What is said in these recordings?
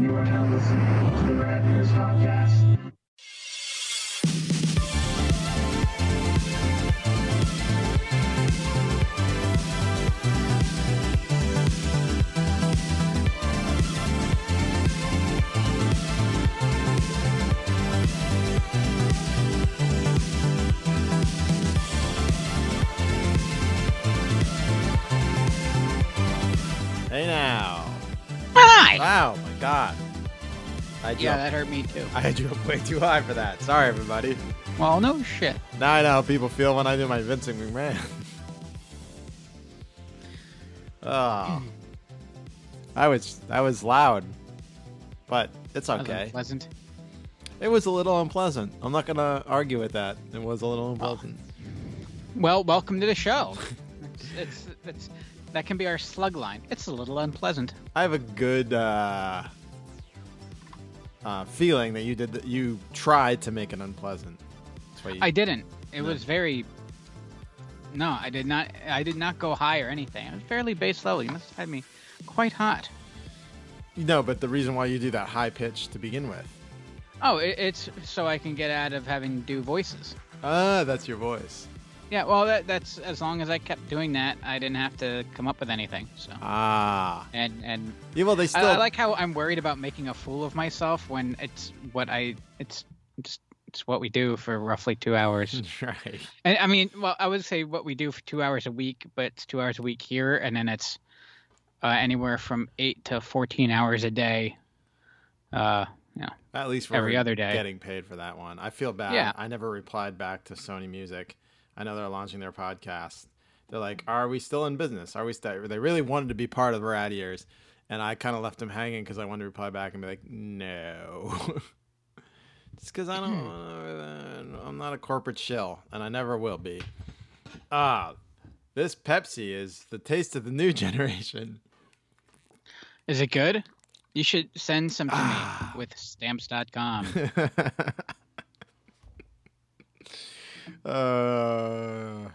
You are now listening to the Podcast. Hey now. Hi. Wow, God. I Yeah, that hurt me too. I had you up way too high for that. Sorry, everybody. Well, no shit. Now I know how people feel when I do my Vincent McMahon. oh. I was I was loud, but it's okay. Unpleasant. It was a little unpleasant. I'm not gonna argue with that. It was a little unpleasant. Well, welcome to the show. it's, it's, it's that can be our slug line. It's a little unpleasant. I have a good uh, uh, feeling that you did. That you tried to make it unpleasant. That's you, I didn't. It No. was very. No, I did not. I did not go high or anything. It was fairly base level. You must have had me quite hot. No, but the reason why you do that high pitch to begin with. Oh, it, it's so I can get out of having to do voices. Ah, that's your voice. Yeah, well, that, that's as long as I kept doing that, I didn't have to come up with anything. So, Ah. and and Yeah, well, they still. I like how I'm worried about making a fool of myself when it's what I it's just it's what we do for roughly two hours. right. and I mean, well, I would say what we do for two hours a week, but it's two hours a week here, and then it's uh, anywhere from eight to fourteen hours a day. Uh, yeah, At least Every other day. getting paid for that one. I feel bad. Yeah. I never replied back to Sony Music. I know they're launching their podcast. They're like, "Are we still in business? Are we still?" They really wanted to be part of the Rad Years, and I kind of left them hanging because I wanted to reply back and be like, "No." Just because I don't, uh, I'm not a corporate shill, and I never will be. Ah, this Pepsi is the taste of the new generation. is it good? You should send some to Ah. me with stamps.com. uh,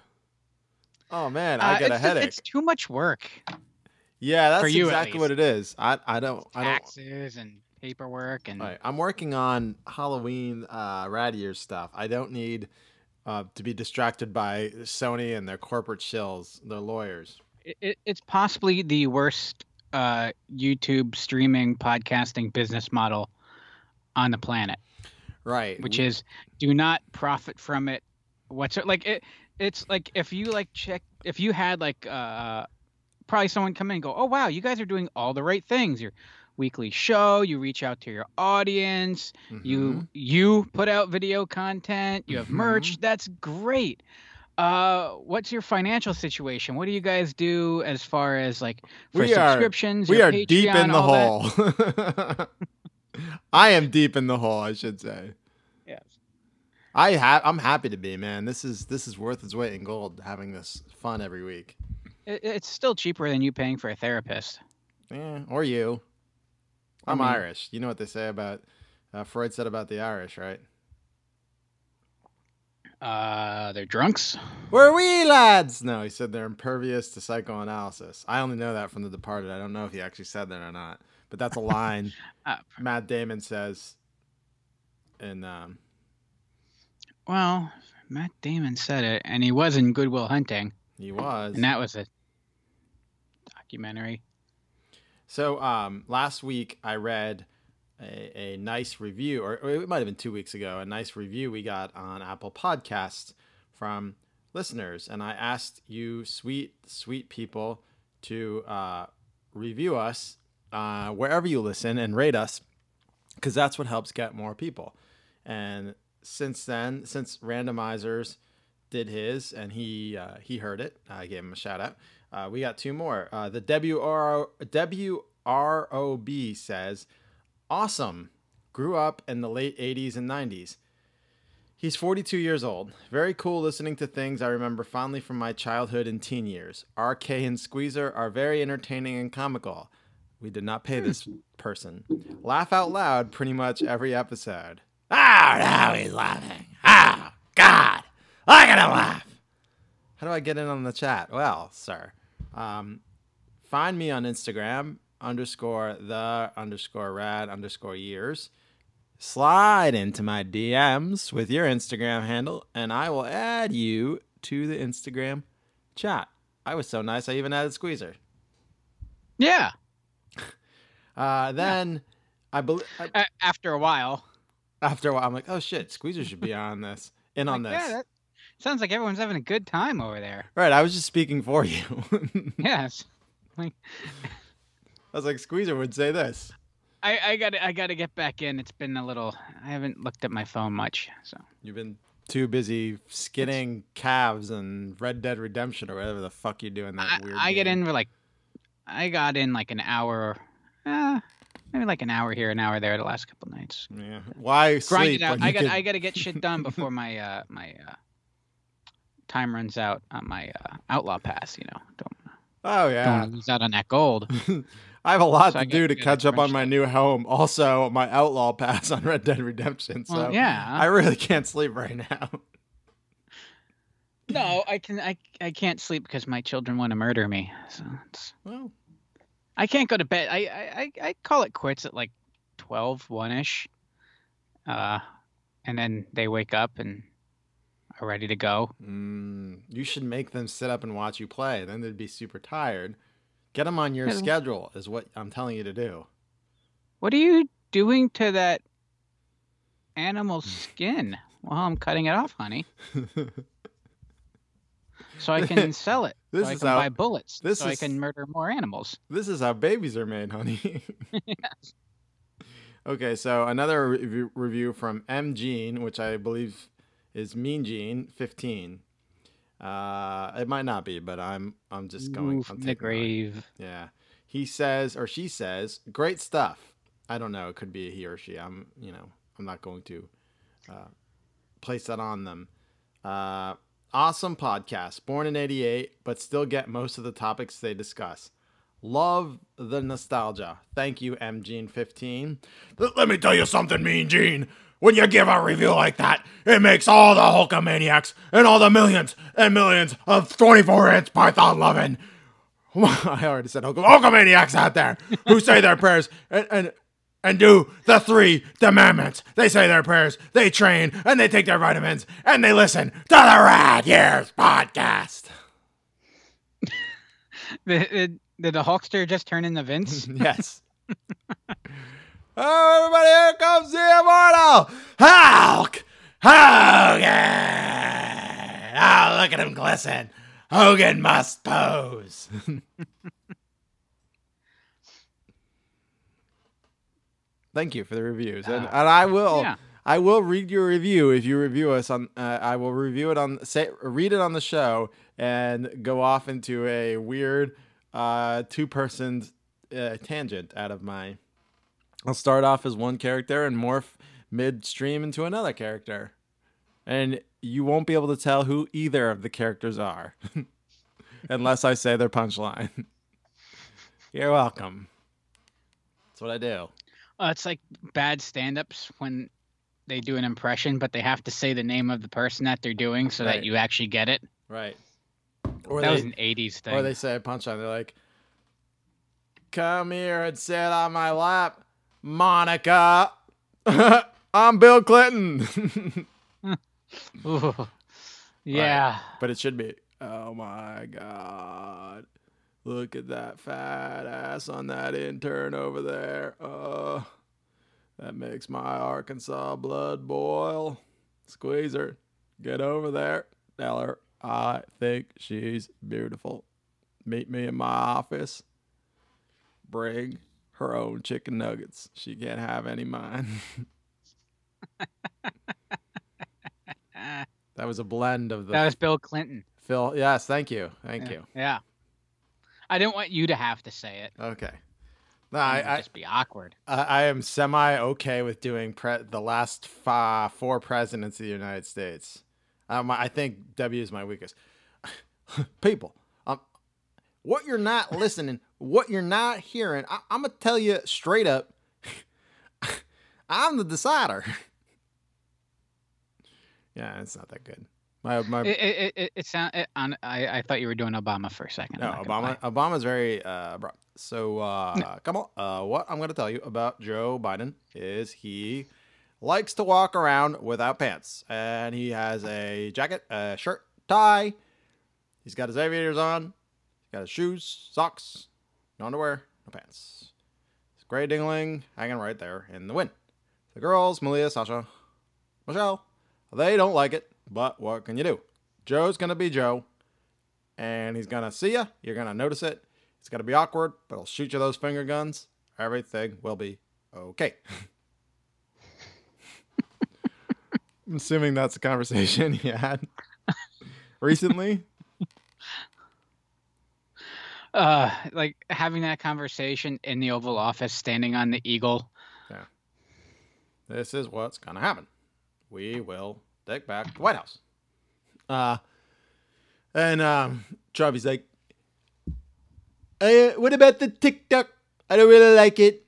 oh man, I Uh, get a headache. It's too much work. yeah, that's you, exactly what it is. I I don't I don't. Taxes and paperwork and Right, I'm working on Halloween uh, Rad Years stuff. I don't need uh, to be distracted by Sony and their corporate shills, their lawyers. it, it, it's possibly the worst uh, YouTube streaming podcasting business model on the planet, Right, which we- is do not profit from it. What's it like? It it's like if you like check if you had like uh probably someone come in and go, oh wow, you guys are doing all the right things. Your weekly show, you reach out to your audience, Mhm. you you put out video content, you have merch. Mm-hmm. That's great. Uh, what's your financial situation? What do you guys do as far as like for We are- subscriptions? we your are deep in the hole. I am deep in the hole, I should say. I ha- I'm happy to be, man. This is this is worth its weight in gold having this fun every week. It, it's still cheaper than you paying for a therapist. Yeah, or you. I I'm mean- Irish. You know what they say about uh, Freud said about the Irish, right? Uh, they're drunks. We're we lads. No, he said they're impervious to psychoanalysis. I only know that from The Departed. I don't know if he actually said that or not, but that's a line Uh, Matt Damon says. in um, well, Matt Damon said it, and he was in Good Will Hunting, he was. and that was a documentary. So um, last week I read a, a nice review, or, or it might have been two weeks ago, a nice review we got on Apple Podcasts from listeners, and I asked you, sweet, sweet people, to uh, review us uh, wherever you listen and rate us, because that's what helps get more people. And since then, since randomizers did his and he uh, he heard it, I gave him a shout out. Uh, we got two more. Uh, the WRO, WROB says, "Awesome, grew up in the late '80s and '90s." He's 42 years old. Very cool listening to things I remember fondly from my childhood and teen years. RK and Squeezer are very entertaining and comical. We did not pay this person. Laugh out loud pretty much every episode. Ah, now he's laughing. Ah, God, I gotta laugh. How do I get in on the chat? Well, sir, um, find me on Instagram underscore the underscore rad underscore years. Slide into my DMs with your Instagram handle, and I will add you to the Instagram chat. I was so nice, I even added Squeezer. Yeah. Uh, then I believe after a while. After a while, I'm like, oh shit, Squeezer should be on this, in on Like, this. Yeah, that sounds like everyone's having a good time over there. Right, I was just speaking for you. Yes. Like I was like, Squeezer would say this. I, I gotta I gotta get back in. It's been a little I haven't looked at my phone much. So You've been too busy skinning calves and Red Dead Redemption or whatever the fuck you're doing. that I, weird. I get in for like I got in like an hour uh, maybe like an hour here, an hour there the last couple nights. Yeah. Why sleep? I got could- I gotta get shit done before my uh my uh time runs out on my uh, outlaw pass, you know. Don't, Oh don't yeah. want to lose out on that gold. I have a lot So to do gotta- catch up on my new home. Also, my outlaw pass on Red Dead Redemption. So Well, yeah. I really can't sleep right now. No, I can I I can't sleep because my children want to murder me. So it's Well, I can't go to bed. I I, I- call it quits at like 12, 1ish. Uh and then they wake up and are ready to go. mm, you should make them sit up and watch you play. Then they'd be super tired. Get them on your schedule, is what I'm telling you to do. What are you doing to that animal skin Well, I'm cutting it off, honey? So I can sell it. This so I can how- buy bullets. this so I can murder more animals. This is how babies are made, honey. Okay, so another review, review from M Gene, which I believe is Mean Gene 15. Uh, it might not be, but I'm I'm just going. I'm from the grave. Yeah, he says or she says, great stuff. I don't know. It could be a he or she. I'm you know I'm not going to uh, place that on them. Uh, awesome podcast. Born in '88, but still get most of the topics they discuss. Love the nostalgia. Thank you, M Gene 15. Let me tell you something, Mean Gene. When you give a review like that, it makes all the Hulkamaniacs and all the millions and millions of 24 inch Python loving. I already said Hulkamaniacs out there who say their prayers and, and and do the three commandments. They say their prayers, they train, and they take their vitamins, and they listen to the Rad Years podcast. Did, did, the Hulkster just turn into Vince? yes. oh, everybody, here comes the immortal Hulk Hogan. Oh, look at him glisten. Hogan must pose. Thank you for the reviews, and, Ah. and I will. Yeah. I will read your review if you review us on. Uh, I will review it on say read it on the show and go off into a weird uh, two person uh, tangent out of my. I'll start off as one character and morph midstream into another character, and you won't be able to tell who either of the characters are, unless I say their punchline. You're welcome. That's what I do. Uh, it's like bad stand-ups when they do an impression, but they have to say the name of the person that they're doing so Right. that you actually get it. Right. Or that they, was an '80s thing. Or they say a punchline. They're like, "Come here and sit on my lap, Monica. I'm Bill Clinton." Ooh. Yeah. but it should be, "Oh my God, look at that fat ass on that intern over there. Uh, that makes my Arkansas blood boil. Squeeze her. Get over there. Tell her I think she's beautiful. Meet me in my office. Bring her own chicken nuggets. She can't have any mine. That was a blend of the that was Bill Clinton. Phil. Yes, thank you. Thank yeah. you. Yeah. I didn't want you to have to say it. Okay. No, I, I, just be awkward. I I am semi okay with doing pre- the last four presidents of the United States. Um, I think W is my weakest. People, um, what you're not listening, what you're not hearing, I- I'm gonna tell you straight up. I'm the decider. yeah, it's not that good. My my It it it, it, sound it, on. I, I thought you were doing Obama for a second. no Obama. Obama's very uh. abrupt. So uh, come on. Uh, what I'm going to tell you about Joe Biden is he likes to walk around without pants, and he has a jacket, a shirt, tie. He's got his aviators on. He's got his shoes, socks, no underwear, no pants. His gray dingling hanging right there in the wind. The girls, Malia, Sasha, Michelle, they don't like it, but what can you do? Joe's gonna be Joe, and he's gonna see you. You're gonna notice it. It's gonna be awkward, but he'll shoot you those finger guns. Everything will be okay. I'm assuming that's a conversation he had recently. Uh, like having that conversation in the Oval Office, standing on the Eagle. Yeah. This is what's gonna happen. We will take back the White House. Uh, and um, Trumpy's like, uh, "What about the TikTok? I don't really like it.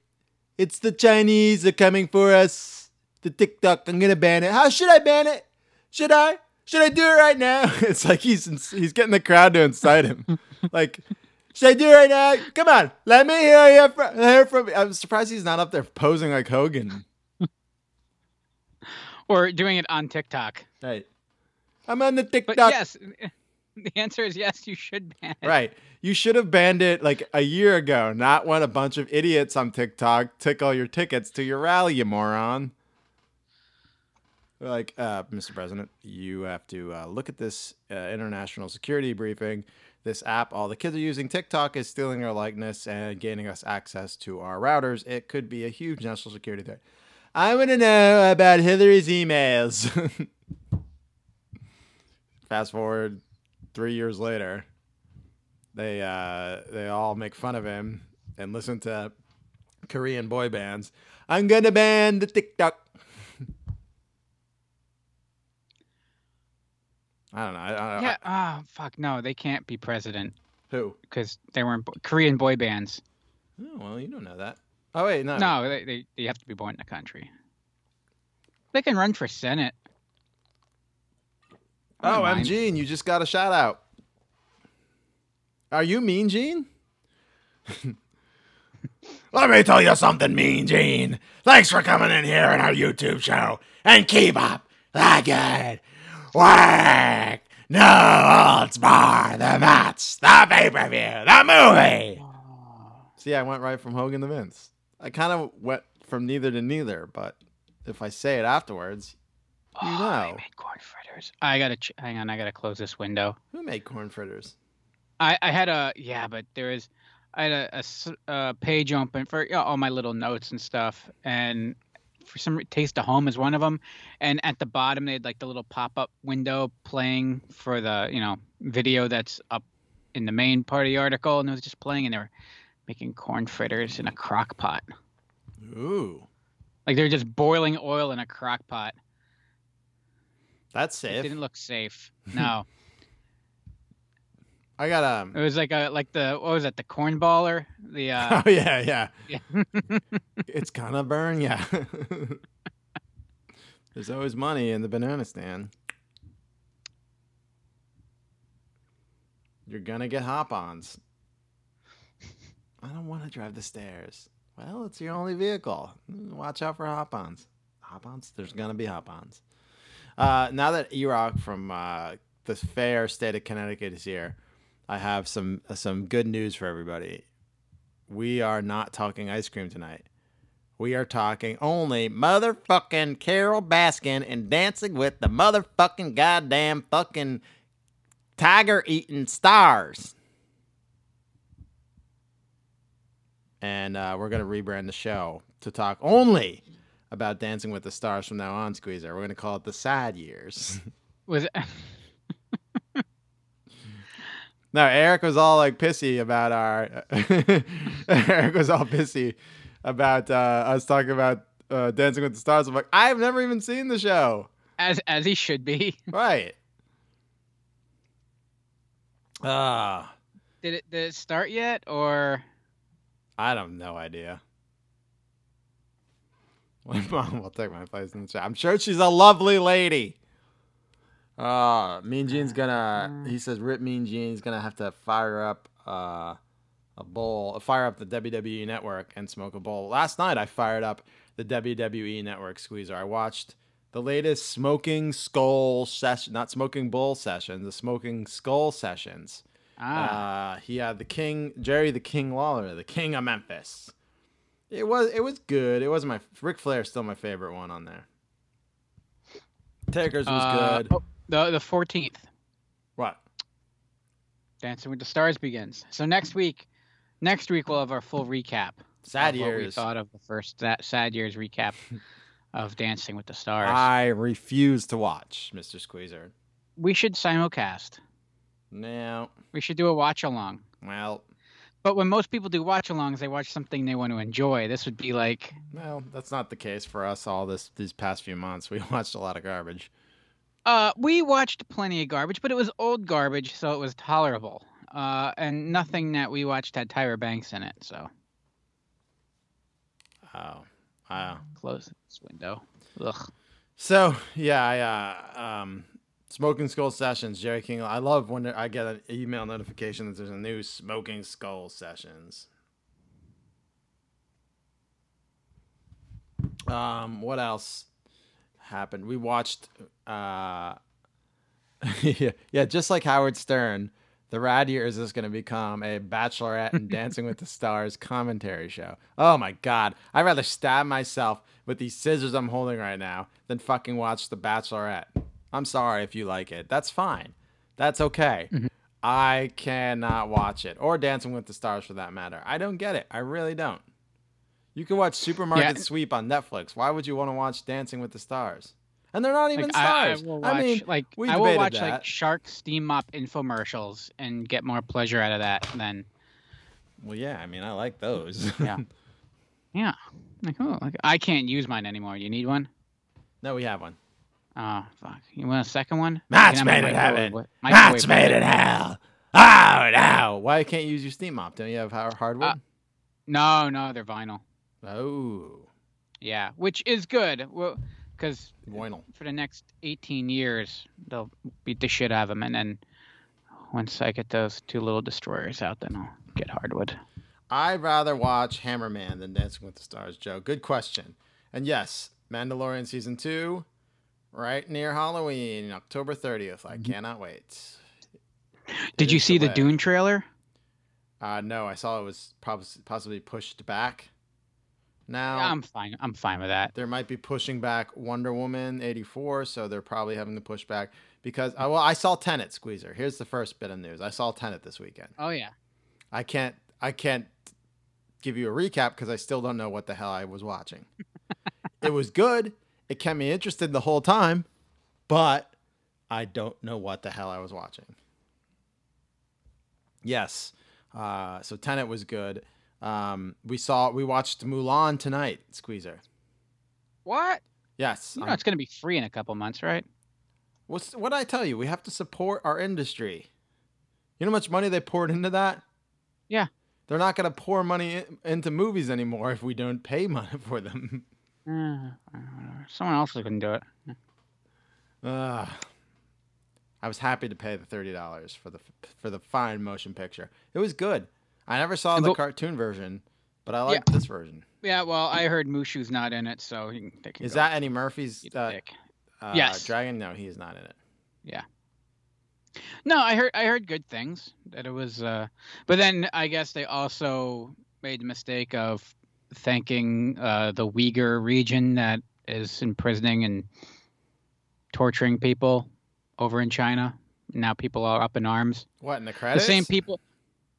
It's the Chinese are coming for us. The TikTok, I'm gonna ban it. How should I ban it? Should I? Should I do it right now? It's like he's he's getting the crowd to incite him. like, should I do it right now? Come on, let me hear you from, hear from. I'm surprised he's not up there posing like Hogan. Or doing it on TikTok. Right. I'm on the TikTok. But yes, the answer is yes. You should ban it. Right. You should have banned it like a year ago, not when a bunch of idiots on TikTok took all your tickets to your rally, you moron. Like, uh, Mr. President, you have to uh, look at this uh, international security briefing. This app, all the kids are using TikTok, is stealing our likeness and gaining us access to our routers. It could be a huge national security threat. I want to know about Hillary's emails. Fast forward three years later, they uh, they all make fun of him and listen to Korean boy bands. I'm gonna ban the TikTok. I don't know. I, I, Yeah. Oh fuck no, they can't be president who? because they weren't bo- Korean boy bands. Oh, well, you don't know that. Oh wait, no. No, they, they they have to be born in the country. They can run for senate. Oh, don't mind. Gene, you just got a shout out. Are you Mean Gene? Let me tell you something, Mean Gene. Thanks for coming in here on our YouTube show and keep up the good work. No holds bar, the match, the pay per view, the movie. See, I went right from Hogan to Vince. I kind of went from neither to neither, but if I say it afterwards, you Oh, know. they made corn fritters. I gotta ch- hang on. I gotta close this window. who made corn fritters? I, I had a yeah, but there is I had a a page open for you know, all my little notes and stuff, and for some Taste of Home is one of them, and at the bottom they had like the little pop up window playing for the you know video that's up in the main part of the article, and it was just playing, and they were making corn fritters in a crock pot, Ooh, like they were just boiling oil in a crock pot. that's It safe. didn't look safe. No, I got um. it was like a like the what was that the corn baller the uh oh yeah, yeah. yeah. It's gonna burn yeah. There's always money in the banana stand. You're gonna get hop-ons. I don't want to drive the stairs. Well, it's your only vehicle. Watch out for hop-ons. Hop-ons. There's gonna be hop-ons. Uh, now that E-Rock from uh, the fair state of Connecticut is here, I have some some good news for everybody. We are not talking ice cream tonight. We are talking only motherfucking Carole Baskin and dancing with the motherfucking goddamn fucking tiger eating stars. And uh, we're going to rebrand the show to talk only about Dancing with the Stars from now on, Squeezer. We're going to call it the sad years. was No, Eric was all like pissy about our. Eric was all pissy about uh, us talking about uh, Dancing with the Stars. I'm like, I've never even seen the show. as as he should be. Right. Ah, Did it did it start yet or I don't no idea. My mom will take my place in the chat. I'm sure she's a lovely lady. Uh, mean Gene's gonna. He says Rip Mean Gene's gonna have to fire up uh, a bowl, fire up the WWE Network and smoke a bowl. Last night I fired up the WWE Network squeezer. I watched the latest Smoking Skull session, not Smoking Bull session, the Smoking Skull sessions. Ah, Uh, he had the King Jerry the King Lawler, the King of Memphis. It was it was good. It wasn't my Ric Flair's still my favorite one on there. Taker's was Uh, good. oh, the the fourteenth, What? Dancing with the Stars begins. So next week, next week we'll have our full recap. Sad what we thought of the first that sad years recap of Dancing with the Stars. I refuse to watch Mr. Squeezer. we should simulcast. No. We should do a watch along. Well, But when most people do watch alongs, they watch something they want to enjoy. This would be like, well, that's not the case for us. All this these past few months, we watched a lot of garbage. uh, we watched plenty of garbage, but it was old garbage, so it was tolerable. Uh, and nothing that we watched had Tyra Banks in it, so Oh, wow. close this window. Ugh. So yeah, I uh, um, Smoking Skull Sessions, Jerry King. I love when I get an email notification that there's a new Smoking Skull Sessions. Um, what else happened? We watched. Uh, yeah, yeah, just like Howard Stern, the Rad Years is going to become a Bachelorette and Dancing with the Stars commentary show. Oh my God, I'd rather stab myself with these scissors I'm holding right now than fucking watch the Bachelorette. I'm sorry if you like it. That's fine. That's okay. Mm-hmm. I cannot watch it or Dancing with the Stars for that matter. I don't get it. I really don't. You can watch Supermarket Yeah. Sweep on Netflix. Why would you want to watch Dancing with the Stars? And they're not even Like, I, I will watch, mean, like we I will watch that. like Shark Steam Mop infomercials and get more pleasure out of that than well, yeah. I mean, I like those. Yeah. yeah. Like oh, like I can't use mine anymore. You need one? no, we have one. Oh fuck! You want a second one? Match You can have made a in microwave heaven. with- Match made with in it. hell. Oh no! Why can't you use your steam mop? Don't you have har- hardwood? Uh, No, no, they're vinyl. oh, Yeah, which is good. Well, because vinyl. for the next 18 years they'll beat the shit out of them, and then once I get those two little destroyers out, then I'll get hardwood. I'd rather watch Hammerman than Dancing with the Stars, Joe. Good question. And yes, Mandalorian season two, right near Halloween, October 30th. I cannot wait. Mm-hmm. Did you is see the. Dune trailer? Uh, no, I saw it was prob- possibly pushed back. Now I'm fine. I'm fine with that. there might be pushing back Wonder Woman 84, so they're probably having to push back because uh, well, I saw Tenet Squeezer. Here's the first bit of news. I saw Tenet this weekend. Oh yeah. I can't I can't give you a recap because I still don't know what the hell I was watching. it was good. It kept me interested the whole time, but I don't know what the hell I was watching. Yes. Uh, so Tenet was good. Um, we saw we watched Mulan tonight, Squeezer. What? Yes. You know I'm- it's gonna be free in a couple months, right? What's what I tell you? We have to support our industry. You know how much money they poured into that? Yeah. They're not going to pour money in, into movies anymore if we don't pay money for them. Uh. Someone else is gonna do it. Ugh. I was happy to pay the thirty dollars for the for the fine motion picture. It was good. I never saw the the- cartoon version, but I liked this version. Yeah, well, I heard Mushu's not in it, so he can, can Is that Eddie Murphy's uh, uh, Yes. dragon? No, he is not in it. Yeah. No, I heard I heard good things that it was, uh, but then I guess they also made the mistake of thanking uh, the Uyghur region that is imprisoning and torturing people over in China. Now people are up in arms. What in the credits? The same people.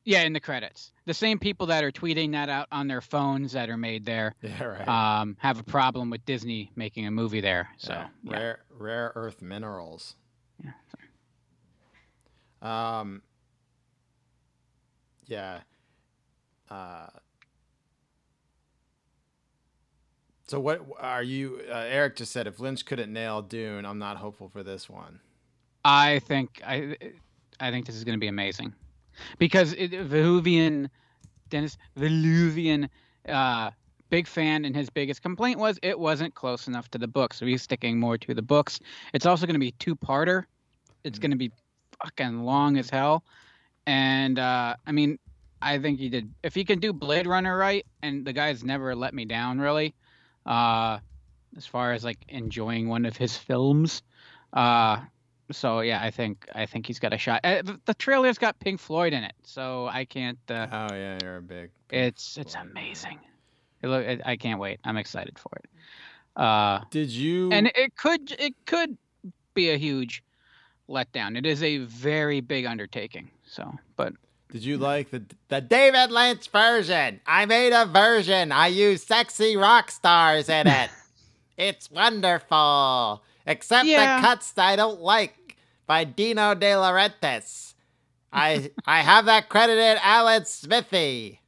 Yeah, in the credits, the same people that are tweeting that out on their phones that are made there Yeah, right. um, have a problem with Disney making a movie there. So Yeah, yeah. rare rare earth minerals. Yeah, Um. Yeah. Uh. So what are you? Uh, Eric just said if Lynch couldn't nail Dune, I'm not hopeful for this one. I think I I think this is going to be amazing because it, Villeneuve Denis Villeneuve uh, big fan and his biggest complaint was it wasn't close enough to the book so he's sticking more to the books it's also going to be two parter it's Mhm. going to be fucking long as hell. And uh, I mean, I think he did. If he can do Blade Runner right, and the guy's never let me down really, uh, as far as like enjoying one of his films. Uh, so yeah, I think I think he's got a shot. Uh, the- the trailer's got Pink Floyd in it, so I can't. Uh, Oh yeah, you're a big. it's it's Floyd. amazing. It look, it, I can't wait. I'm excited for it. Uh, Did you? and it could it could be a huge letdown. It is a very big undertaking. So, but Did you like the the David Lynch version? I made a version. I use sexy rock stars in it. it's wonderful. Except Yeah. the cuts that I don't like by Dino De Laurentiis. I I have that credited Alan Smithee.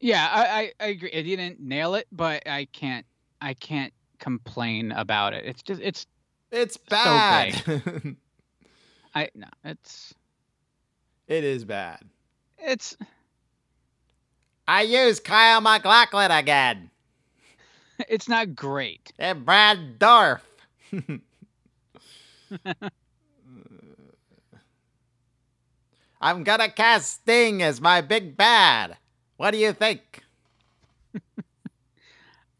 yeah, I, I, I agree. It didn't nail it, but I can't I can't complain about it. It's just it's It's bad. I no it's it is bad. it's I use Kyle MacLachlan again. it's not great. And Brad Dourif. I'm gonna cast Sting as my big bad. What do you think?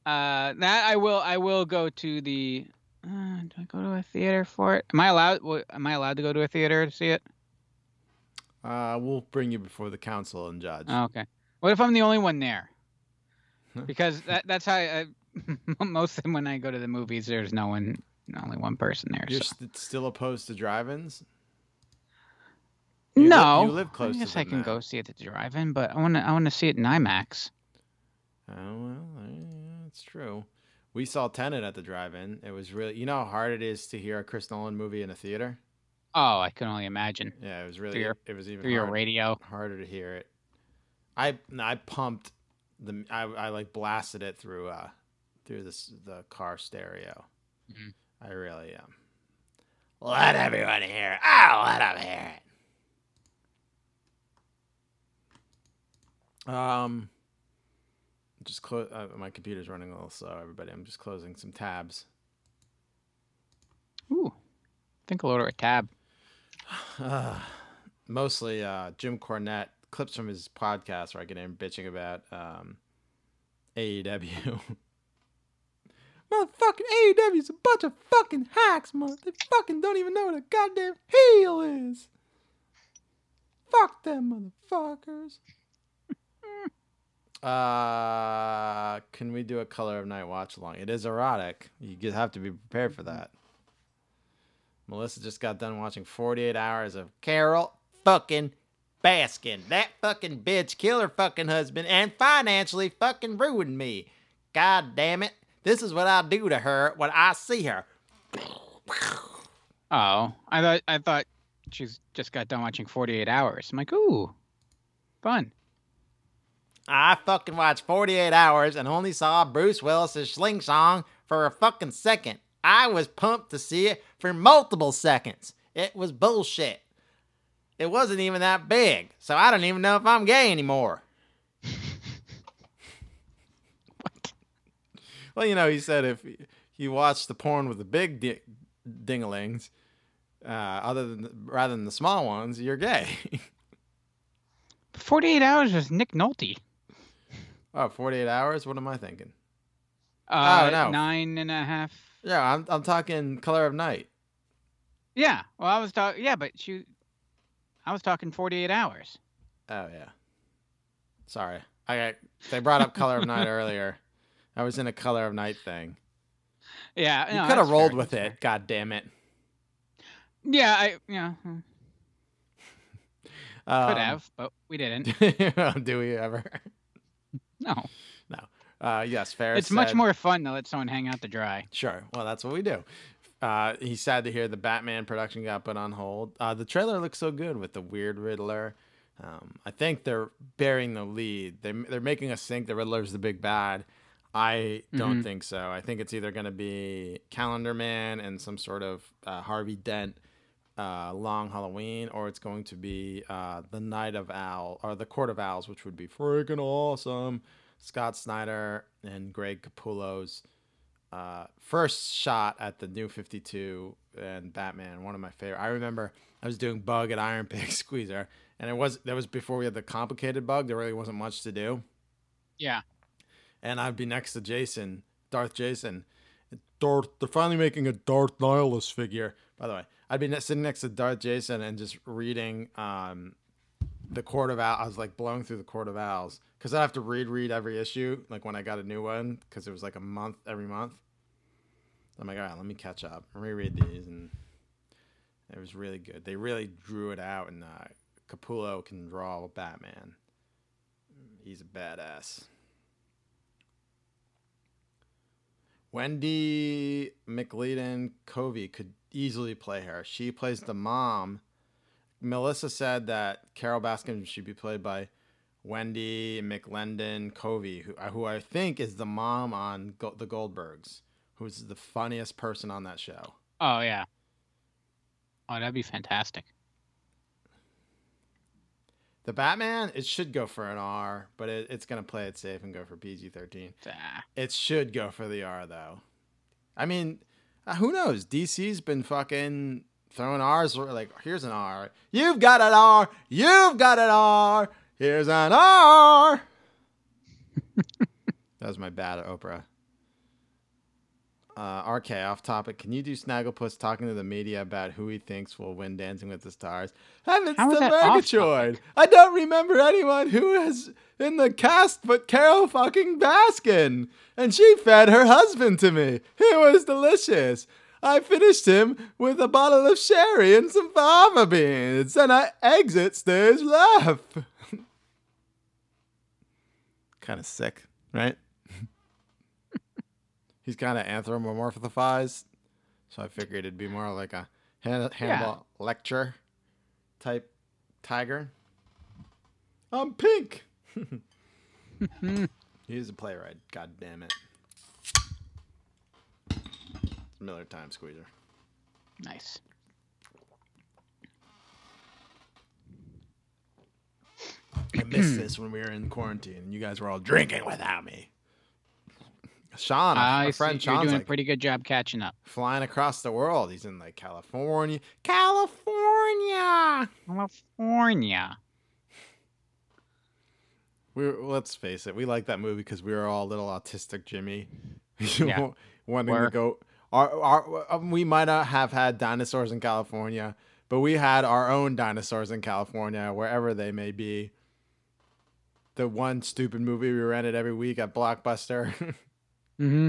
Uh, that I will I will go to the. Uh, do I go to a theater for it? Am I allowed? Am I allowed to go to a theater to see it? Uh, we'll bring you before the council and judge. Oh, okay. What if I'm the only one there? Because that that's how I, most of them when I go to the movies, there's no one, only one person there. You're so. st- still opposed to drive-ins? you li- no, you live close I to guess I can now. go see it at the drive-in, but I want to I want to see it in IMAX. Oh well, that's true. We saw Tenet at the drive-in. It was really, you know, how hard it is to hear a Chris Nolan movie in a theater. Oh, I can only imagine Yeah, it was really. your- it was even through your radio. harder to hear it. I no, I pumped the I, I like blasted it through uh through this the car stereo. Mhm. I really um let everyone hear it. Oh, let them hear it. Um, just close. Uh, my computer's running a little slow. Everybody, I'm just closing some tabs. Ooh, think I'll order a tab. Uh, mostly uh, Jim Cornette clips from his podcast where I get him bitching about um, AEW. Motherfucking AEW's a bunch of fucking hacks, mother. They fucking don't even know what a goddamn heel is. Fuck them motherfuckers. uh, can we do a Color of Night watch along? It is erotic. You have to be prepared for that. Melissa just got done watching 48 hours of Carole fucking Baskin. That fucking bitch killed her fucking husband and financially fucking ruined me. God damn it. This is what I do to her when I see her. Oh, I thought I thought she's just got done watching 48 Hours. I'm like, ooh, fun. I fucking watched 48 hours and only saw Bruce Willis's Sling Song for a fucking second. I was pumped to see it for multiple seconds. It was bullshit. It wasn't even that big, so I don't even know if I'm gay anymore. Well, you know, he said if you watch the porn with the big di- dinglings, uh, other than rather than the small ones, you're gay. 48 Hours was Nick Nolte. oh, 48 hours? What am I thinking? Uh, no. Nine and a half. Yeah, I'm I'm talking Color of Night. Yeah. Well, I was talking. Yeah, but she. I was talking 48 Hours. Oh yeah. Sorry, I got, they brought up Color of Night earlier. I was in a Color of Night thing. Yeah. You no, could have rolled fair, with it. God damn it. Yeah, I yeah hmm, Um, could have, but we didn't. do we ever? No. Uh, yes, Ferris. It's much more fun to let someone hang out to dry. Sure. Well, that's what we do. Uh, he's sad to hear the Batman production got put on hold. Uh, the trailer looks so good with the weird Riddler. Um, I think they're bearing the lead. They, they're making us think the Riddler's the big bad. I don't Mhm. think so. I think it's either going to be Calendar Man and some sort of uh, Harvey Dent uh, Long Halloween, or it's going to be uh, the Night of Owl or the Court of Owls, which would be freaking awesome. Scott Snyder and Greg Capullo's uh, first shot at the new 52 and Batman, one of my favorite. I remember I was doing Bug at Iron Pig Squeezer, and it was that was before we had the complicated Bug. There really wasn't much to do, Yeah. and I'd be next to Jason, Darth Jason. Darth, they're finally making a Darth Nihilus figure. By the way, I'd be sitting next to Darth Jason and just reading um, the Court of Owls. I was like blowing through the Court of Owls because I have to read read every issue, like when I got a new one, because it was like a month every month. I'm like, all right, let me catch up reread these, and it was really good. They really drew it out, and uh, Capullo can draw Batman. He's a badass. Wendy McLeodon Covey could easily play her. She plays the mom. Melissa said that Carole Baskin should be played by Wendy McLendon Covey, who, uh, who I think is the mom on Go- the Goldbergs, who's the funniest person on that show. Oh yeah. Oh, that'd be fantastic. The Batman, it should go for an R, but it, it's going to play it safe and go for PG 13. Ah, It should go for the R, though. I mean, uh, who knows? DC's been fucking throwing R's. Like, here's an R. You've got an R. You've got an R. Here's an R. that was my bad Oprah. Uh, RK, off topic. Can you do Snagglepuss talking to the media about who he thinks will win Dancing with the Stars? Heavens How is to that Murgatroyd! I don't remember anyone who is in the cast but Carole fucking Baskin. And she fed her husband to me. He was delicious. I finished him with a bottle of sherry and some fava beans, and I exit stage left. Kind of sick, right? He's kind of anthropomorphized, so I figured it'd be more like a Han- Hannibal Lecter type tiger. I'm pink. He's a playwright. God damn it. Miller Time Squeezer. nice. I missed this when we were in quarantine and you guys were all drinking without me. Sean, I our friend you're Sean's doing like a pretty good job catching up. flying across the world. He's in like California. California. California. We were, let's face it, we like that movie because we were all a little autistic Jimmy, Yeah. wanting to go. Our, our, um, we might not have had dinosaurs in California, but we had our own dinosaurs in California, wherever they may be. The one stupid movie we rented every week at Blockbuster. Mm-hmm.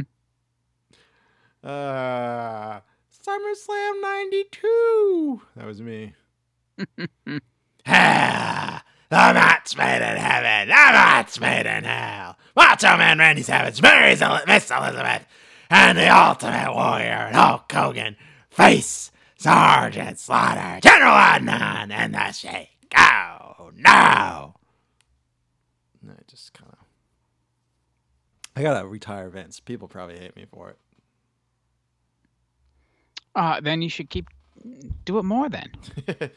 uh, SummerSlam '92. That was me. ah, the match made in heaven, the match made in hell. Macho Man Randy Savage marries El- Miss Elizabeth, and the Ultimate Warrior Hulk Hogan face Sergeant Slaughter, General Adnan, and the Sheik. Oh no! I just kind of. I gotta retire Vince. People probably hate me for it. Uh, then you should keep do it more then.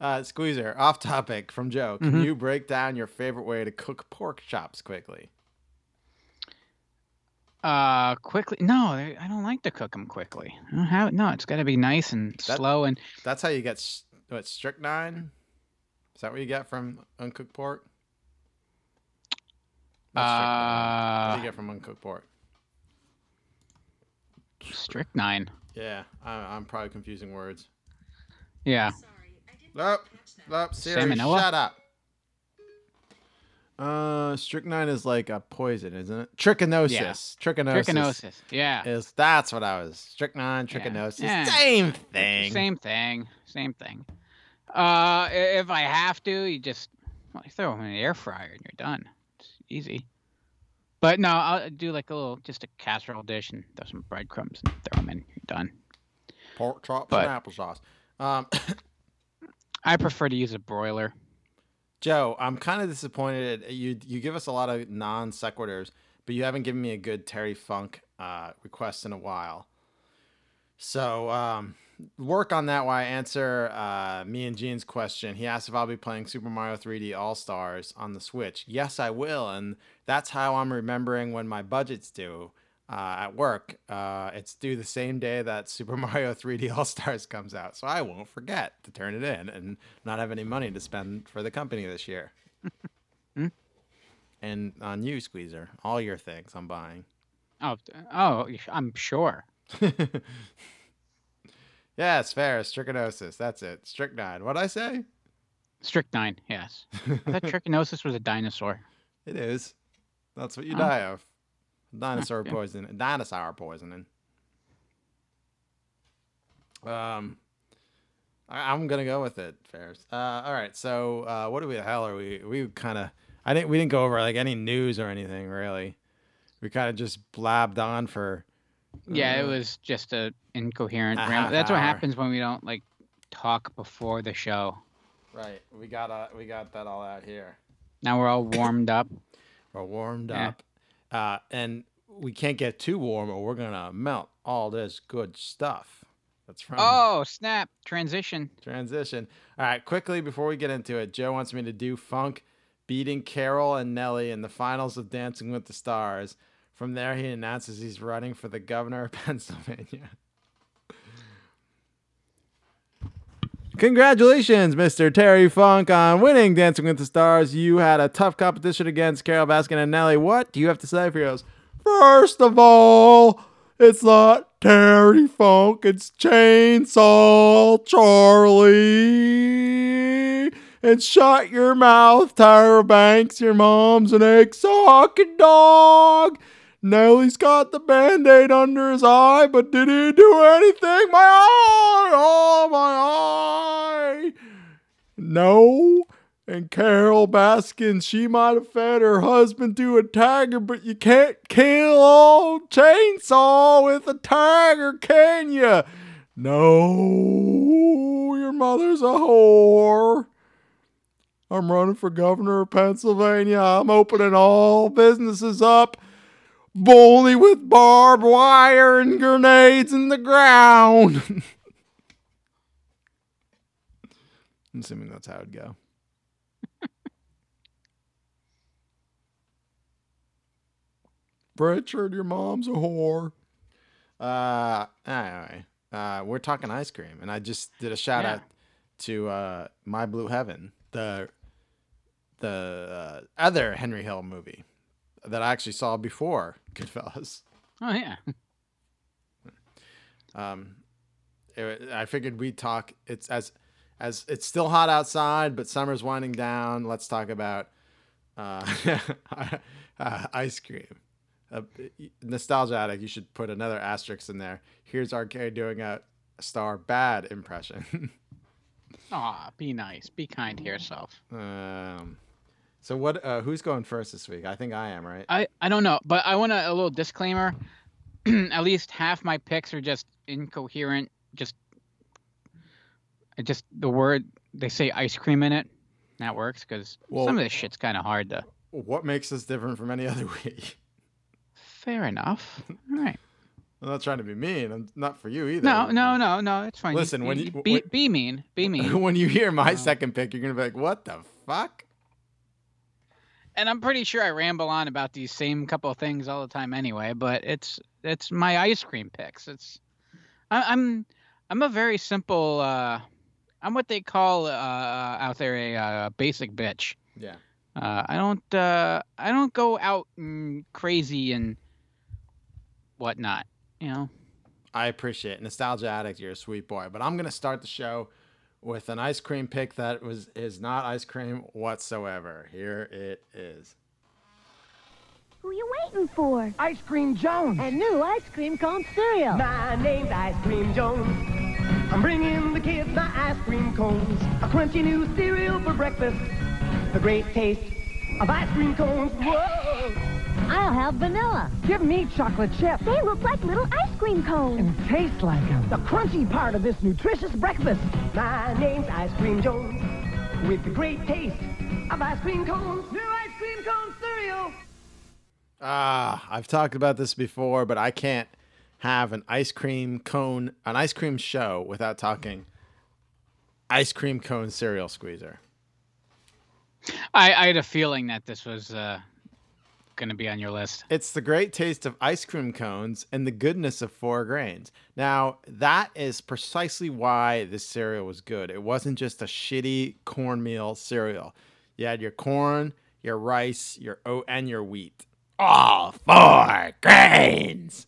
uh, Squeezer, off topic from Joe. Can Mhm. you break down your favorite way to cook pork chops quickly? Uh, quickly. No, I I don't like to cook them quickly. I don't have, no, it's got to be nice and That- slow and That's how you get s- what strychnine. Is that what you get from uncooked pork? Not strychnine. what do uh, you get from uncooked pork? strychnine. Yeah, I, I'm probably confusing words. Yeah. Nope, nope, Siri, Salmonella? shut up. Uh, strychnine is like a poison, isn't it? Trichinosis. Yeah. Trichinosis. Trichinosis. Yeah. Is that's what I was. Strychnine, trichinosis, Yeah. same thing. Same thing. Same thing. Uh, if I have to, you just well, you throw them in the air fryer and you're done. It's easy. But no, I'll do like a little, just a casserole dish and throw some breadcrumbs and throw them in. You're done. Pork chops and applesauce. Um, I prefer to use a broiler. Joe, I'm kind of disappointed. You you give us a lot of non sequiturs, but you haven't given me a good Terry Funk uh, request in a while. So um, work on that while I answer uh, me and Gene's question. He asked if I'll be playing Super Mario 3D All Stars on the Switch. Yes, I will, and that's how I'm remembering when my budget's due. uh, at work. Uh, it's due the same day that Super Mario 3D All Stars comes out, so I won't forget to turn it in and not have any money to spend for the company this year. and on you, Squeezer, all your things I'm buying. Oh, oh, I'm sure. Yes, Ferris, trichinosis. That's it. Strychnine. What'd I say? Strychnine, yes. I thought trichinosis was a dinosaur. It is. That's what you Oh. die of. Dinosaur poison. Dinosaur poisoning. Um, I, I'm gonna go with it, Ferris. Uh, all right. So, uh, what do we the hell are we? We kind of. I didn't. We didn't go over like any news or anything really. We kind of just blabbed on for. Yeah, it uh, was just a incoherent A ramble. half That's what happens when we don't like talk before the show. Right. We got uh, we got that all out here. Now we're all warmed up. We're warmed Yeah. up. Uh, and we can't get too warm or we're gonna melt all this good stuff. That's from Oh, snap. Transition. transition. All right, quickly before we get into it, Joe wants me to do Funk beating Carole and Nelly in the finals of Dancing with the Stars. From there, he announces he's running for the governor of Pennsylvania. Congratulations, Mr. Terry Funk, on winning Dancing with the Stars. You had a tough competition against Carole Baskin and Nelly. What do you have to say for yours? First of all, it's not Terry Funk, it's Chainsaw Charlie. And shut your mouth, Tyra Banks. Your mom's an egg sucking dog. Nelly's got the band aid under his eye, but did he do anything? My eye! Oh, my eye! No. And Carole Baskin, she might have fed her husband to a tiger, but you can't kill old chainsaw with a tiger, can you? No, your mother's a whore. I'm running for governor of Pennsylvania. I'm opening all businesses up, but only with barbed wire and grenades in the ground. I'm assuming that's how it'd go. Richard, your mom's a whore. Uh, anyway, uh, we're talking ice cream, and I just did a shout Yeah. out to uh, My Blue Heaven, the the uh, other Henry Hill movie that I actually saw before Goodfellas. Oh, yeah. Um, it- I figured we'd talk. It's as as it's still hot outside, but summer's winding down. Let's talk about uh, uh, ice cream. Uh, nostalgia addict. You should put another asterisk in there. Here's Arcade doing a star bad impression. Aw, be nice. Be kind to yourself. um, so what? Uh, who's going first this week? I think I am, right? I, I don't know, but I want a, a little disclaimer. At least half my picks are just incoherent. Just, just the word they say ice cream in it. That works because Well- some of this shit's kind of hard to. What makes us different from any other week? Fair enough. All right. I'm not trying to be mean. I'm not for you either. No, no, no, no. It's fine. Listen, when you- be, when- be mean, be mean. when you hear my No. second pick, you're gonna be like, "What the fuck?" And I'm pretty sure I ramble on about these same couple of things all the time anyway. But it's it's my ice cream picks. It's I, I'm I'm a very simple. Uh, I'm what they call uh, out there a uh, basic bitch. Yeah. Uh, I don't uh, I don't go out and crazy and whatnot. You know. I appreciate it. Nostalgia addict, you're a sweet boy. But I'm gonna start the show with an ice cream pick that was is not ice cream whatsoever. Here it is. Who you waiting for? Ice Cream Jones. And new ice cream cone cereal. My name's Ice Cream Jones. I'm bringing the kids my ice cream cones. A crunchy new cereal for breakfast. The great taste of ice cream cones. Whoa! I'll have vanilla. Give me chocolate chip They look like little ice cream cones. and taste like them. The crunchy part of this nutritious breakfast. My name's Ice Cream Jones. With the great taste of ice cream cones. New ice cream cone cereal. Ah, I've talked about this before, but I can't have an ice cream cone, an ice cream show without talking ice cream cone cereal squeezer. I, I had a feeling that this was uh, going to be on your list. It's the great taste of ice cream cones and the goodness of four grains. Now, that is precisely why this cereal was good. It wasn't just a shitty cornmeal cereal. You had your corn, your rice, your oat, and your wheat. All four grains.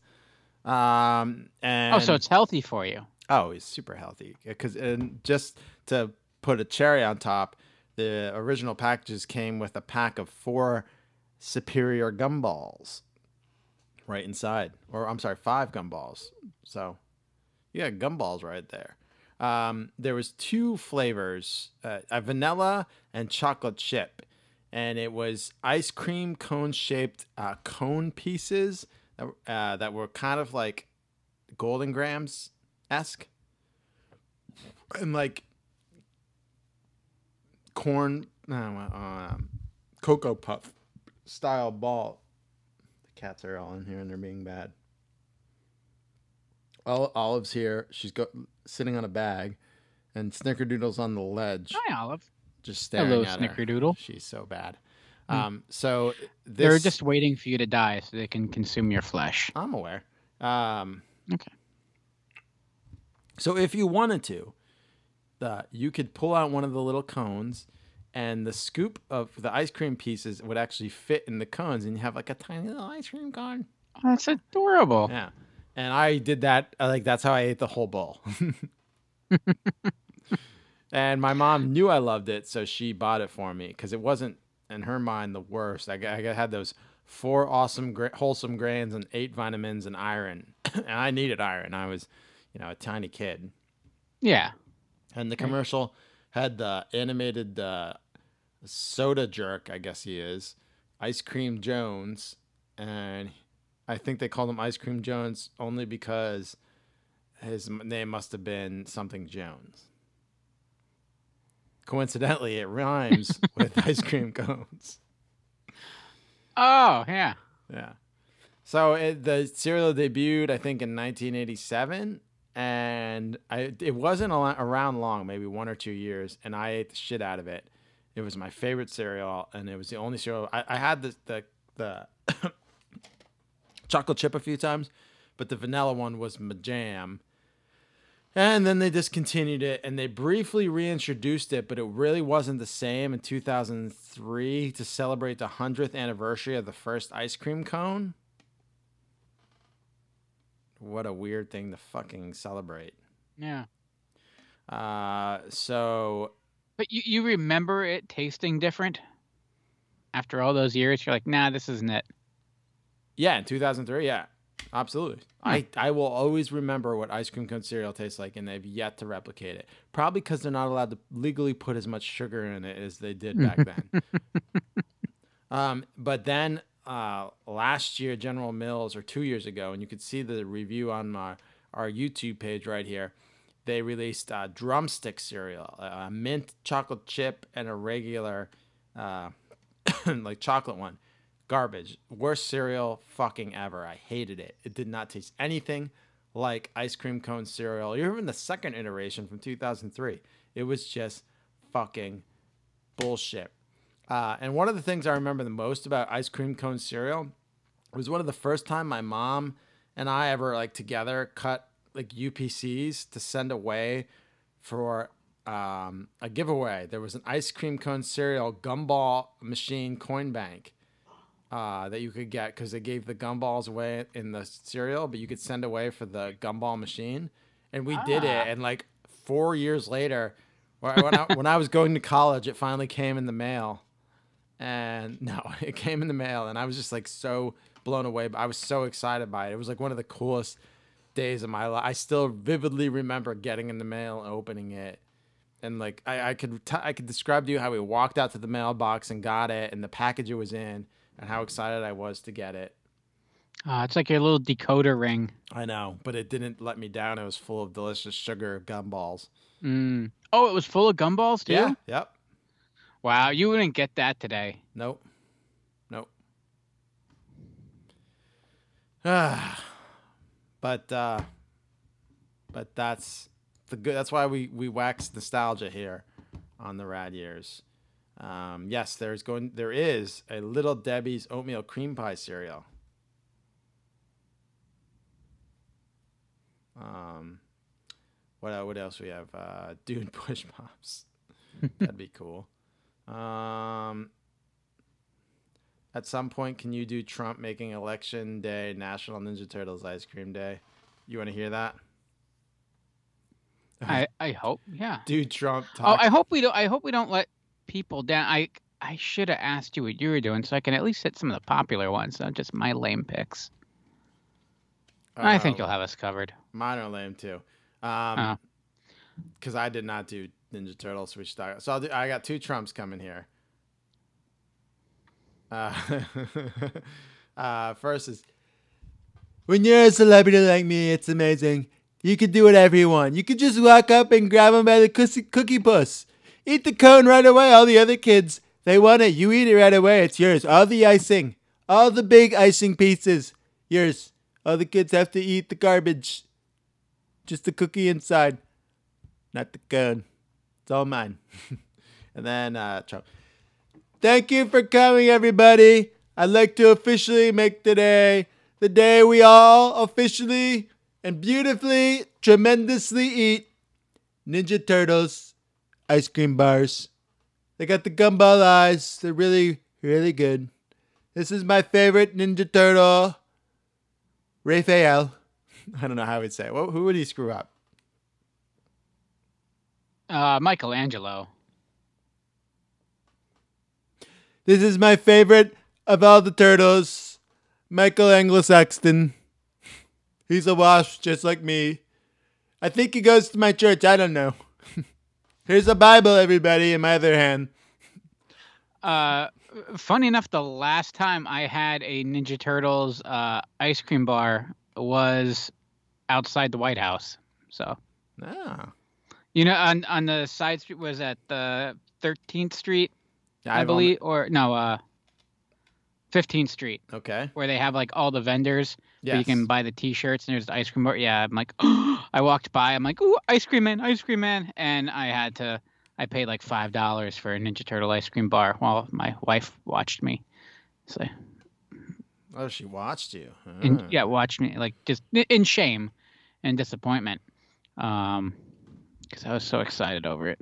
Um, and Oh, so it's healthy for you. Oh, it's super healthy. Because and just to put a cherry on top, the original packages came with a pack of four superior gumballs right inside, or I'm sorry, five gumballs. So you got gumballs right there. Um, there was two flavors, uh, a vanilla and chocolate chip, and it was ice cream cone shaped uh, cone pieces that, uh, that were kind of like Golden Grahams esque, and like corn, no, um, cocoa puff style ball. The cats are all in here and they're being bad. Ol- Olive's here. She's go- sitting on a bag, and Snickerdoodle's on the ledge, Hi, Olive. just staring Hello, at her. Snickerdoodle. She's so bad. Um, so this, They're just waiting for you to die so they can consume your flesh. I'm aware. Um, Okay. So if you wanted to, the you could pull out one of the little cones, and the scoop of the ice cream pieces would actually fit in the cones, and you have like a tiny little ice cream cone. That's adorable. Yeah, and I did that. uh, Like that's how I ate the whole bowl. and my mom knew I loved it, so she bought it for me because it wasn't in her mind the worst. I, I had those four awesome, gra- wholesome grains and eight vitamins and iron, and I needed iron. I was, you know, a tiny kid. Yeah. And the commercial had the animated uh, soda jerk, I guess he is, Ice Cream Jones, and I think they called him Ice Cream Jones only because his name must have been something Jones. Coincidentally, it rhymes with ice cream cones. Oh, yeah. Yeah. So it, the cereal debuted, I think, in 1987, and I it wasn't around long, maybe one or two years, and I ate the shit out of it. It was my favorite cereal, and it was the only cereal I, I had the the the chocolate chip a few times, but the vanilla one was my jam. And then they discontinued it and they briefly reintroduced it, but it really wasn't the same in 2003 to celebrate the 100th anniversary of the first ice cream cone. What a weird thing to fucking celebrate. Yeah. Uh, so But you, you remember it tasting different? After all those years, you're like, nah, this isn't it. yeah, in 2003, yeah, absolutely. I, I will always remember what ice cream cone cereal tastes like, and they've yet to replicate it. Probably because they're not allowed to legally put as much sugar in it as they did back then. um, but then uh, last year, General Mills, or two years ago, and you could see the review on my, our YouTube page right here. They released uh, drumstick cereal, a mint chocolate chip, and a regular, uh, like chocolate one garbage. Worst cereal fucking ever. I hated it. It did not taste anything like ice cream cone cereal. You're even the second iteration from 2003. It was just fucking bullshit. Uh, and one of the things I remember the most about ice cream cone cereal was one of the first time my mom and I ever like together cut like UPCs to send away for um, a giveaway. There was an ice cream cone cereal gumball machine coin bank uh, that you could get because they gave the gumballs away in the cereal, but you could send away for the gumball machine. And we did it. And like four years later, when I, when I was going to college, it finally came in the mail. And no, it came in the mail. And I was just like so blown away. But I was so excited by it. It was like one of the coolest days of my life. I still vividly remember getting in the mail and opening it. And like I, I could t- I could describe to you how we walked out to the mailbox and got it and the package it was in and how excited I was to get it. Uh, it's like your little decoder ring. I know, but it didn't let me down. It was full of delicious sugar gumballs. Mm. Oh, it was full of gumballs too. Yeah. Yep. Wow, you wouldn't get that today. Nope. Nope. Ah. but uh but that's the good that's why we we wax nostalgia here on the rad years. Um, yes, there's going there is a Little Debbie's oatmeal cream pie cereal. Um, what what else we have? Uh, Dune Push Pops. That'd be cool. Um, at some point, can you do Trump making election day National Ninja Turtles ice cream day? You want to hear that? I I hope. Yeah. Do Trump talk? Oh. I hope we don't. I hope we don't let people down. I I should have asked you what you were doing so I can at least hit some of the popular ones, not just my lame picks. I think Oh, you'll have us covered. Mine are lame too. Oh. Um, because I did not do Ninja Turtle Switch. So I'll do, I got two Trumps coming here. Uh, uh, first is when you're a celebrity like me, it's amazing. You can do whatever you want. You can just walk up and grab them by the cookie, cookie puss. Eat the cone right away. All the other kids, they want it. You eat it right away. It's yours. All the icing, all the big icing pieces, yours. All the kids have to eat the garbage. Just the cookie inside, not the cone. It's all mine. and then uh, Trump. Thank you for coming, everybody. I'd like to officially make today the day we all officially and beautifully, tremendously eat Ninja Turtles ice cream bars. They got the gumball eyes. They're really, really good. This is my favorite Ninja Turtle, Raphael. I don't know how I would say it. Who would he screw up? Uh, Michelangelo. This is my favorite of all the turtles, Michael Anglo-Saxton. He's a wash just like me. I think he goes to my church. I don't know. Here's a Bible, everybody, in my other hand. Uh, funny enough, the last time I had a Ninja Turtles uh, ice cream bar was outside the White House. So Ah. You know, on on the side street was at the 13th Street, Yeah, I only- believe, or no, uh, 15th Street, okay. where they have like all the vendors. where Yes. You can buy the T-shirts and there's the ice cream bar. Yeah, I'm like, I walked by. I'm like, ooh, ice cream man, ice cream man, and I had to. I paid like five dollars for a Ninja Turtle ice cream bar while my wife watched me. So, Oh, she watched you. in, Ah. yeah, watched me like just in shame and disappointment, um, because I was so excited over it.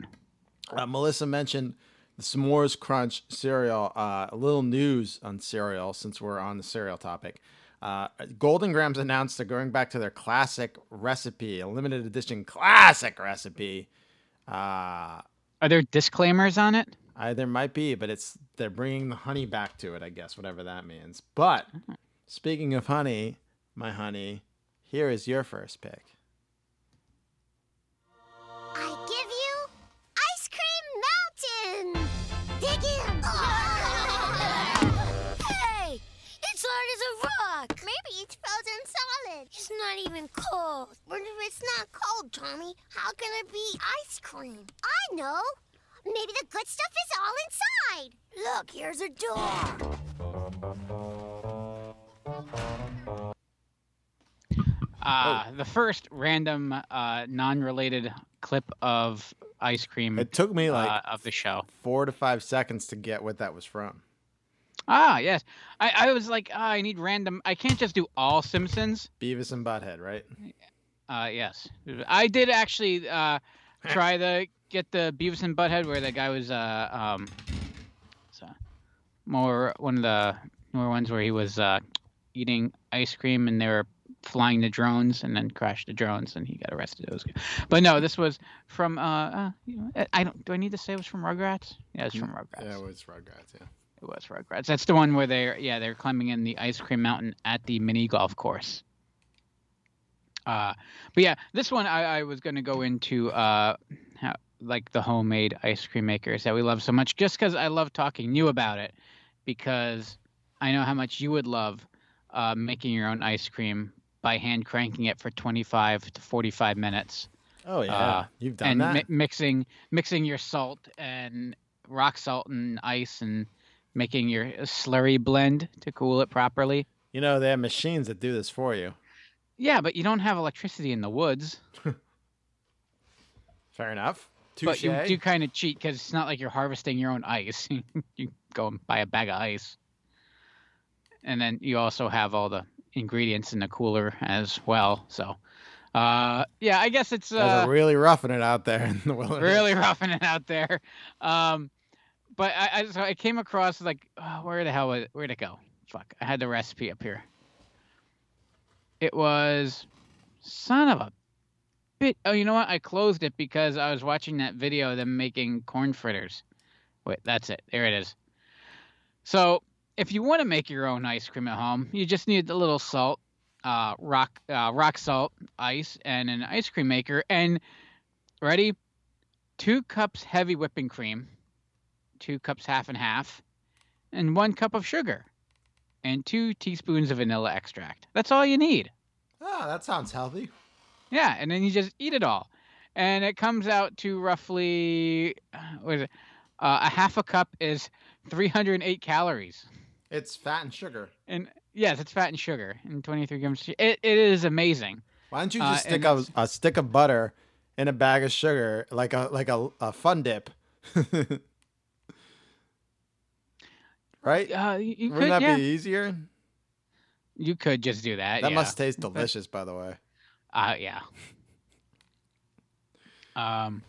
Uh, Melissa mentioned the S'mores Crunch cereal. Uh, a little news on cereal since we're on the cereal topic. Uh, Golden Grahams announced they're going back to their classic recipe, a limited edition classic recipe. Uh, Are there disclaimers on it? I, there might be, but it's they're bringing the honey back to it, I guess, whatever that means. But speaking of honey, my honey, here is your first pick. Frozen. It's not even cold. But if it's not cold, Tommy, how can it be ice cream? I know! Maybe the good stuff is all inside! Look, here's a door! Uh, the first random, uh, non-related clip of ice cream It took me like uh, of the show. four to five seconds to get what that was from. Ah, yes. I, I was like, ah, I need random. I can't just do all Simpsons. Beavis and Butthead, right? Uh, yes, I did actually uh, try to get the Beavis and Butthead where the guy was uh, um, so more one of the more ones where he was uh, eating ice cream and they were flying the drones and then crashed the drones and he got arrested. It was good. But no, this was from uh, uh you know, I- I don't do I need to say it was from Rugrats? Yeah, it's from Rugrats. Yeah, it was Rugrats. Yeah. It was Rugrats. That's the one where they're yeah they're climbing in the ice cream mountain at the mini golf course. Uh, but yeah, this one I, I was gonna go into uh, how, like the homemade ice cream makers that we love so much, just because I love talking new about it, because I know how much you would love uh, making your own ice cream by hand cranking it for 25 to 45 minutes Oh yeah, Uh, you've done and that. mi- mixing mixing your salt and rock salt and ice and making your slurry blend to cool it properly. you know they have machines that do this for you. Yeah, but you don't have electricity in the woods. Fair enough. but you do kind of cheat because it's not like you're harvesting your own ice. you go and buy a bag of ice, and then you also have all the ingredients in the cooler as well. So, uh, yeah, I guess it's uh, really roughing it out there in the wilderness. really roughing it out there. Um, but I, I so I came across like oh, where the hell it? Where'd it go? Fuck, I had the recipe up here. It was son of a bit. Oh, you know what? I closed it because I was watching that video of them making corn fritters. Wait, that's it. There it is. So if you want to make your own ice cream at home, you just need a little salt, uh, rock, uh, rock salt, ice, and an ice cream maker. And ready? Two cups heavy whipping cream, two cups half and half, and one cup of sugar, and two teaspoons of vanilla extract. That's all you need. Oh, that sounds healthy. Yeah, and then you just eat it all, and it comes out to roughly uh, what is it? Uh, a half a cup is 308 calories. It's fat and sugar. And yes, it's fat and sugar and 23 grams. It, it is amazing. Why don't you Uh, just and stick a, a stick of butter in a bag of sugar, like a like a, a fun dip? right? Uh, Wouldn't could, that yeah, be easier? you could just do that. That yeah. must taste delicious, by the way. Uh, yeah. Um,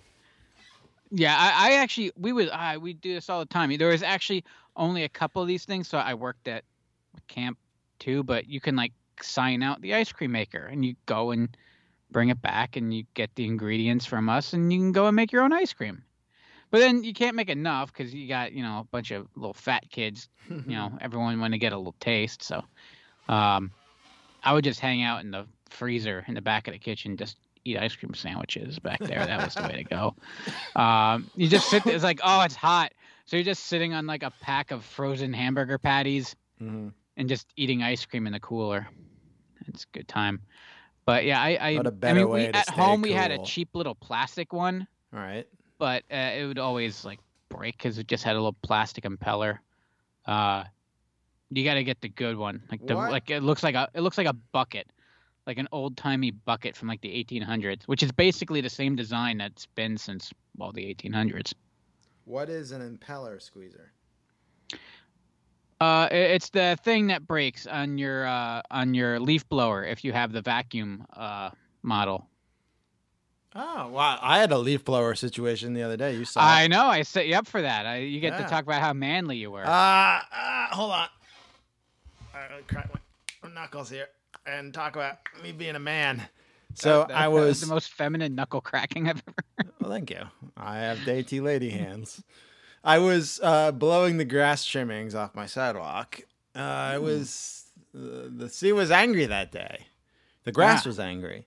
yeah, I, I actually we would I we do this all the time. There was actually only a couple of these things, so I worked at camp too. But you can like sign out the ice cream maker, and you go and bring it back, and you get the ingredients from us, and you can go and make your own ice cream. But then you can't make enough because you got you know a bunch of little fat kids. You know, everyone want to get a little taste, so um, I would just hang out in the freezer in the back of the kitchen, just eat ice cream sandwiches back there. That was the way to go. Um, you just sit there, it's like, oh, it's hot. So you're just sitting on like a pack of frozen hamburger patties Mhm. and just eating ice cream in the cooler. It's a good time. But yeah, I, I, What a I better mean, we, at home we had a cheap little plastic one, All right. But uh, it would always like break because it just had a little plastic impeller. Uh, you got to get the good one. Like the What? like it looks like a it looks like a bucket, like an old timey bucket from like the 1800s, which is basically the same design that's been since well the 1800s. What is an impeller squeezer? Uh, it's the thing that breaks on your uh on your leaf blower if you have the vacuum uh model. Oh, wow. I had a leaf blower situation the other day. You saw I it. know. I set you up for that. I, you get Yeah. to talk about how manly you were. Uh, uh, hold on. I'm crack my knuckles here and talk about me being a man. So That- that- I that was. the most feminine knuckle cracking I've ever. Well, thank you. I have dainty lady hands. I was uh, blowing the grass trimmings off my sidewalk. Uh, I was uh, the sea was angry that day. The grass Ah. was angry,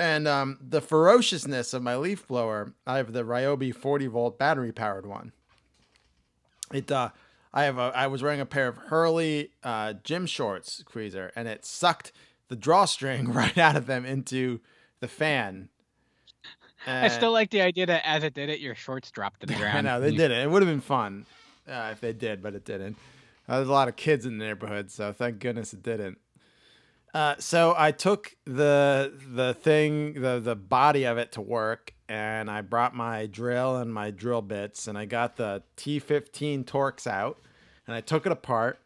and um, the ferociousness of my leaf blower. I have the Ryobi 40 volt battery powered one. It uh, I have a I was wearing a pair of Hurley uh, gym shorts, Squeezer, and it sucked the drawstring right out of them into the fan. I still like the idea that as it did it, your shorts dropped to the ground. I know they You- didn't. It would have been fun uh, if they did, but it didn't. Uh, there's a lot of kids in the neighborhood, so thank goodness it didn't. Uh, so I took the the thing, the the body of it to work, and I brought my drill and my drill bits, and I got the T15 Torx out, and I took it apart,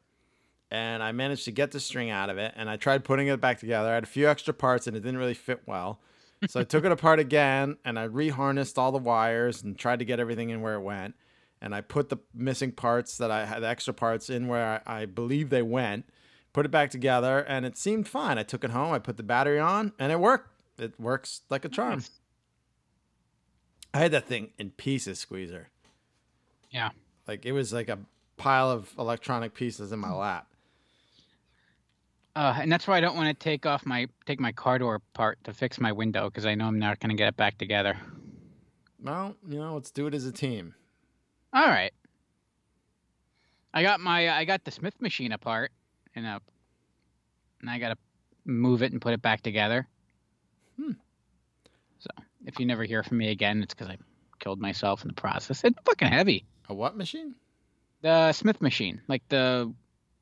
and I managed to get the string out of it, and I tried putting it back together. I had a few extra parts, and it didn't really fit well. So I took it apart again and I reharnessed all the wires and tried to get everything in where it went. And I put the missing parts that I had, the extra parts in where I, I believe they went, put it back together, and it seemed fine. I took it home, I put the battery on, and it worked. It works like a charm. Nice. I had that thing in pieces, Squeezer. Yeah. Like it was like a pile of electronic pieces in my lap. Uh, and that's why I don't want to take off my take my car door apart to fix my window because I know I'm not going to get it back together. Well, you know, let's do it as a team. All right. I got my I got the Smith machine apart, and uh, and I got to move it and put it back together. Hmm. So if you never hear from me again, it's because I killed myself in the process. It's fucking heavy. A what machine? The Smith machine, like the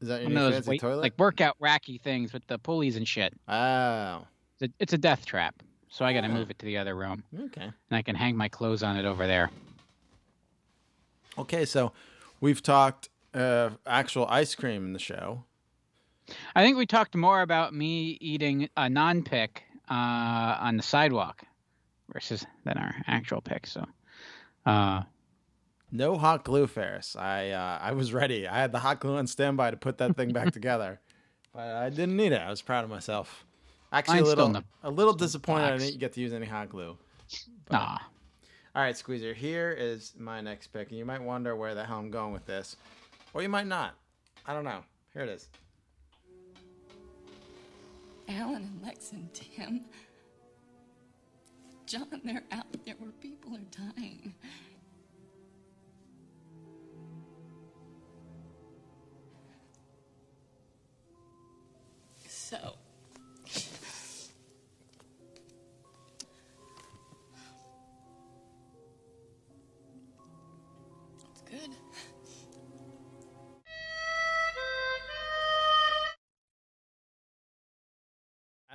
Is that your one new of those fancy weight- toilet? like workout racky things with the pulleys and shit. oh, It's a, it's a death trap. so I got to move it to the other room, Okay. and I can hang my clothes on it over there. Okay, so we've talked uh, actual ice cream in the show. I think we talked more about me eating a non-pick uh, on the sidewalk versus than our actual pick. So, uh, No hot glue, Ferris. I uh, I was ready. I had the hot glue on standby to put that thing back together, but I didn't need it. I was proud of myself. Actually, Mine's a little in a little disappointed I didn't get to use any hot glue. But- nah. All right, Squeezer. Here is my next pick, and you might wonder where the hell I'm going with this, or you might not. I don't know. Here it is. Alan and Lex and Tim. John, they're out there where people are dying. So.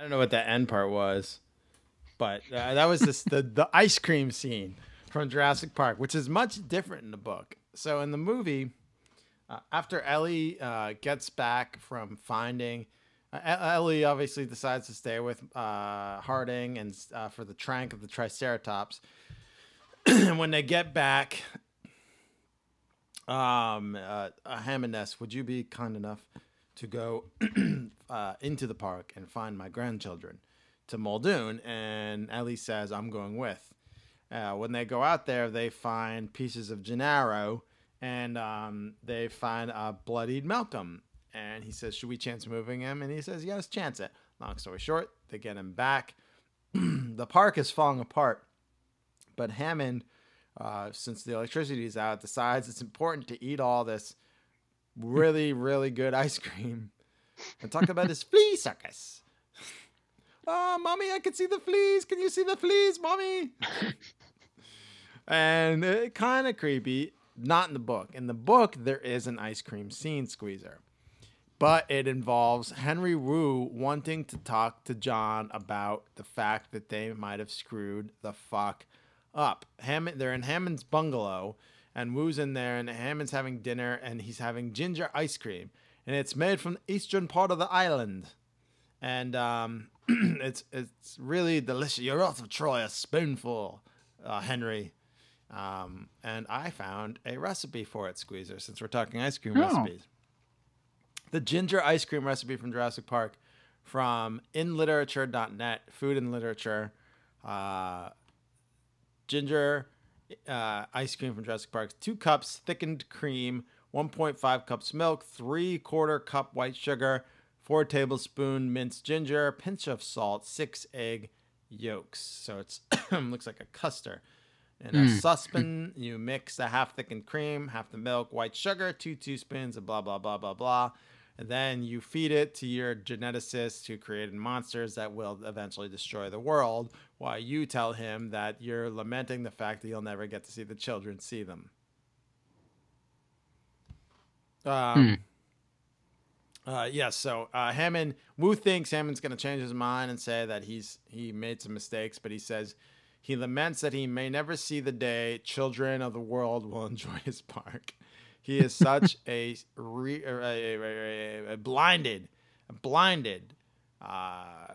Don't know what that end part was, but uh, that was this, the the ice cream scene from Jurassic Park, which is much different in the book. So in the movie, uh, after Ellie uh, gets back from finding, uh, Ellie obviously decides to stay with uh, Harding and uh, for the trank of the Triceratops. And when they get back, um, uh, Hammond asks, "Would you be kind enough to go uh, into the park and find my grandchildren to Muldoon?" And Ellie says, "I'm going with." Uh, when they go out there, they find pieces of Gennaro, and um, they find a bloodied Malcolm. And he says, "Should we chance moving him?" And he says, "Yes, chance it." Long story short, they get him back. the park is falling apart, but Hammond, uh, since the electricity is out, decides it's important to eat all this really, really good ice cream and talk about his flea circus. Oh, mommy, I can see the fleas. Can you see the fleas, mommy? and uh, it kind of creepy. Not in the book. In the book, there is an ice cream scene squeezer, but it involves Henry Wu wanting to talk to John about the fact that they might have screwed the fuck up. Hammond, they're in Hammond's bungalow, and Wu's in there, and Hammond's having dinner, and he's having ginger ice cream, and it's made from the eastern part of the island, and um, it's it's really delicious. You're off of Troy, a spoonful, uh, Henry. Um, and I found a recipe for it, Squeezer, since we're talking ice cream Oh. recipes. The ginger ice cream recipe from Jurassic Park from inliterature.net, food and literature. Uh, ginger uh, ice cream from Jurassic Park. Two cups thickened cream, 1.5 cups milk, three quarter cup white sugar, four tablespoon minced ginger, pinch of salt, six egg yolks. So it's looks like a custard. In a saucepan, you mix the half thickened cream, half the milk, white sugar, two teaspoons of blah blah blah blah blah. And then you feed it to your geneticists who created monsters that will eventually destroy the world, while you tell him that you're lamenting the fact that you'll never get to see the children see them. Um, uh, yes, so uh, Hammond Wu thinks Hammond's going to change his mind and say that he's he made some mistakes, but he says he laments that he may never see the day children of the world will enjoy his park. He is such a, re, a, a, a, blinded, blinded, uh,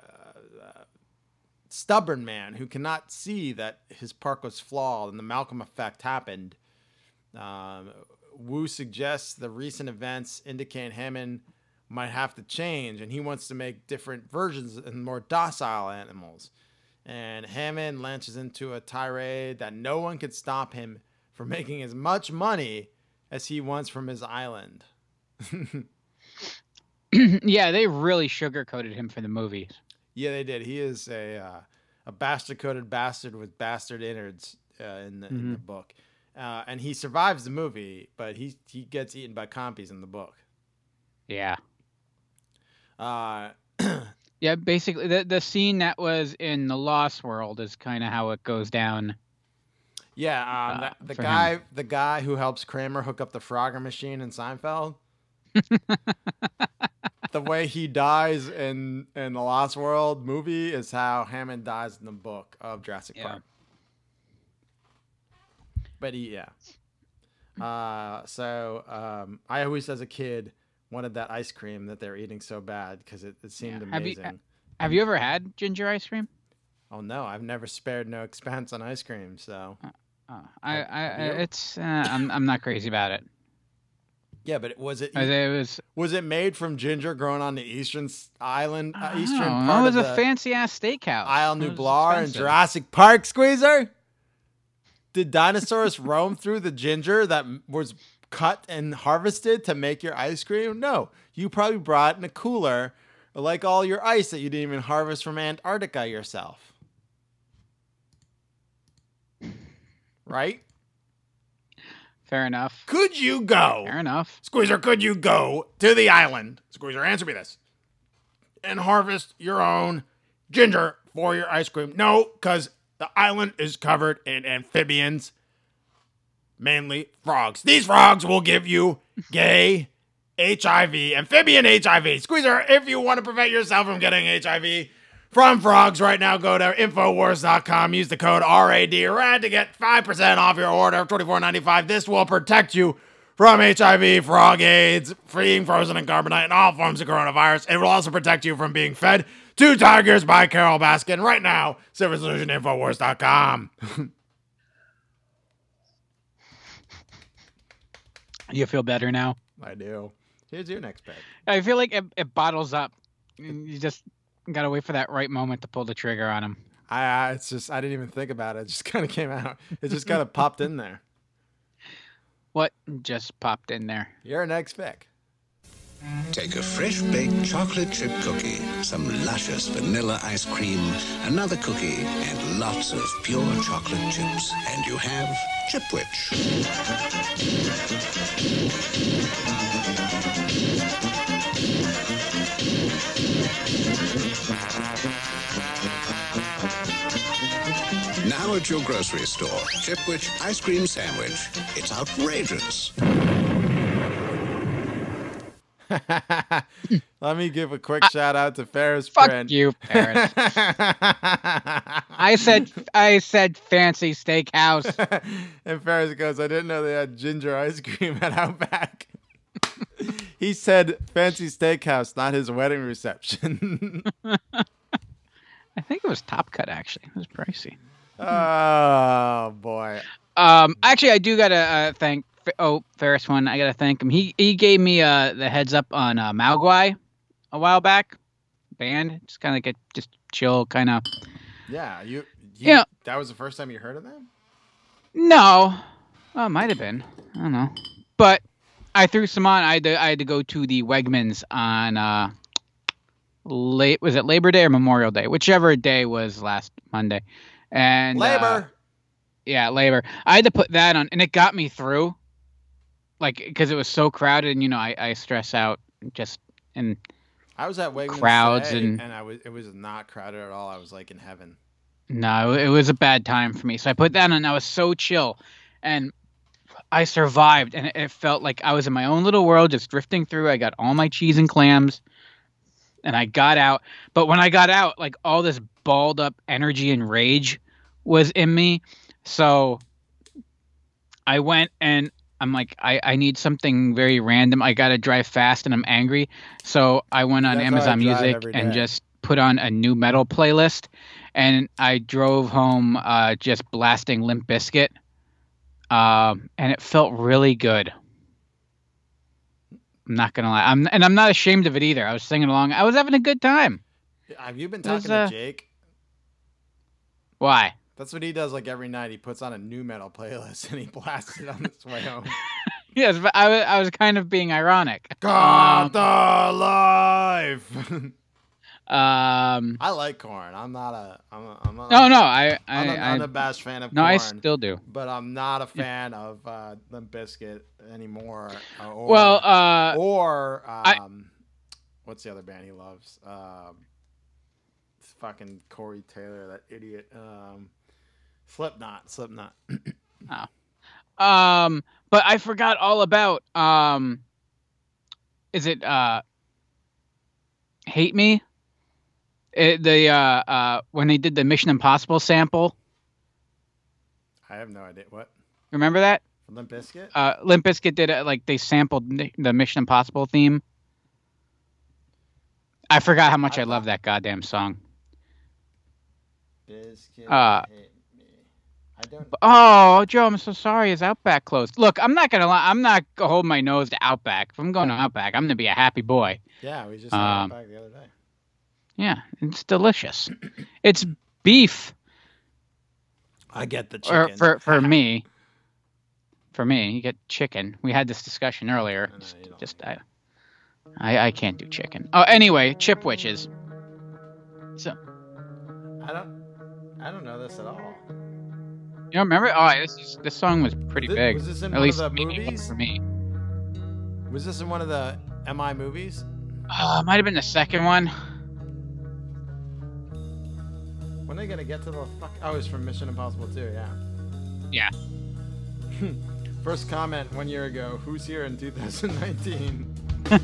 stubborn man who cannot see that his park was flawed and the Malcolm effect happened. Um, Wu suggests the recent events indicate Hammond might have to change, and he wants to make different versions and more docile animals. And Hammond launches into a tirade that no one could stop him from making as much money as he wants from his island. yeah, they really sugarcoated him for the movies. Yeah, they did. He is a uh, a bastard coated bastard with bastard innards uh, in the in the book, uh, and he survives the movie, but he he gets eaten by compies in the book. Yeah. Uh, Yeah, basically the the scene that was in the Lost World is kind of how it goes down. Yeah, um, Uh, the, the guy him. the guy who helps Kramer hook up the Frogger machine in Seinfeld. the way he dies in in the Lost World movie is how Hammond dies in the book of Jurassic Yeah. Park. But he, yeah. Uh, so um, I always, as a kid, wanted that ice cream that they were eating so bad because it, it seemed Yeah. Have you- amazing. Have you ever had ginger ice cream? oh no, I've never spared no expense on ice cream. So Oh, I, I, it's, uh, I'm, I'm not crazy about it. yeah, but was it It was, was it made from ginger grown on the eastern s- island, uh, I eastern don't know, part it was of a the fancy ass steakhouse. Isla It was Nublar and expensive. Jurassic Park, Squeezer? Did dinosaurs roam through the ginger that m- was cut and harvested to make your ice cream? No. You probably brought it in a cooler, like all your ice that you didn't even harvest from Antarctica yourself. Right? Fair enough. Could you go? Fair enough. Squeezer, could you go to the island? Squeezer, answer me this. And harvest your own ginger for your ice cream. No, because the island is covered in amphibians, mainly frogs. These frogs will give you gay HIV, amphibian HIV. Squeezer, if you want to prevent yourself from getting HIV from frogs right now, go to Infowars.com. Use the code RAD RAD to get 5% off your order of $24.95. This will protect you from HIV, frog AIDS, freeing frozen and carbonite, and all forms of coronavirus. It will also protect you from being fed to tigers by Carole Baskin. Right now, SilverSolutionInfowars.com. You feel better now? I do. Here's your next pick. I feel like it, it bottles up. You just gotta wait for that right moment to pull the trigger on him. I, I it's just I didn't even think about it. It just kind of came out. It just kind of popped in there. What just popped in there? Your next pick. Take a fresh baked chocolate chip cookie, some luscious vanilla ice cream, another cookie, and lots of pure chocolate chips, and you have Chipwich. Now at your grocery store, Chipwich ice cream sandwich. It's outrageous. Let me give a quick uh, shout out to Ferris Fuck Print. you, Ferris. I said I said fancy steakhouse. and Ferris goes, I didn't know they had ginger ice cream at Outback. he said fancy steakhouse, not his wedding reception. I think it was Top Cut actually. It was pricey. oh boy. Um, actually, I do gotta uh, thank. Oh, Ferris one. I gotta thank him. He he gave me uh the heads up on uh, Mogwai a while back. Band, just kind of like a just chill kind of. Yeah, you, you Yeah. that was the first time you heard of them? No, well, it might have been. I don't know, but I threw some on. I had to I had to go to the Wegmans on uh late was it Labor Day or Memorial Day, whichever day was last Monday, and uh, Labor. yeah, labor. I had to put that on, and it got me through. Like, because it was so crowded, and you know, I, I stress out just and I was at Wegmans crowds today, and- and I was it was not crowded at all. I was like in heaven. no, it was a bad time for me. So I put that on, and I was so chill, and I survived, and it, felt like I was in my own little world, just drifting through. I got all my cheese and clams, and I got out. But when I got out, like all this balled up energy and rage was in me. So I went and I'm like, I, I need something very random. I gotta drive fast and I'm angry. So I went on That's Amazon Music and just put on a nu metal playlist and I drove home uh, just blasting Limp Bizkit. Um, and it felt really good. I'm not gonna lie. I'm and I'm not ashamed of it either. I was singing along. I was having a good time. Have you been talking uh, to Jake? Why? That's what he does like every night. He puts on a nu metal playlist and he blasts it on his way home. Yes, but I was I was kind of being ironic. God alive. Um, I like Korn. I'm not a. I'm a. I'm a no, no, I, I, I'm a, I I'm a bash fan of no, Korn. I still do. but I'm not a fan of uh, Limp Bizkit anymore. uh, Or, Well, uh, or I- um, what's the other band he loves? Um, fucking Corey Taylor, that idiot. Um, Slipknot, Slipknot. um, but I forgot all about um, is it uh, hate me. It, the uh, uh, when they did the Mission Impossible sample, I have no idea what. remember that? Limp Bizkit? Uh, Limp Bizkit did it like they sampled the Mission Impossible theme. I forgot how much I, I love that goddamn song. Bizkit Uh, hit me. I don't. Oh, Joe, I'm so sorry. Is Outback closed? Look, I'm not gonna lie. I'm not gonna hold my nose to Outback. If I'm going to Outback, I'm gonna be a happy boy. Yeah, we just Um, that back the other day. Yeah, it's delicious. it's beef I get the chicken. or for for me. For me, you get chicken. We had this discussion earlier. Know, Just, just I, I, I can't do chicken. Oh, anyway, chipwiches. So I don't. I don't know this at all. you know, remember? Oh, this is, this song was pretty Thi- big. was this in At one of least the maybe it movies? for me. Was this in one of the MI movies? Uh, might have been the second one. When are they gonna get to the fuck? Oh, it's from Mission Impossible 2, yeah. Yeah. First comment one year ago. Who's here in 2019? I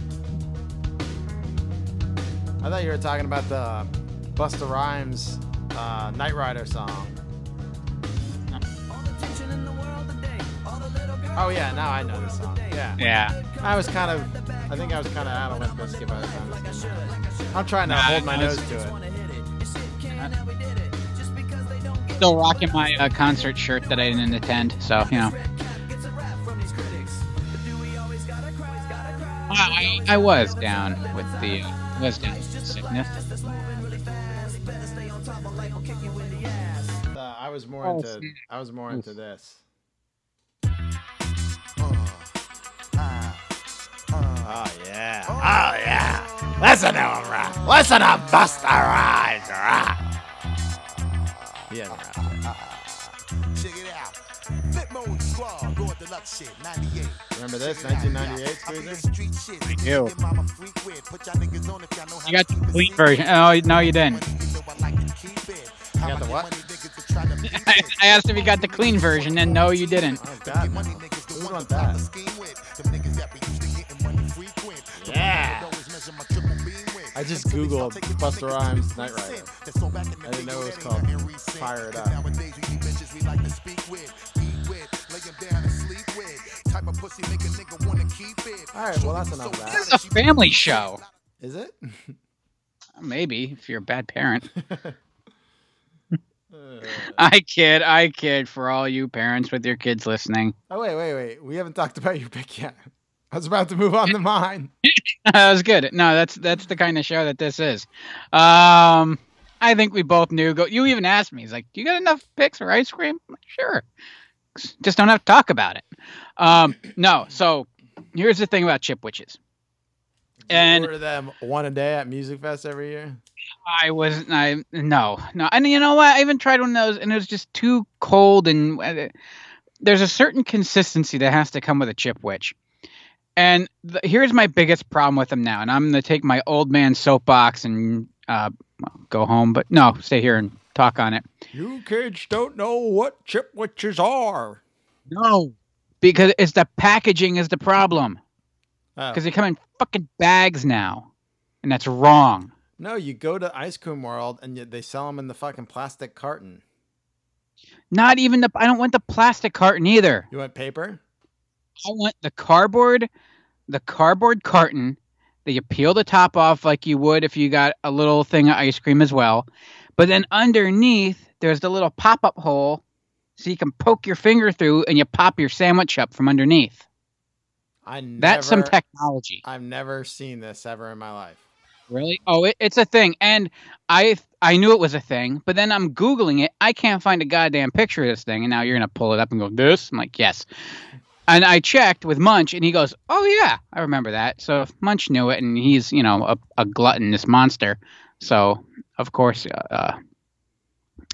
thought you were talking about the Busta Rhymes uh, Knight Rider song. Oh yeah, now I know this song. Yeah. Yeah. I was kind of, I think I was kind of out of Limp Bizkit by the time this came out. I'm trying to Nah, hold my nose to it. Still rocking my uh, concert shirt that I didn't attend, so you know. I, I, was down with the uh, was down with the sickness. Uh, I was more Oh, into. I was more into this. Oh yeah. Oh yeah. Listen to him rap. Listen to Busta Rhymes rap. Yeah. Ah, ah, ah. Check it out. Flip mode squad, Lord Deluxe shit, 98. Remember this? 1998 Squeezer? Street shit. I do. Get mama freak with. Put y'all niggas on if y'all know how You got the keep it clean version. Oh no, you didn't. You I like to keep it. How got the what? money niggas are trying to beat I, asked if you got the clean version, and no, you didn't. Oh God. Money no. Who one want to pop that? a scheme with. Them niggas that be used to getting money frequent. The Yeah. I just Googled Busta Rhymes Knight Rider. percent. That's all back in the I didn't know it was called. Fire It Up. Nowadays, need bitches we like to speak with, eat with, lay 'em down and sleep with. Type of pussy make a nigga wanna keep it. All right, well, that's enough of that. This is a family show. Is it? Maybe if you're a bad parent. I kid, I kid. For all you parents with your kids listening, oh wait, wait, wait. We haven't talked about your pick yet. I was about to move on to mine. that was good. No, that's that's the kind of show that this is. Um, I think we both knew. Go. You even asked me. He's like, "Do you got enough picks for ice cream?" I'm like, sure. Just don't have to talk about it. Um, no. So here's the thing about chipwiches. And order them one a day at Music Fest every year. I wasn't. I no no and you know what I even tried one of those and it was just too cold and uh, there's a certain consistency that has to come with a chipwich. And the, here's my biggest problem with them now, and I'm gonna take my old man soapbox and uh, go home, but no, stay here and talk on it. You kids don't know what chipwiches are. No, because it's the packaging is the problem. Oh. Because they come in fucking bags now, and that's wrong. No, you go to Ice Cream World and they sell them in the fucking plastic carton. Not even the I don't want the plastic carton either. You want paper? I want the cardboard, the cardboard carton that you peel the top off like you would if you got a little thing of ice cream as well. But then underneath, there's the little pop up hole so you can poke your finger through and you pop your sandwich up from underneath. I never, That's some technology. I've never seen this ever in my life. Really? Oh, it, it's a thing. And I I knew it was a thing, but then I'm Googling it. I can't find a goddamn picture of this thing. And now you're going to pull it up and go, this? I'm like, yes. And I checked with Munch, and he goes, "Oh yeah, I remember that." So Munch knew it, and he's you know a, a gluttonous monster. So of course, uh, uh,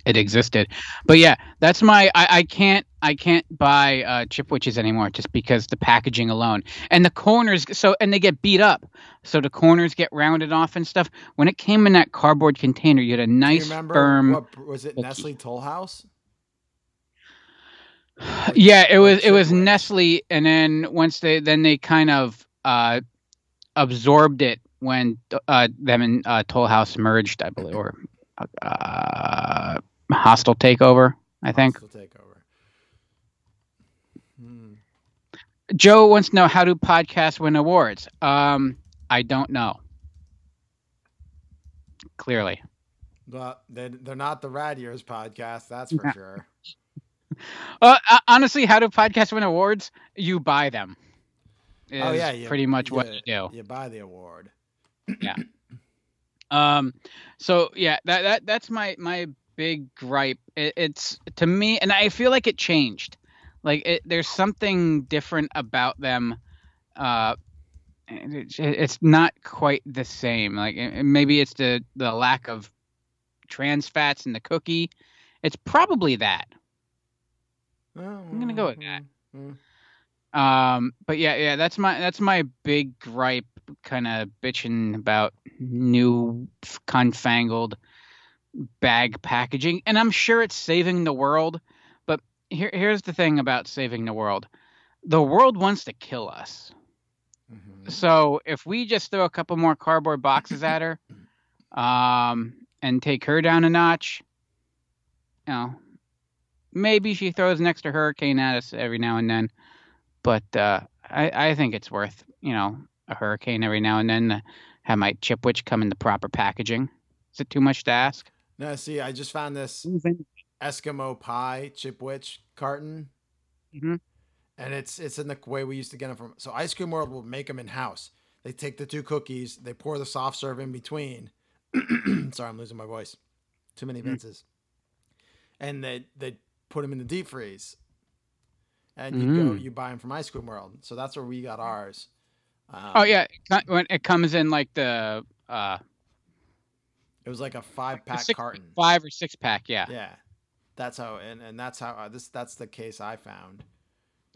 it existed. But yeah, that's my. I, I can't. I can't buy uh, chipwiches anymore just because the packaging alone and the corners. So and they get beat up. So the corners get rounded off and stuff. When it came in that cardboard container, you had a nice firm. what was it? Nestle Toll House. Yeah it was it was nestle and then once they then they kind of uh absorbed it when uh, them and uh, Toll House merged, I believe, or uh, Hostile Takeover. I think Hostile takeover. Hmm. Joe wants to know how do podcasts win awards. Um, I don't know. Clearly, Well, they they're not the Rad Years podcast, that's for Yeah. sure. Uh, uh, honestly, how do podcasts win awards? You buy them. oh yeah, you, pretty much what you, you do. You buy the award. Yeah. Um, so yeah, that that that's my my big gripe. It, it's to me, and I feel like it changed. Like it, there's something different about them. Uh, it, it's not quite the same. Like maybe it's the the lack of trans fats in the cookie. It's probably that. I'm gonna go with that. Mm. Um, but yeah, yeah, that's my that's my big gripe, kind of bitching about new confangled bag packaging, and I'm sure it's saving the world. But here, here's the thing about saving the world: the world wants to kill us. Mhm. So if we just throw a couple more cardboard boxes at her, um, and take her down a notch, you know, maybe she throws an extra hurricane at us every now and then. But uh, I, I think it's worth, you know, a hurricane every now and then to have my chipwich come in the proper packaging. Is it too much to ask? No, see, I just found this Eskimo pie Chipwich carton, Mhm. and it's it's in the way we used to get them from. So Ice Cream World will make them in house. They take the two cookies, they pour the soft serve in between. Sorry, I'm losing my voice. Too many Vinces. And they they put them in the deep freeze, and you go Mm. you buy them from Ice Cream World. So that's where we got ours. Um, Oh yeah, when it comes in like the uh, it was like a five pack six, carton. five or six pack. Yeah. Yeah, that's how, and and that's how uh, this that's the case I found.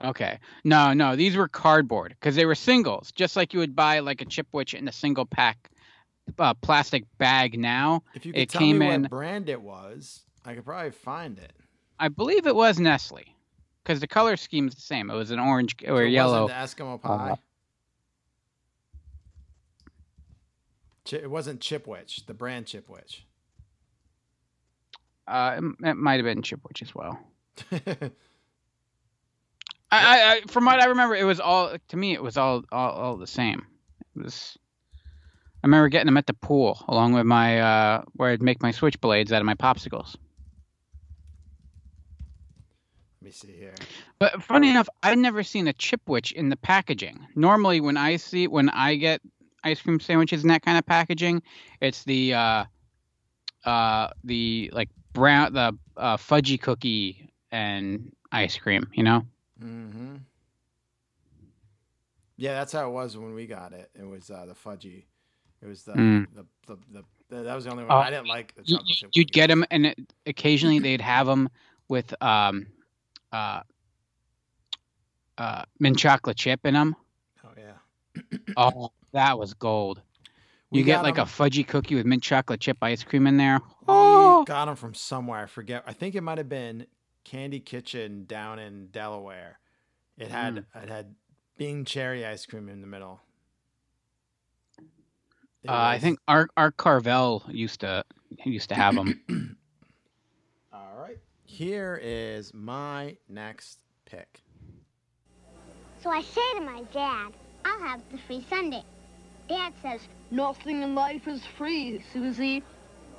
Okay. No, no, these were cardboard because they were singles, just like you would buy like a chipwich in a single pack uh, plastic bag. Now, If you could It tell came me in- what brand it was, I could probably find it. I believe it was Nestle because the color scheme's the same. It was an orange or it yellow. wasn't the Eskimo pie. Chi- it wasn't Chipwich, the brand Chipwich. Uh, it, it might have been chipwich as well. I, I, I, from what I remember, it was all to me. It was all, all, all the same. It was. I remember getting them at the pool along with my uh, where I'd make my switchblades out of my popsicles. Let me see here. But funny enough, I've never seen a chipwich in the packaging. Normally, when I see when I get ice cream sandwiches in that kind of packaging, it's the uh, uh, the like brown the uh, fudgy cookie and ice cream. You know. Mm-hmm. Yeah, that's how it was when we got it. It was uh, the fudgy. It was the, Mm. the, the, the, that was the only one. Oh, I didn't like the You, chocolate chip. you'd cookies. get them, and it, occasionally they'd have them with um, uh, uh, mint chocolate chip in them. Oh yeah. Oh, that was gold. We You get like like 'em- a fudgy cookie with mint chocolate chip ice cream in there. We Oh, got them from somewhere. I forget. I think it might have been Candy Kitchen down in Delaware. It had Mm. it had Bing cherry ice cream in the middle. Uh, I think our our Carvel used to used to have them. All right. Here is my next pick. So I say to my dad, I'll have the free sundae. Dad says, Nothing in life is free, Susie.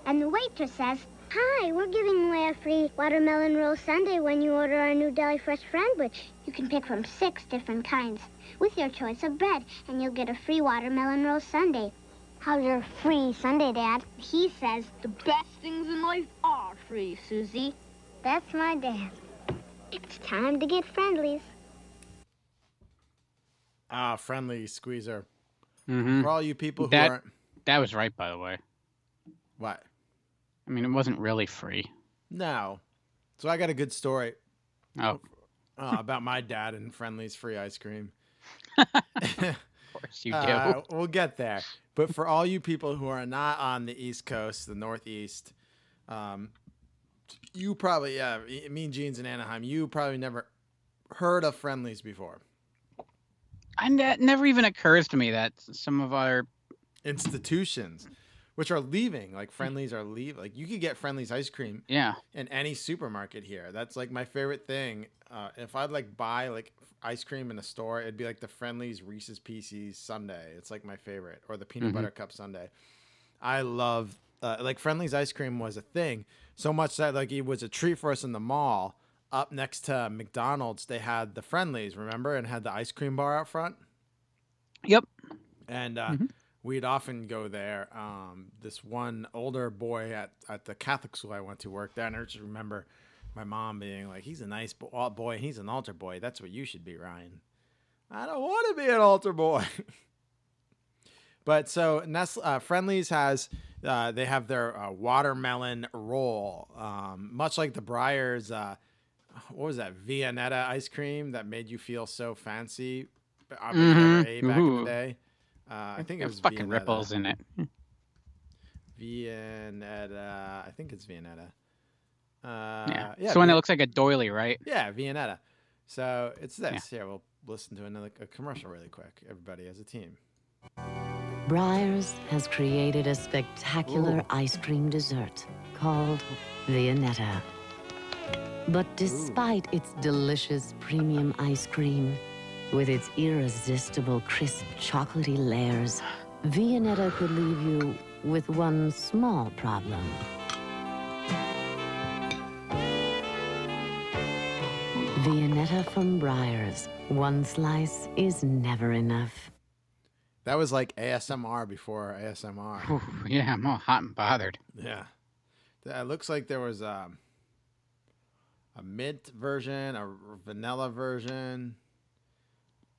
and the waitress says, Hi, we're giving away a free watermelon roll sundae when you order our new Deli Fresh Friendwich. You can pick from six different kinds with your choice of bread, and you'll get a free watermelon roll sundae. How's your free sundae, Dad? He says, The best things in life are free, Susie. That's my dad. It's time to get friendly's. Ah, friendly squeezer. hmm For all you people who That- aren't That was right, by the way. what? I mean, it wasn't really free. No. So I got a good story Oh, uh, about my dad and Friendly's free ice cream. of course you do. Uh, we'll get there. But for all you people who are not on the East Coast, the Northeast, um, you probably, yeah, Mean Jeans in Anaheim, you probably never heard of friendly's before. and that never even occurs to me that some of our institutions, which are leaving. Like Friendly's are leave. Like you could get Friendly's ice cream Yeah. in any supermarket here. That's like my favorite thing. Uh, if I'd like buy like ice cream in a store, it'd be like the Friendly's Reese's Pieces sundae. It's like my favorite, or the peanut Mhm. butter cup sundae. I love uh, like Friendly's ice cream was a thing so much that like it was a treat for us in the mall. Up next to McDonald's, they had the Friendly's, remember, and had the ice cream bar out front. Yep. And uh, we'd often go there. Um, this one older boy at, at the Catholic school I went to work there, and I just remember my mom being like, "He's a nice uh, boy. He's an altar boy. That's what you should be, Ryan." I don't want to be an altar boy. but so Nestle uh, Friendly's has uh, they have their uh, watermelon roll, um, much like the Breyers. Uh, what was that Viennetta ice cream that made you feel so fancy? Mhm. ate back in the day. Uh, I think it was fucking Viennetta. ripples in it. Viennetta. I think it's Viennetta. Uh, yeah. yeah. so when it looks like a doily, right? yeah, Viennetta. So it's this. Yeah, we'll listen to another a commercial really quick. Everybody as a team. Breyers has created a spectacular ice cream dessert called Viennetta. But despite its delicious premium ice cream, with its irresistible crisp chocolatey layers, Viennetta could leave you with one small problem. Viennetta from Breyers. One slice is never enough. That was like ASMR before ASMR. Whew, yeah, I'm all hot and bothered. Yeah. It looks like there was um, a mint version, a vanilla version,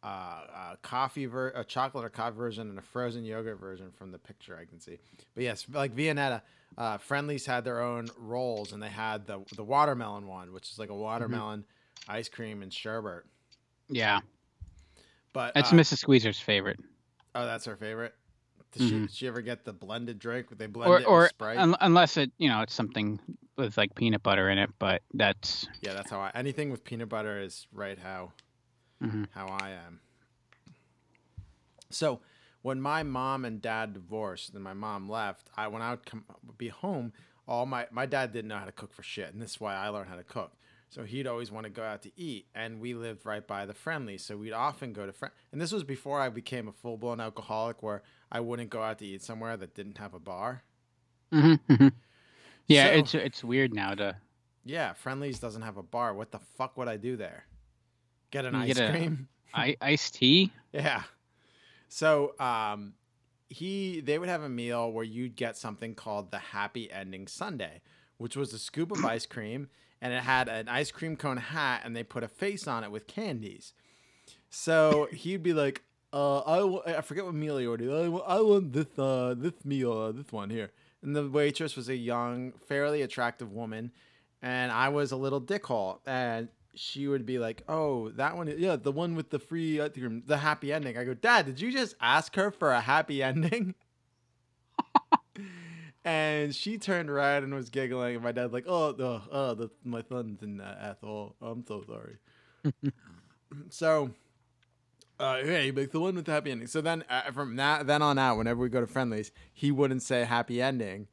uh, a coffee ver- a chocolate or coffee version, and a frozen yogurt version from the picture I can see. But yes, like Viennetta, uh, Friendlies had their own rolls, and they had the the watermelon one, which is like a watermelon ice cream and sherbet. Yeah. But That's uh, Mrs. Squeezer's favorite. Oh, that's her favorite. Did she, Mhm. did she ever get the blended drink? They blend Or it or with Sprite? un- unless it, you know, it's something with like peanut butter in it, but that's Yeah, that's how I. Anything with peanut butter is right how Mhm. how I am. So when my mom and dad divorced and my mom left, I when I would come be home, all my my dad didn't know how to cook for shit, and this is why I learned how to cook. So he'd always want to go out to eat, and we lived right by the friendly, so we'd often go to friend. And this was before I became a full blown alcoholic, where I wouldn't go out to eat somewhere that didn't have a bar. Mhm, mhm. yeah, So- it's it's weird now to Yeah, Friendly's doesn't have a bar. What the fuck would I do there? Get an ice get cream? I, iced tea. Yeah. So um he they would have a meal where you'd get something called the happy ending sundae, which was a scoop of ice cream and it had an ice cream cone hat and they put a face on it with candies. So he'd be like, uh, I, forget what meal he ordered. I, want this uh this meal, uh, this one here. And the waitress was a young, fairly attractive woman, and I was a little dickhole. And she would be like, "Oh, that one, yeah, the one with the free ice cream, the happy ending." I go, "Dad, did you just ask her for a happy ending?" and she turned red and was giggling. And my dad's like, "Oh, the, oh, the, my son's in that asshole. I'm so sorry." so, uh, yeah, he'd the one with the happy ending. So then, uh, from that then on out, whenever we go to Friendly's, he wouldn't say happy ending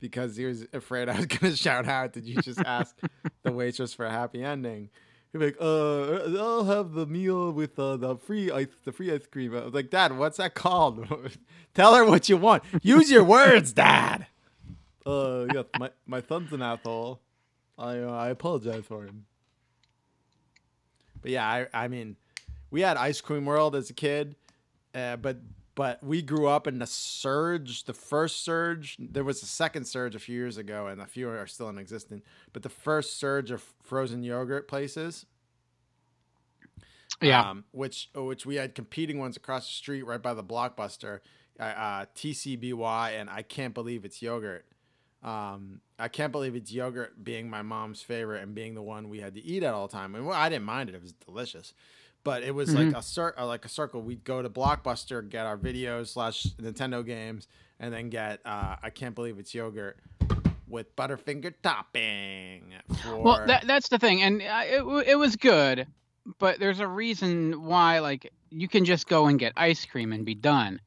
because he was afraid I was gonna shout out. Did you just ask the waitress for a happy ending? He'd be like, "Uh, I'll have the meal with uh, the free ice, the free ice cream." I was like, "Dad, what's that called? Tell her what you want. Use your words, Dad." Uh, yeah, my my son's an asshole. I uh, I apologize for him. But yeah, I I mean, we had Ice Cream World as a kid, uh, but but we grew up in the surge, the first surge. There was a second surge a few years ago, and a few are still in existence. But the first surge of frozen yogurt places, Yeah. um, which which we had competing ones across the street right by the blockbuster, uh, uh, TCBY, and I can't believe it's yogurt. Um, I can't believe it's yogurt being my mom's favorite and being the one we had to eat at all the time. And well, I didn't mind it; it was delicious. But it was like Mhm. a cir- uh, like a circle. We'd go to Blockbuster, get our videos slash Nintendo games, and then get uh, I can't believe it's yogurt with Butterfinger topping. For... Well, that that's the thing, and uh, it it was good, but there's a reason why like you can just go and get ice cream and be done.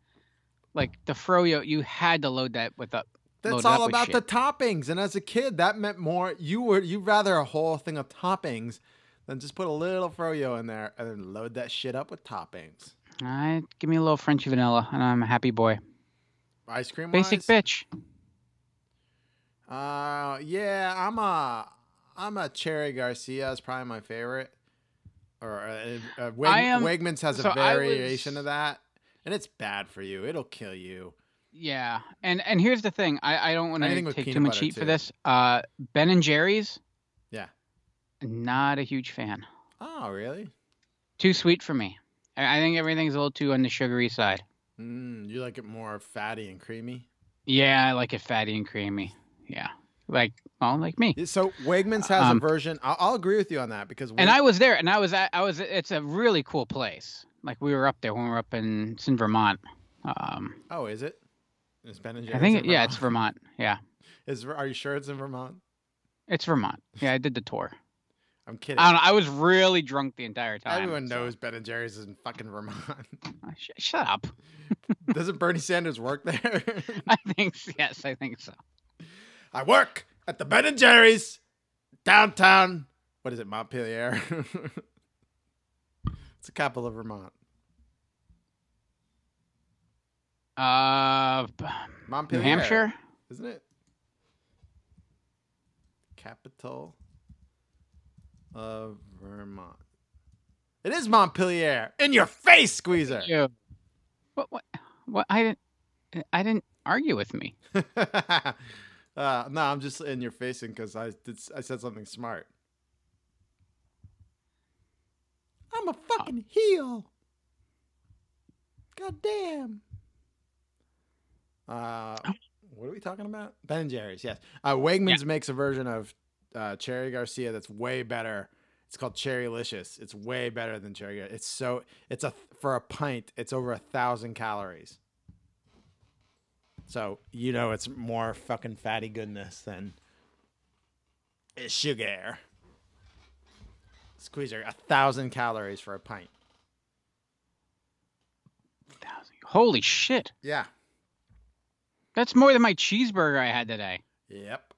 like the froyo, you had to load that with up. That's all about the toppings. And as a kid, that meant more. You were you'd rather a whole thing of toppings than just put a little froyo in there and then load that shit up with toppings. All right, give me a little Frenchy vanilla, and I'm a happy boy. Ice cream. Basic bitch. Uh, yeah, I'm a I'm a cherry Garcia is probably my favorite. Or uh, uh, Weg- am- Wegmans has so a variation was- of that, and it's bad for you. It'll kill you. Yeah, and and here's the thing. I I don't want to take too much heat for this. Uh, Ben and Jerry's, Yeah. Not a huge fan. Oh, really? Too sweet for me. I think everything's a little too on the sugary side. Mm, you like it more fatty and creamy. Yeah, I like it fatty and creamy. Yeah, like well, like me. So Wegmans has Um, a version. I'll, I'll agree with you on that because And I was there, and I was at, I was. It's a really cool place. Like we were up there when we were up in, it's in Vermont. Um, Oh, is it? Is Ben and Jerry's I think it, yeah, it's Vermont. Yeah, Is are you sure it's in Vermont? it's Vermont. Yeah, I did the tour. I'm kidding. I don't know. I was really drunk the entire time. Everyone so- knows Ben and Jerry's is in fucking Vermont. Uh, sh- shut up. Doesn't Bernie Sanders work there? I think yes, I think so. I work at the Ben and Jerry's downtown. What is it, Montpelier? it's the capital of Vermont. Uh, Montpelier, New Hampshire. isn't it? Capital of Vermont. It is Montpelier. In your face, Squeezer. Yeah. What? What? What? I didn't. I didn't argue with me. uh, no, I'm just in your facing because I did, I said something smart. I'm a fucking heel. God damn. Uh, what are we talking about? Ben and Jerry's, yes. Uh, Wegmans makes a version of uh, Cherry Garcia that's way better. It's called Cherrylicious. It's way better than Cherry. It's so it's a for a pint. It's over a thousand calories. So you know it's more fucking fatty goodness than sugar. Squeezer, a thousand calories for a pint. Holy shit! Yeah. That's more than my cheeseburger I had today. Yep.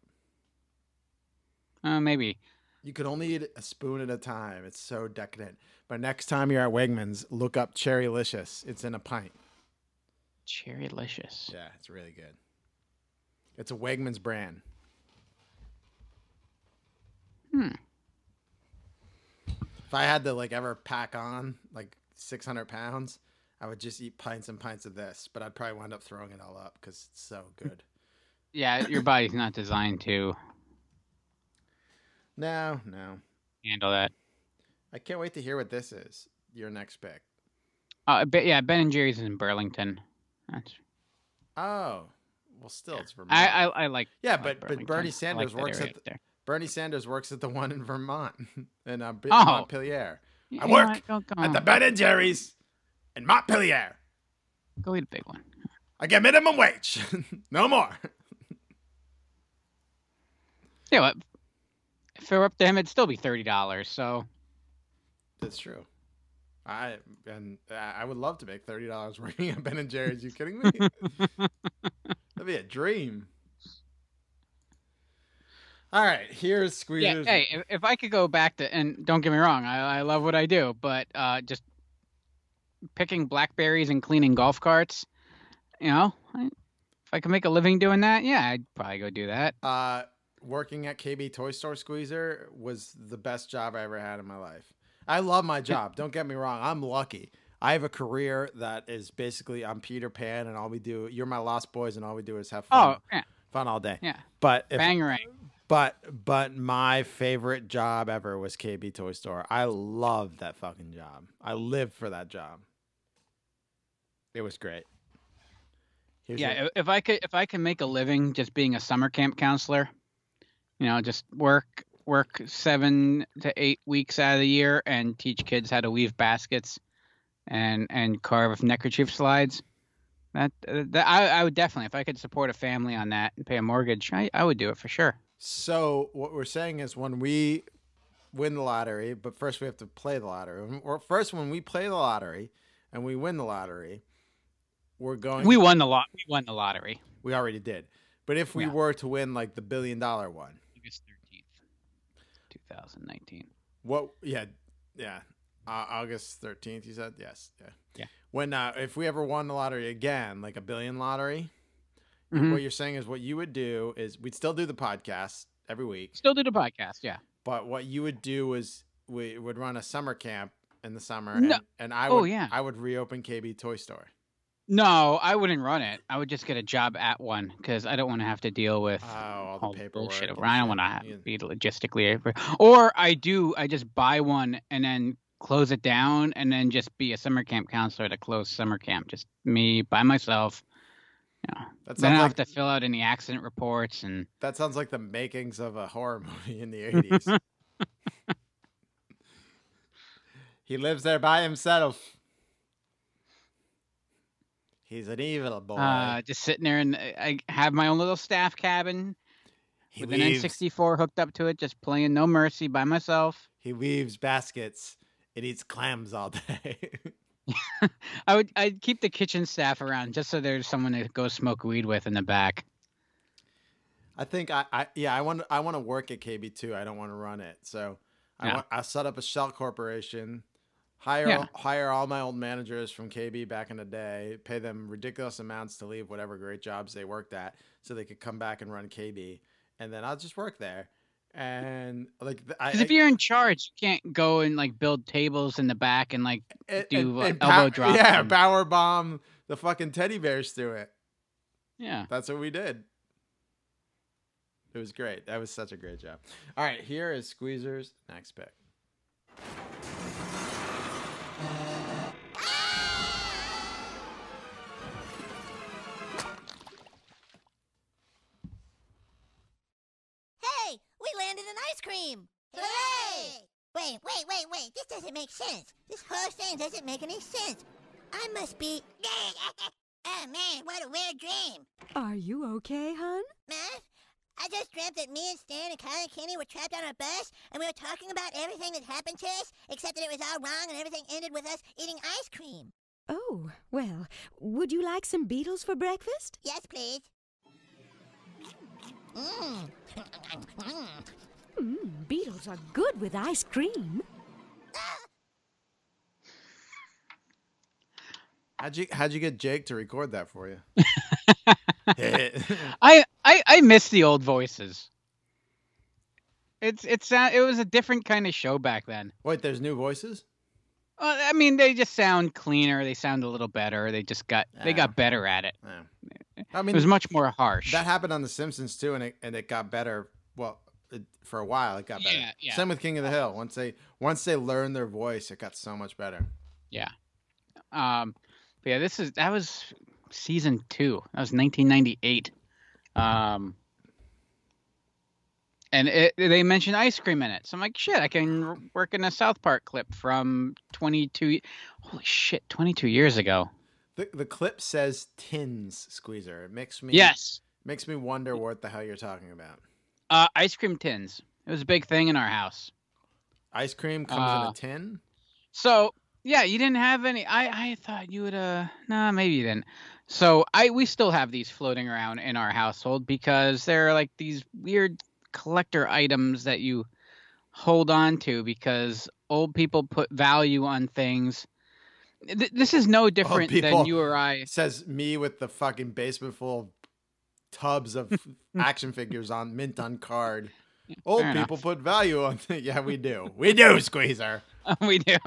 Uh, maybe. You can only eat a spoon at a time. It's so decadent. But next time you're at Wegmans, look up Cherrylicious. It's in a pint. Cherrylicious. Yeah, it's really good. It's a Wegmans brand. Hmm. If I had to like ever pack on like 600 pounds, I would just eat pints and pints of this. But I'd probably wind up throwing it all up because it's so good. Yeah, your body's not designed to no, no. handle that. I can't wait to hear what this is. Your next pick. Uh, but yeah, Ben and Jerry's is in Burlington. That's. Oh, well, still it's Vermont. I, I I like. Yeah, I like but but Bernie I like Sanders works at there. Bernie Sanders works at the one in Vermont in uh, B- Oh. Montpelier. You I work what? At the. Ben and Jerry's in Montpelier. Go eat a big one. I get minimum wage, no more. Yeah, but if it were up to him, it'd still be thirty dollars. So That's true. I and I would love to make thirty dollars working at Ben and Jerry's. You kidding me? That'd be a dream. All right, here's yeah, Squeezer's. hey, if, if I could go back to, and don't get me wrong, I, I love what I do, but uh, just picking blackberries and cleaning golf carts, you know, I, if I could make a living doing that, yeah, I'd probably go do that. Uh, working at KB Toy Store Squeezer was the best job I ever had in my life. I love my job. Don't get me wrong. I'm lucky. I have a career that is basically I'm Peter Pan, and all we do you're my lost boys, and all we do is have fun, Oh, yeah, fun all day. yeah, But if, bangarang. but but my favorite job ever was KB Toy Store. I loved that fucking job. I lived for that job. It was great. Here's yeah, your- if- if I could, if I can make a living just being a summer camp counselor, you know, just work work seven to eight weeks out of the year and teach kids how to weave baskets and and carve neckerchief slides. That, that I, I would definitely, if I could support a family on that and pay a mortgage, I, I would do it for sure. So what we're saying is when we win the lottery, but first we have to play the lottery. Or first when we play the lottery and we win the lottery, we're going. We won the lot. We won the lottery. We already did. But if we Yeah. were to win like the billion dollar one, August thirteenth, two thousand nineteen. what? Yeah, yeah. Uh, August thirteenth. You said yes. Yeah. Yeah. When uh, if we ever won the lottery again, like a billion lottery, Mhm. what you're saying is what you would do is we'd still do the podcast every week, Still do the podcast. Yeah. but what you would do is we would run a summer camp in the summer, No. and, and I Oh, yeah. I would reopen KB Toy Store. No, I wouldn't run it. I would just get a job at one because I don't want to have to deal with Oh, all the all paperwork. bullshit. over- I don't want to Yeah. be logistically. Or I do. I just buy one and then close it down and then just be a summer camp counselor at a closed summer camp. Just me by myself. You know, That then I don't like have to fill out any accident reports and that sounds like the makings of a horror movie in the eighties. he lives there by himself. He's an evil boy. uh, just sitting there and I I have my own little staff cabin he with an N64 hooked up to it, just playing No Mercy by myself. he weaves baskets and eats clams all day. I would I'd keep the kitchen staff around just so there's someone to go smoke weed with in the back. I think I, I yeah I want I want to work at KB too. I don't want to run it. So I Yeah. want I set up a shell corporation, hire Yeah. all, hire all my old managers from KB back in the day, pay them ridiculous amounts to leave whatever great jobs they worked at, so they could come back and run KB, and then I'll just work there. And like Because if you're in charge, you can't go and like build tables in the back and like do and- uh, elbow drops. Yeah, and- power bomb the fucking teddy bears through it. yeah. That's what we did. It was great. That was such a great job. All right, here is Squeezer's next pick. Wait, wait. This doesn't make sense. This whole thing doesn't make any sense. I must be. oh man, what a weird dream. Are you okay, hon? Man, I just dreamt that me and Stan and Kyle and Kenny were trapped on a bus and we were talking about everything that happened to us, except that it was all wrong and everything ended with us eating ice cream. Oh, well, would you like some beetles for breakfast? Yes, please. Mmm. Mmm, beetles are good with ice cream. How'd you how'd you get Jake to record that for you? I, I I miss the old voices. It's it's uh, it was a different kind of show back then. Wait, there's new voices? Uh, I mean, they just sound cleaner. They sound a little better. They just got they got better at it. Yeah. I mean, it was much more harsh. that happened on The Simpsons too, and it and it got better. Well, it, for a while, it got better. Yeah, yeah. Same with King of the Hill. Once they once they learned their voice, it got so much better. Yeah. Um, but yeah, this is that was season two. That was 1998. Um, and it, they mentioned ice cream in it, so I'm like, shit, I can work in a South Park clip from 22. Holy shit, 22 years ago. The the clip says tins squeezer. It makes me Yes. makes me wonder what the hell you're talking about. Uh, ice cream tins. It was a big thing in our house. Ice cream comes in Uh, a tin. So yeah, you didn't have any. I I thought you would. Uh, nah, maybe you didn't. So I we still have these floating around in our household because they're like these weird collector items that you hold on to because old people put value on things. Th- This is no different than you or I. Says me with the fucking basement full of tubs of action figures on mint on card. Old fair enough. people put value on. yeah, we do. We do, Squeezer. we do.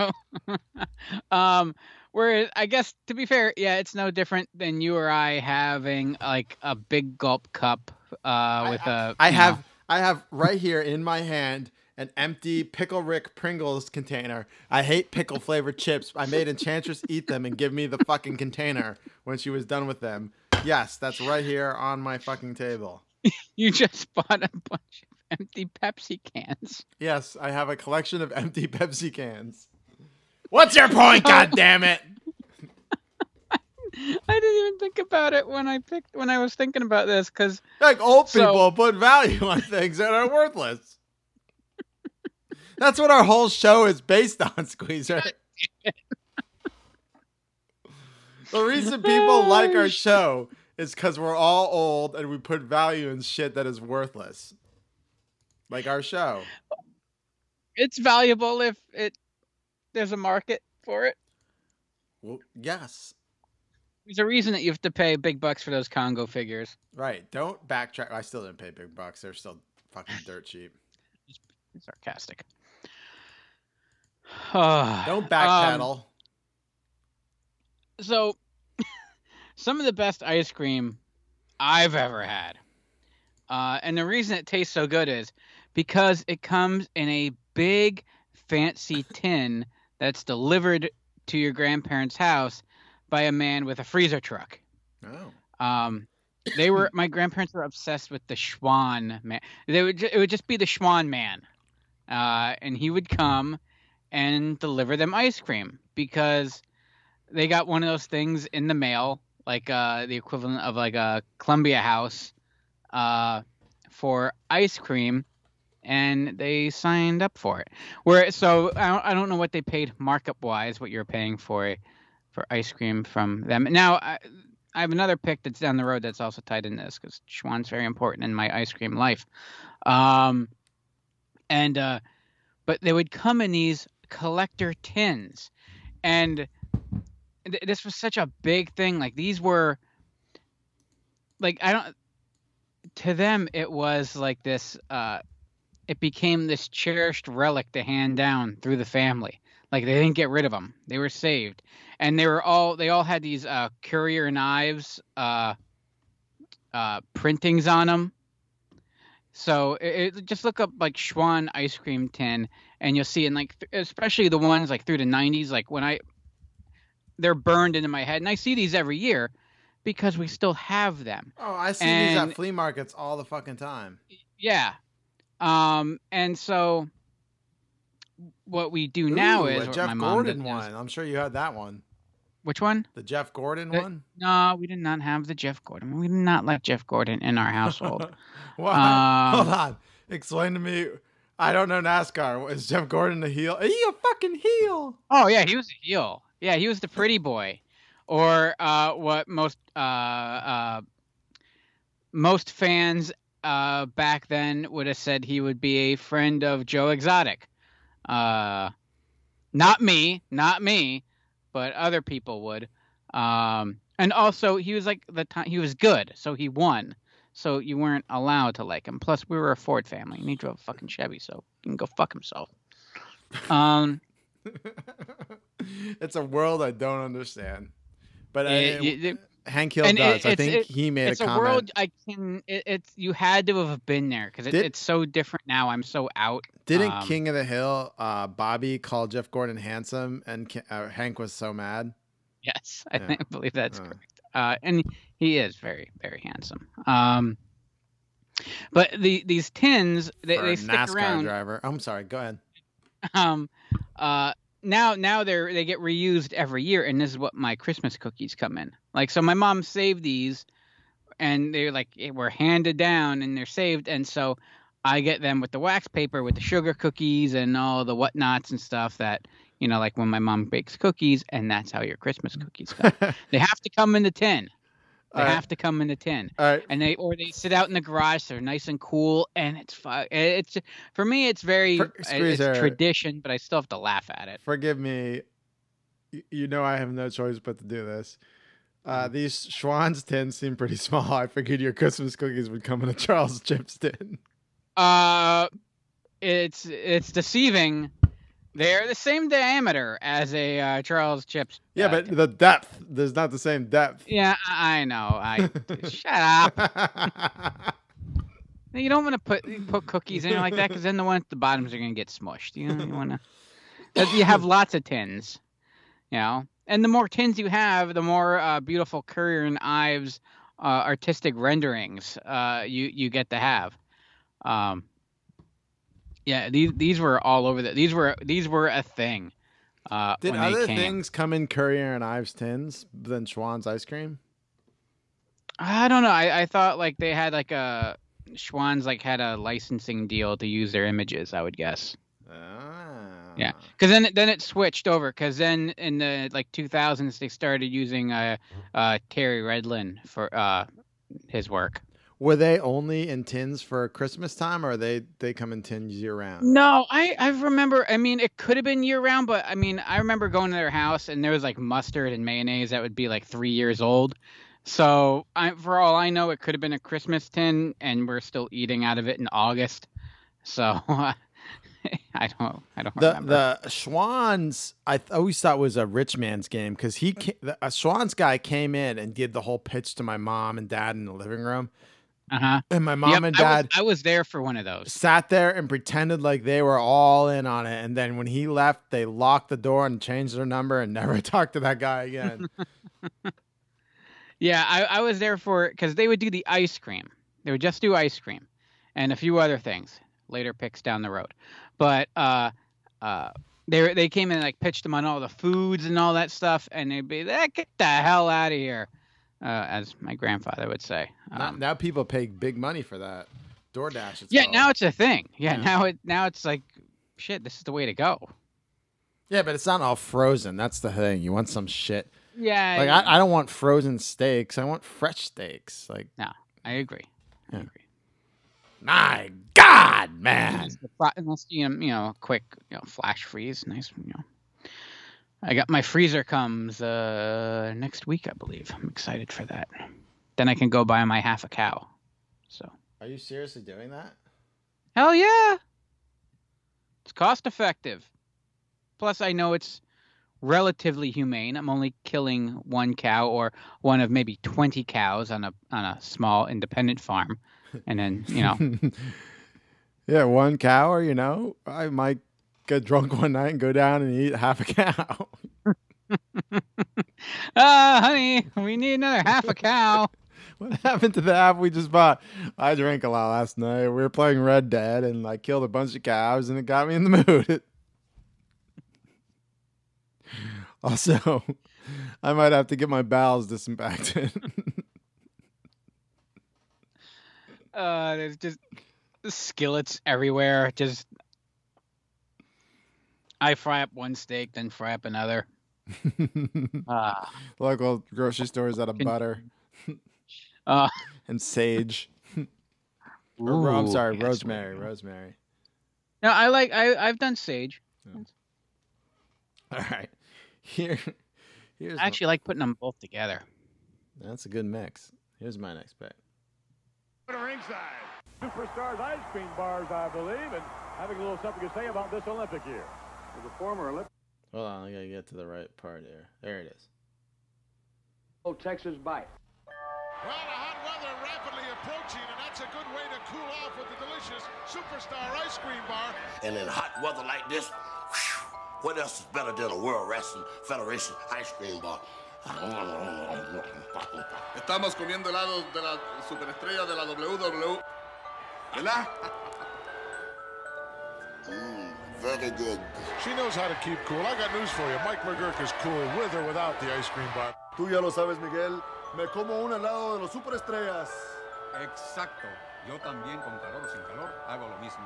um, whereas I guess to be fair, yeah, it's no different than you or I having like a big gulp cup uh, with a. I know- have I have right here in my hand an empty Pickle Rick Pringles container. I hate pickle flavored chips. I made Enchantress eat them and give me the fucking container when she was done with them. Yes, that's right here on my fucking table. You just bought a bunch of empty Pepsi cans. Yes, I have a collection of empty Pepsi cans. What's your point, God damn it? I didn't even think about it when I picked when I was thinking about this because Like old So- people put value on things that are worthless. That's what our whole show is based on, Squeezer. The reason people like oh, our show is because we're all old and we put value in shit that is worthless. Like our show. It's valuable if it there's a market for it. Well, yes. There's a reason that you have to pay big bucks for those Congo figures. Right. Don't backtrack. I still didn't pay big bucks. They're still fucking dirt cheap. Sarcastic. Don't backpedal. Um, so, some of the best ice cream I've ever had. Uh, and the reason it tastes so good is because it comes in a big, fancy tin that's delivered to your grandparents' house by a man with a freezer truck. Oh. Um, they were my grandparents were obsessed with the Schwan man. They would ju- it would just be the Schwan man, uh, and he would come and deliver them ice cream because they got one of those things in the mail, like uh, the equivalent of like a Columbia House, uh, for ice cream, and they signed up for it. Where so I don't, I don't know what they paid markup wise, what you're paying for for ice cream from them. Now I, I have another pick that's down the road that's also tied in this because Schwan's very important in my ice cream life. Um, and uh, but they would come in these collector tins, and th- this was such a big thing. Like these were like I don't to them it was like this uh it became this cherished relic to hand down through the family. Like they didn't get rid of them they were saved. And they were all they all had these uh Currier and Ives uh uh printings on them so it, it- just look up like Schwan ice cream tin and you'll see and like th- especially the ones like through the 90s like when I they're burned into my head. And I see these every year because we still have them. Oh, I see these at flea markets all the fucking time. yeah. Um, and so what we do now is Jeff Gordon one. I'm sure you had that one. Which one? The Jeff Gordon Uh, one. No, we did not have the Jeff Gordon. We did not like Jeff Gordon in our household. Why? Um, Hold on. Explain to me. I don't know NASCAR. Is Jeff Gordon a heel? Is he a fucking heel? Oh yeah, he was a heel. Yeah, he was the pretty boy, or uh, what most uh, uh, most fans uh, back then would have said he would be a friend of Joe Exotic. Uh, not me, not me, but other people would. Um, and also, he was like the time he was good, so he won. So you weren't allowed to like him. Plus, we were a Ford family, and he drove a fucking Chevy, so he can go fuck himself. Um. It's a world I don't understand. But It- I, you- Hank Hill and it- does. I it's- think it- he made it's a a, world I can. It, it's you had to have been there because it, it's so different now. I'm so out. Didn't Um, King of the Hill, uh, Bobby call Jeff Gordon handsome, and uh, Hank was so mad? Yes, I Yeah. think I believe that's Uh. correct. Uh, and he is very very handsome. Um, but the these tins they, For they a stick NASCAR around. driver. I'm sorry. Go ahead. Um, uh, now now they're they get reused every year, and this is what my Christmas cookies come in. Like so, my mom saved these, and they're like eh, were handed down, and they're saved, and so I get them with the wax paper, with the sugar cookies, and all the whatnots and stuff that you know, like when my mom bakes cookies, and that's how your Christmas cookies come. they have to come in the tin. They All right. have to come in the tin. All right. And they or they sit out in the garage. They're nice and cool, and it's fu- It's for me, it's very For- it's tradition, but I still have to laugh at it. Forgive me. You know I have no choice but to do this. Uh, these Schwan's tins seem pretty small. I figured your Christmas cookies would come in a Charles Chips tin. Uh, it's it's deceiving. They're the same diameter as a uh, Charles Chips. Yeah, but the depth, there's not the same depth. Yeah, I know. I shut up. You don't want to put put cookies in like that because then the ones at the bottoms are gonna get smushed. You know, you want to. You have lots of tins, you know, and the more tins you have, the more uh, beautiful Currier and Ives uh, artistic renderings uh, you you get to have. Um, yeah, these these were all over the. These were these were a thing. Uh, Did other came. things come in Currier and Ives tins than Schwan's ice cream? I don't know. I, I thought like they had like a Schwan's like had a licensing deal to use their images. I would guess. Ah. Yeah, because then it- then it switched over. Because then in the like 2000s they started using uh, uh, Terry Redlin for uh, his work. Were they only in tins for Christmas time, or they they come in tins year round? No, I I remember. I mean, it could have been year round, but I mean, I remember going to their house and there was like mustard and mayonnaise that would be like three years old. So I, for all I know, it could have been a Christmas tin, and we're still eating out of it in August. So I don't, I don't The remember. the Schwan's I th- always thought was a rich man's game because he ca- the, a Schwan's guy came in and did the whole pitch to my mom and dad in the living room, Uh huh. and my mom Yep, and I was- dad I was there for one of those. sat there and pretended like they were all in on it, and then when he left, they locked the door and changed their number and never talked to that guy again. Yeah, I, I was there for because they would do the ice cream. They would just do ice cream, and a few other things. Later picks down the road, but uh, uh, they they came in and like pitched them on all the foods and all that stuff, and they'd be like, "Get the hell out of here," uh, as my grandfather would say. now, Um, now people pay big money for that. DoorDash. It's yeah, called. now it's a thing. Yeah, Yeah. now it now it's like, shit, this is the way to go. Yeah, but it's not all frozen. That's the thing. You want some shit. Yeah, Like I, I don't want frozen steaks. I want fresh steaks. Like no, I agree. I agree. My God, man. Unless you know, you know, quick, you know, flash freeze, nice, you know. I got my freezer comes uh next week, I believe. I'm excited for that. Then I can go buy my half a cow. So Are you seriously doing that? hell yeah, it's cost effective. Plus, I know it's relatively humane. I'm only killing one cow or one of maybe 20 cows on a on a small independent farm, and then you know. yeah, one cow, or you know, I might get drunk one night and go down and eat half a cow. Ah, honey, we need another half a cow. what happened to the half we just bought? I drank a lot last night. We were playing Red Dead, and I killed a bunch of cows, and it got me in the mood. also, I might have to get my bowels disinfected. Uh, there's just skillets everywhere. Just I fry up one steak, then fry up another. Ah, Local grocery stores out of Can- butter uh, and sage. Or, ro- I'm sorry, yes, rosemary. Rosemary. no, I like I I've done sage. All right. Here, here's I actually like putting them both together. that's a good mix. Here's my next pick. ringside. Superstars ice cream bars, I believe, and having a little something to say about this Olympic year. As a former Olympic. Hold on, I gotta get to the right part here. There it is. Oh, Texas bite. Well, the hot weather rapidly approaching, and that's a good way to cool off with the delicious Superstar ice cream bar. And in hot weather like this, whew, what else is better than a World Wrestling Federation ice cream bar? Estamos comiendo helados de la superestrella de la WW. ¿Verdad? Mm, very good. She knows how to keep cool. I got news for you. Mike McGuirk is cool with or without the ice cream bar. Tú ya lo sabes, Miguel. Me como un helado de los superestrellas. Exacto. Yo también, con calor o sin calor, hago lo mismo.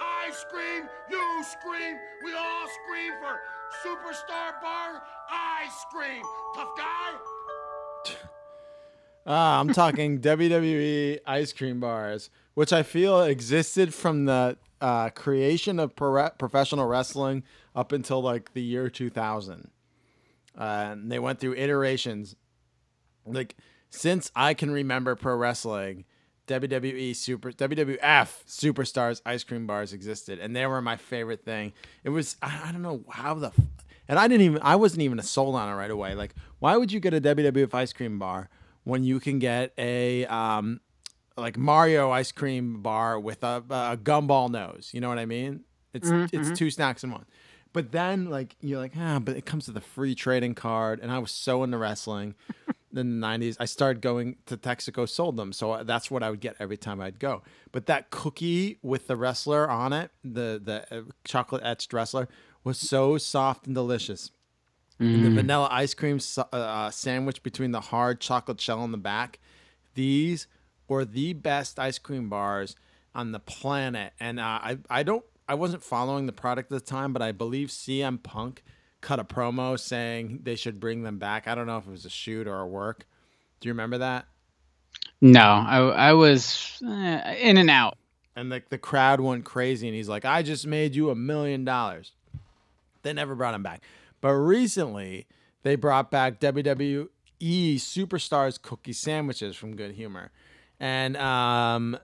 I scream, you scream, we all scream for Superstar Bar ice cream. Tough guy? Ah, I'm talking WWE ice cream bars, which I feel existed from the uh, creation of pro- professional wrestling up until like the year 2000. Uh, and they went through iterations. Like since I can remember pro wrestling, WWE super WWF superstars ice cream bars existed, and they were my favorite thing. It was I, I don't know how the, and I didn't even I wasn't even a sold on it right away. Like why would you get a WWF ice cream bar when you can get a um like Mario ice cream bar with a, a gumball nose? You know what I mean? It's Mhm, it's mhm. two snacks in one. But then like you're like ah, but it comes with a free trading card, and I was so into wrestling. in the 90s i started going to texaco sold them so that's what i would get every time i'd go but that cookie with the wrestler on it the the uh, chocolate etched wrestler was so soft and delicious and the Mm. vanilla ice cream uh, sandwich between the hard chocolate shell on the back these were the best ice cream bars on the planet and uh, I, I don't I wasn't following the product at the time, but I believe CM Punk cut a promo saying they should bring them back. I don't know if it was a shoot or a work. Do you remember that? No, I I was eh, in and out. And like the crowd went crazy, and he's like, "I just made you a million dollars." They never brought him back, but recently they brought back WWE Superstars cookie sandwiches from Good Humor, and um,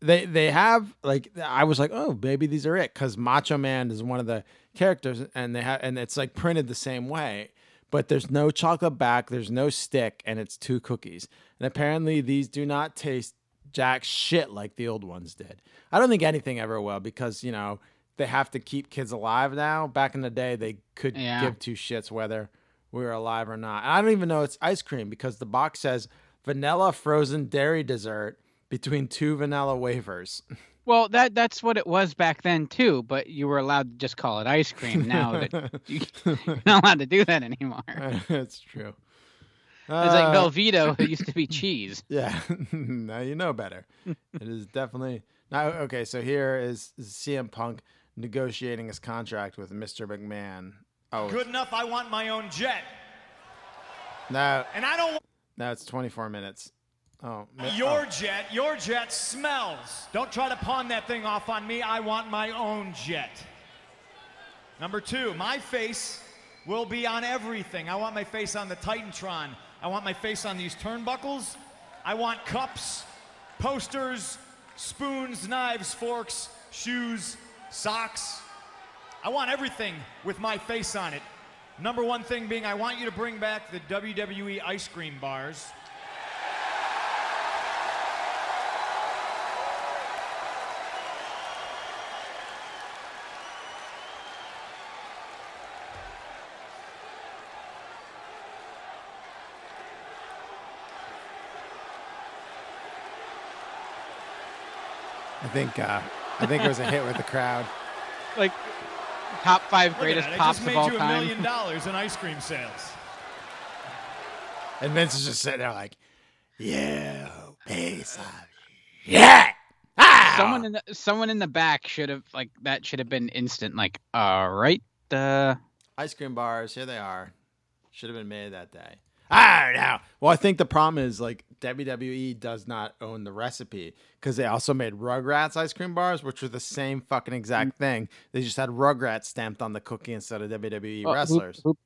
they they have like I was like, oh, maybe these are it because Macho Man is one of the characters, and they have and it's like printed the same way, but there's no chocolate back, there's no stick, and it's two cookies, and apparently these do not taste jack shit like the old ones did. I don't think anything ever will because you know they have to keep kids alive now. Back in the day, they could Yeah. give two shits whether we were alive or not. And I don't even know it's ice cream because the box says vanilla frozen dairy dessert between two vanilla wafers. Well, that that's what it was back then too. But you were allowed to just call it ice cream. Now that you, you're not allowed to do that anymore. That's true. It's like Uh, Velveeta, it used to be cheese. Yeah, now you know better. it is definitely now. Okay, so here is CM Punk negotiating his contract with Mr. McMahon. Oh, Good enough, I want my own jet. now And I don't now it's 24 minutes. Oh, ma- oh. your oh. jet. Your jet smells. Don't try to pawn that thing off on me. I want my own jet. Number two, my face will be on everything. I want my face on the Titantron. I want my face on these turnbuckles. I want cups, posters, spoons, knives, forks, shoes, socks. I want everything with my face on it. Number one thing being, I want you to bring back the WWE ice cream bars. I think uh, I think it was a hit with the crowd. Like top five Look at greatest that, I pops just made of all you a time. million dollars in ice cream sales. And Vince is just sitting there like, "Yeah, piece of shit." Someone in the someone in the back should have like that should have been instant. Like, all right, uh, Ice cream bars, here they are. Should have been made that day. I don't know. Well, I think the problem is like WWE does not own the recipe because they also made Rugrats ice cream bars, which were the same fucking exact mm. thing. They just had Rugrats stamped on the cookie instead of WWE well, wrestlers. Who,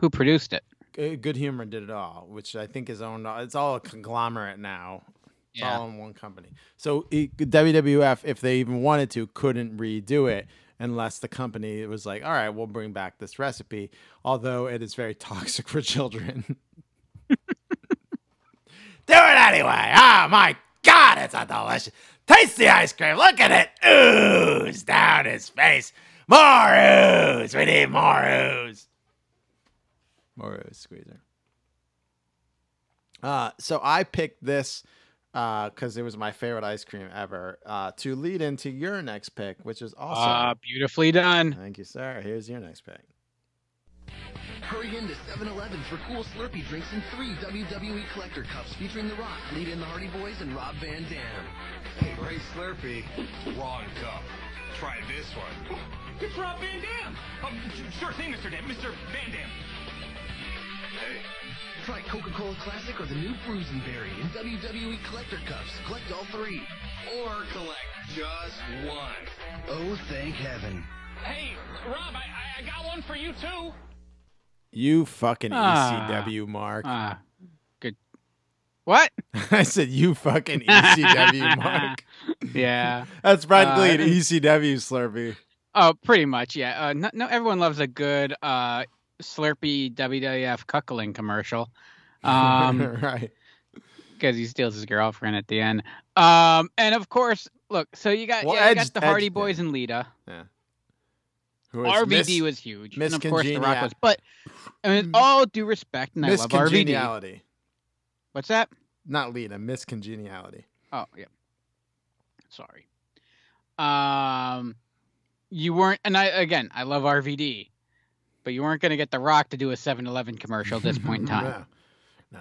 who produced it? Good Humor did it all, which I think is owned. It's all a conglomerate now. It's Yeah. all in one company. So it, WWF, if they even wanted to, couldn't redo it unless the company was like, "All right, we'll bring back this recipe," although it is very toxic for children. Do it anyway. Oh my God, it's a delicious. Taste the ice cream. Look at it ooze down his face. More ooze. We need more ooze. More ooze squeezer. Uh, so I picked this because it was my favorite ice cream ever uh, to lead into your next pick, which is awesome. Ah, beautifully done. Thank you, sir. Here's your next pick. Hurry into 7-Eleven for cool Slurpee drinks and three WWE collector cups featuring The Rock, Lita and the Hardy Boys, and Rob Van Dam. Hey, great Slurpee. Wrong cup. Try this one. It's Rob Van Dam. Oh, sure thing, Mr. Dam. Mr. Van Dam. Hey. Try Coca-Cola Classic or the new Fruzenberry in WWE collector cups. Collect all three. Or collect just one. Oh, thank heaven. Hey, Rob, I, I- I got one for you too. You fucking Ah. ECW, Mark. Ah, good. What? I said you fucking ECW, Mark. Yeah. That's practically Uh, an ECW Slurpee. Oh, pretty much, yeah. Uh, no, no, everyone loves a good uh, Slurpee WWF cuckling commercial. Um, right. Because he steals his girlfriend at the end. Um, and of course, look, so you got, Well, yeah, you got the Hardy Edge- Boys and Lita. Yeah. Who is RVD was huge. Miss and of course, The Rock was. But, I mean, all due respect, and I love RVD. What's that? Not Lita, Miss Congeniality. Oh, yeah. Sorry. Um, you weren't, and I again, I love RVD, but you weren't going to get The Rock to do a 7-Eleven commercial at this point in time. No.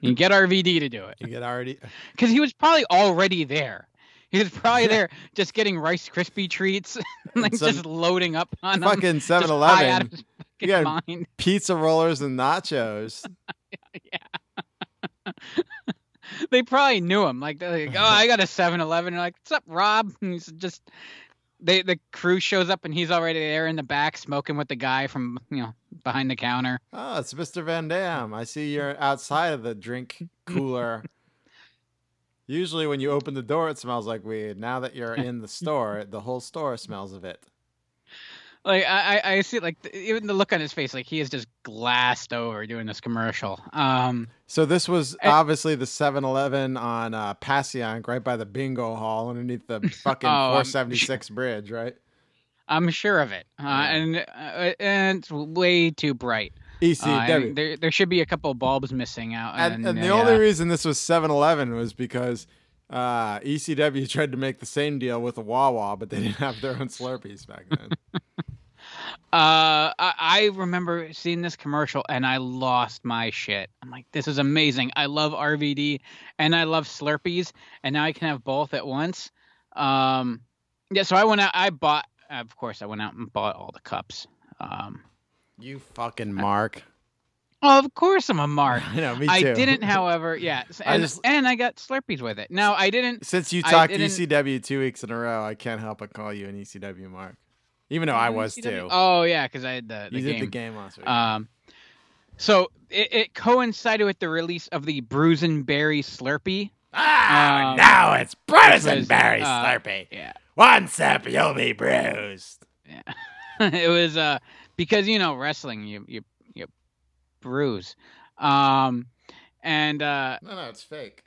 You get RVD to do it You get already. because he was probably already there. He was probably there just getting Rice Krispie treats, like Some just loading up on Fucking just 7 high out Eleven. of his You fucking got mind. pizza rollers and nachos. Yeah. they probably knew him. Like, they're like, oh, I got a 7-Eleven. Like, what's up, Rob? And he's just, they the crew shows up and he's already there in the back smoking with the guy from you know behind the counter. Oh, it's Mr. Van Dam. I see you're outside of the drink cooler. Usually, when you open the door, it smells like weed. Now that you're in the store, the whole store smells of it. Like I, I see like even the look on his face, like he is just glassed over doing this commercial. Um, So this was And- obviously the 7-Eleven on uh, Passyunk, right by the bingo hall, underneath the fucking Oh, I'm 476 bridge, right? I'm sure of it, uh, and uh, and it's way too bright. Uh, ECW. and there there should be a couple of bulbs missing out. And, and the they, only uh, reason this was 7-Eleven was because uh, ECW tried to make the same deal with a Wawa, but they didn't have their own Slurpees back then. Uh, I, I remember seeing this commercial and I lost my shit. I'm like, this is amazing. I love RVD and I love Slurpees, and now I can have both at once. Um, yeah, so I went out. I bought, of course, I went out and bought all the cups. Um, you fucking Mark. oh, of course I'm a mark. I know, me too. I didn't, however, yeah, s- I and, just- and I got Slurpees with it. No, I didn't. Since you talked ECW two weeks in a row, I can't help but call you an ECW Mark. Even though I was too. Oh yeah, because I had the, the You game. did the game last week. Um, so it, it coincided with the release of the Bruise and Berry Slurpee. Ah, Um, now it's Bruise and Berry uh, Slurpee. Yeah. One sip, you'll be bruised. Yeah, it was uh because you know wrestling you you bruise. Um, and uh, No, no, it's fake.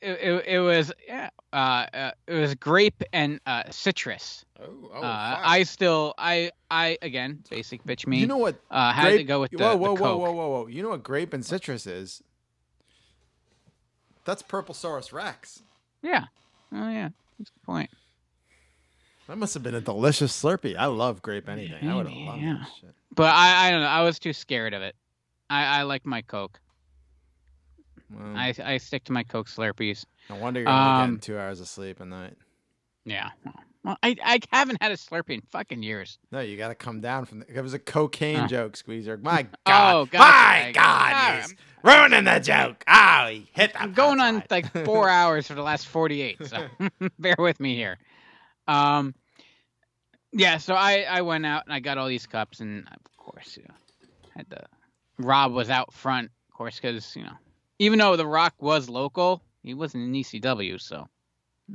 it, it, it was yeah uh, uh it was grape and uh citrus. Oh, oh, uh. I still I I again basic bitch me. You know what? Uh, had to go with the, whoa, the whoa, whoa, Coke. whoa, whoa, whoa! You know what grape and citrus is? That's Purplesaurus Rex. Yeah. Oh yeah. That's a good point. That must have been a delicious Slurpee. I love grape anything. I would have loved yeah. that shit. But I I don't know. I was too scared of it. I I like my Coke. Well, I I stick to my Coke Slurpees. no wonder you're only Um, getting two hours of sleep a night. Yeah. Well, I I haven't had a Slurpee in fucking years. No, you got to come down from. The, it was a cocaine Uh. joke, Squeezer. My God, Oh, gotcha. my I- God, Ah, he's ruining the joke. Oh, he hit the I'm going on like four hours for the last 48, so bear with me here. Um, yeah, so I I went out and I got all these cups, and of course, you know, had the Rob was out front, of course, because you know, even though the Rock was local, he wasn't in ECW, so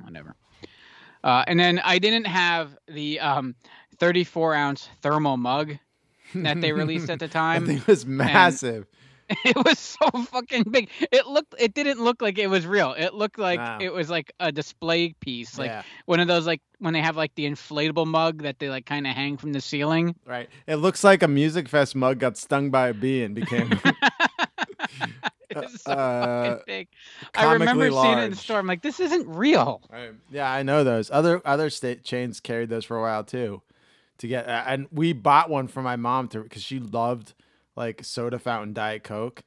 whatever. Uh, and then I didn't have the um 34 ounce thermal mug that they released at the time. Thing was and- massive. it was so fucking big. It looked it didn't look like it was real. It looked like Wow. it was like a display piece. Like Yeah. one of those like when they have like the inflatable mug that they like kind of hang from the ceiling. Right. It looks like a music fest mug got stung by a bee and became so uh, big. I remember comically seeing it in the store. I'm like, this isn't real. Yeah, I know those. Other other state chains carried those for a while too. To get uh, and we bought one for my mom to because she loved like soda fountain diet coke.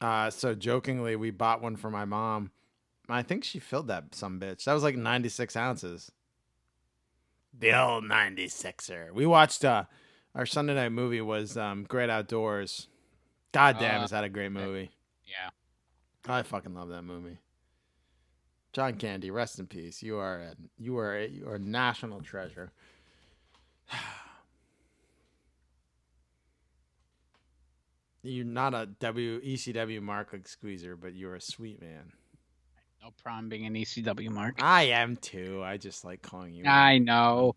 Uh, so jokingly, we bought one for my mom. I think she filled that some bitch. That was like 96 ounces. The old 96er. We watched uh our Sunday night movie was um Great Outdoors. God damn, Uh, is that a great movie? Yeah. I fucking love that movie. John Candy, rest in peace. You are a, you are a, you are a national treasure. You're not a W ECW mark like Squeezer, but you're a sweet man. No problem being an ECW mark. I am too. I just like calling you. I know.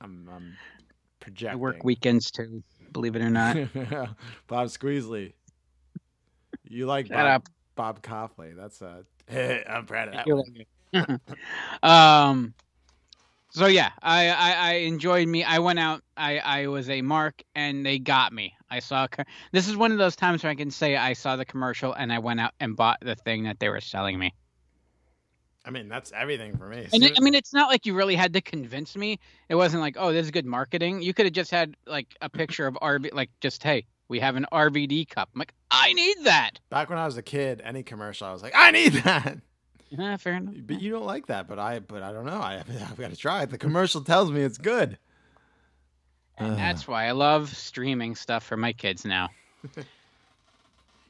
I'm, I'm I projecting. work weekends too. Believe it or not. Bob Squeezley. You like Shut Bob, up. Bob Coughley. That's a. I'm proud of that one. like- um so yeah I, I i enjoyed me i went out i i was a mark and they got me i saw a co- this is one of those times where i can say i saw the commercial and i went out and bought the thing that they were selling me I mean, that's everything for me. and it, i mean it's not like you really had to convince me it wasn't like oh this is good marketing you could have just had like a picture of rv like just hey we have an rvd cup i'm like i need that Back when I was a kid, any commercial, I was like, I need that. Yeah, fair enough. But you don't like that, but I but I don't know. I I've got to try it. The commercial tells me it's good. And that's why I love streaming stuff for my kids now.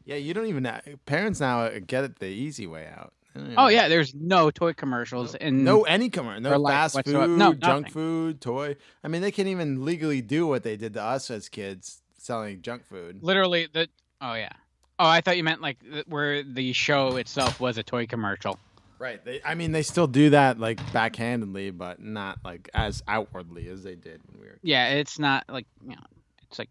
Yeah, you don't even parents now uh, get it the easy way out. Oh yeah, there's no toy commercials and no any commercial, no fast whatsoever. food, No, junk nothing. food, toy. I mean, they can't even legally do what they did to us as kids, selling junk food. Literally the oh yeah. Oh, I thought you meant like where the show itself was a toy commercial. Right. They, I mean, they still do that like backhandedly, but not like as outwardly as they did when we were. Yeah, it's not like you know, it's like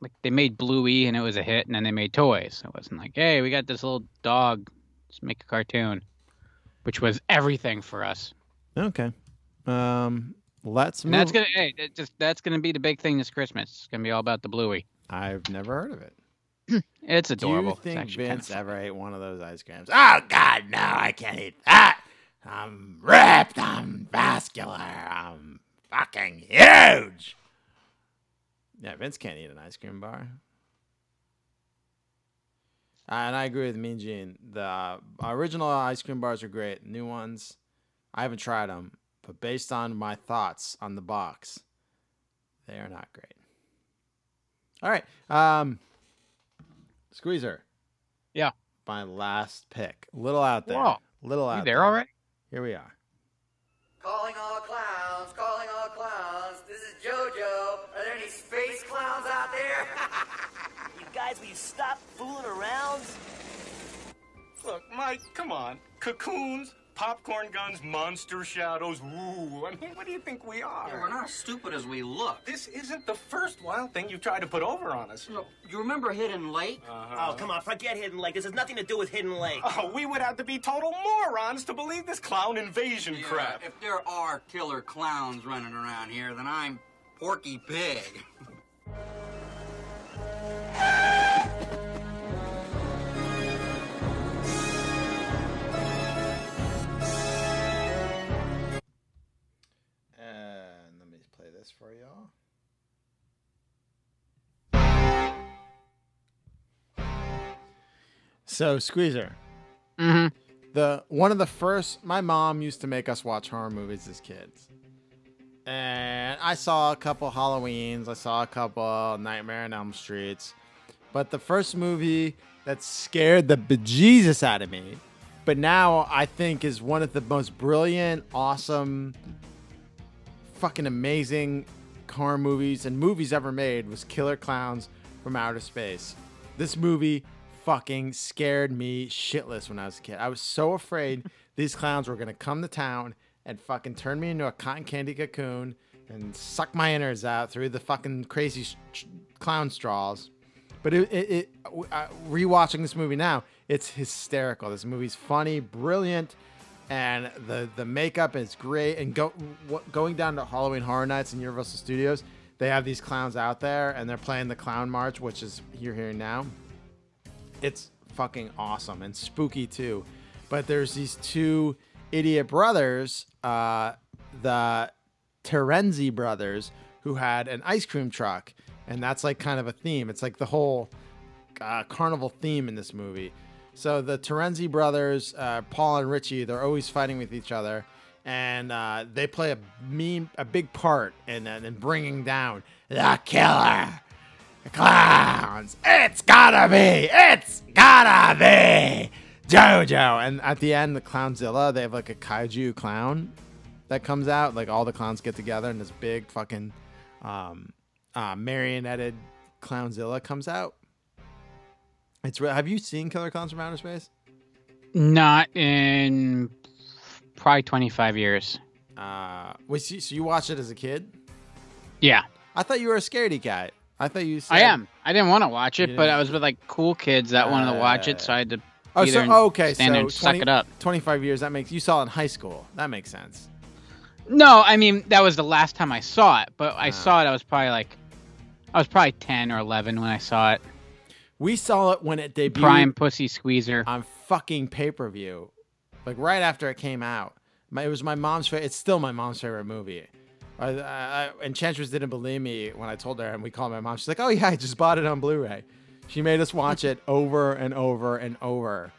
like they made Bluey and it was a hit, and then they made toys. It wasn't like, hey, we got this little dog, let's make a cartoon, which was everything for us. Okay. Um, let's move. that's gonna hey, that just that's gonna be the big thing this Christmas. It's gonna be all about the Bluey. I've never heard of it. It's adorable. Do you think actually kinda Vince ever ate one of those ice creams? Oh God, no! I can't eat that. I'm ripped. I'm vascular. I'm fucking huge. Yeah, Vince can't eat an ice cream bar. Uh, and I agree with Mean Gene. The uh, original ice cream bars are great. New ones, I haven't tried them, but based on my thoughts on the box, they are not great. All right, um, Squeezer. Yeah. My last pick. Little out there. Whoa. Little out You out there already? Here we are. Calling all clowns, calling all clowns. This is JoJo. Are there any space clowns out there? You guys, will you stop fooling around? Look, Mike, come on. Cocoons, popcorn guns, monster shadows. Ooh, I mean, what do you think we are? Yeah, we're not as stupid as we look. This isn't the first wild thing you've tried to put over on us. Look, you remember Hidden Lake? Uh-huh. Oh, come on, forget Hidden Lake. This has nothing to do with Hidden Lake. Oh, we would have to be total morons to believe this clown invasion Yeah, crap. If there are killer clowns running around here, then I'm Porky Pig. this for y'all. So Squeezer, Mm-hmm. the one of the first my mom used to make us watch horror movies as kids. And I saw a couple Halloweens, I saw a couple Nightmare on Elm Streets. But the first movie that scared the bejesus out of me, but now I think is one of the most brilliant, awesome, fucking amazing horror movies and movies ever made was Killer Klowns from Outer Space. This movie fucking scared me shitless when I was a kid. I was so afraid these clowns were gonna come to town and fucking turn me into a cotton candy cocoon and suck my innards out through the fucking crazy sh- clown straws. But it, it, it uh, rewatching this movie now, it's hysterical. This movie's funny, brilliant, and the the makeup is great. And go what, going down to Halloween Horror Nights in Universal Studios, they have these clowns out there, and they're playing the Clown March, which is you're hearing now. It's fucking awesome and spooky too. But there's these two idiot brothers, uh, the Terenzi brothers, who had an ice cream truck, and that's like kind of a theme. It's like the whole uh, carnival theme in this movie. So the Terenzi brothers, uh, Paul and Richie, they're always fighting with each other, and uh, they play a mean, a big part in in bringing down the killer the clowns. It's gotta be. It's gotta be JoJo. And at the end, the Klownzilla, they have like a kaiju clown that comes out. Like all the clowns get together, and this big fucking um, uh, marionetted Klownzilla comes out. It's re- have you seen Killer Klowns from Outer Space? Not in probably 25 years. Uh, was you, so you watched it as a kid? Yeah, I thought you were a scaredy cat. I thought you. Said, I am. I didn't want to watch it, but I was with like cool kids that wanted to watch it, so I had to. Oh, so oh, okay. stand so there and suck it up. Twenty-five years. That makes you saw it in high school. That makes sense. No, I mean that was the last time I saw it, but. I saw it. I was probably like, I was probably 10 or 11 when I saw it. We saw it when it debuted. Prime Pussy Squeezer on fucking pay-per-view, like right after it came out. My, it was my mom's favorite. It's still my mom's favorite movie. I, I, I, Enchantress didn't believe me when I told her, and we called my mom. She's like, "Oh yeah, I just bought it on Blu-ray." She made us watch it over and over and over.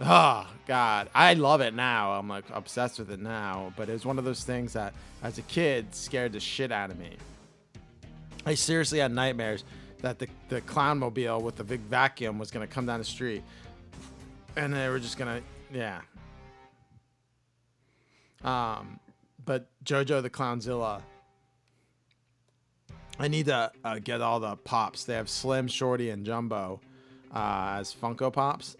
Oh God, I love it now. I'm like obsessed with it now. But it was one of those things that, as a kid, scared the shit out of me. I seriously had nightmares that the the clown mobile with the big vacuum was gonna come down the street, and they were just gonna yeah. Um, but JoJo the Klownzilla. I need to uh, get all the pops. They have Slim, Shorty, and Jumbo uh, as Funko Pops.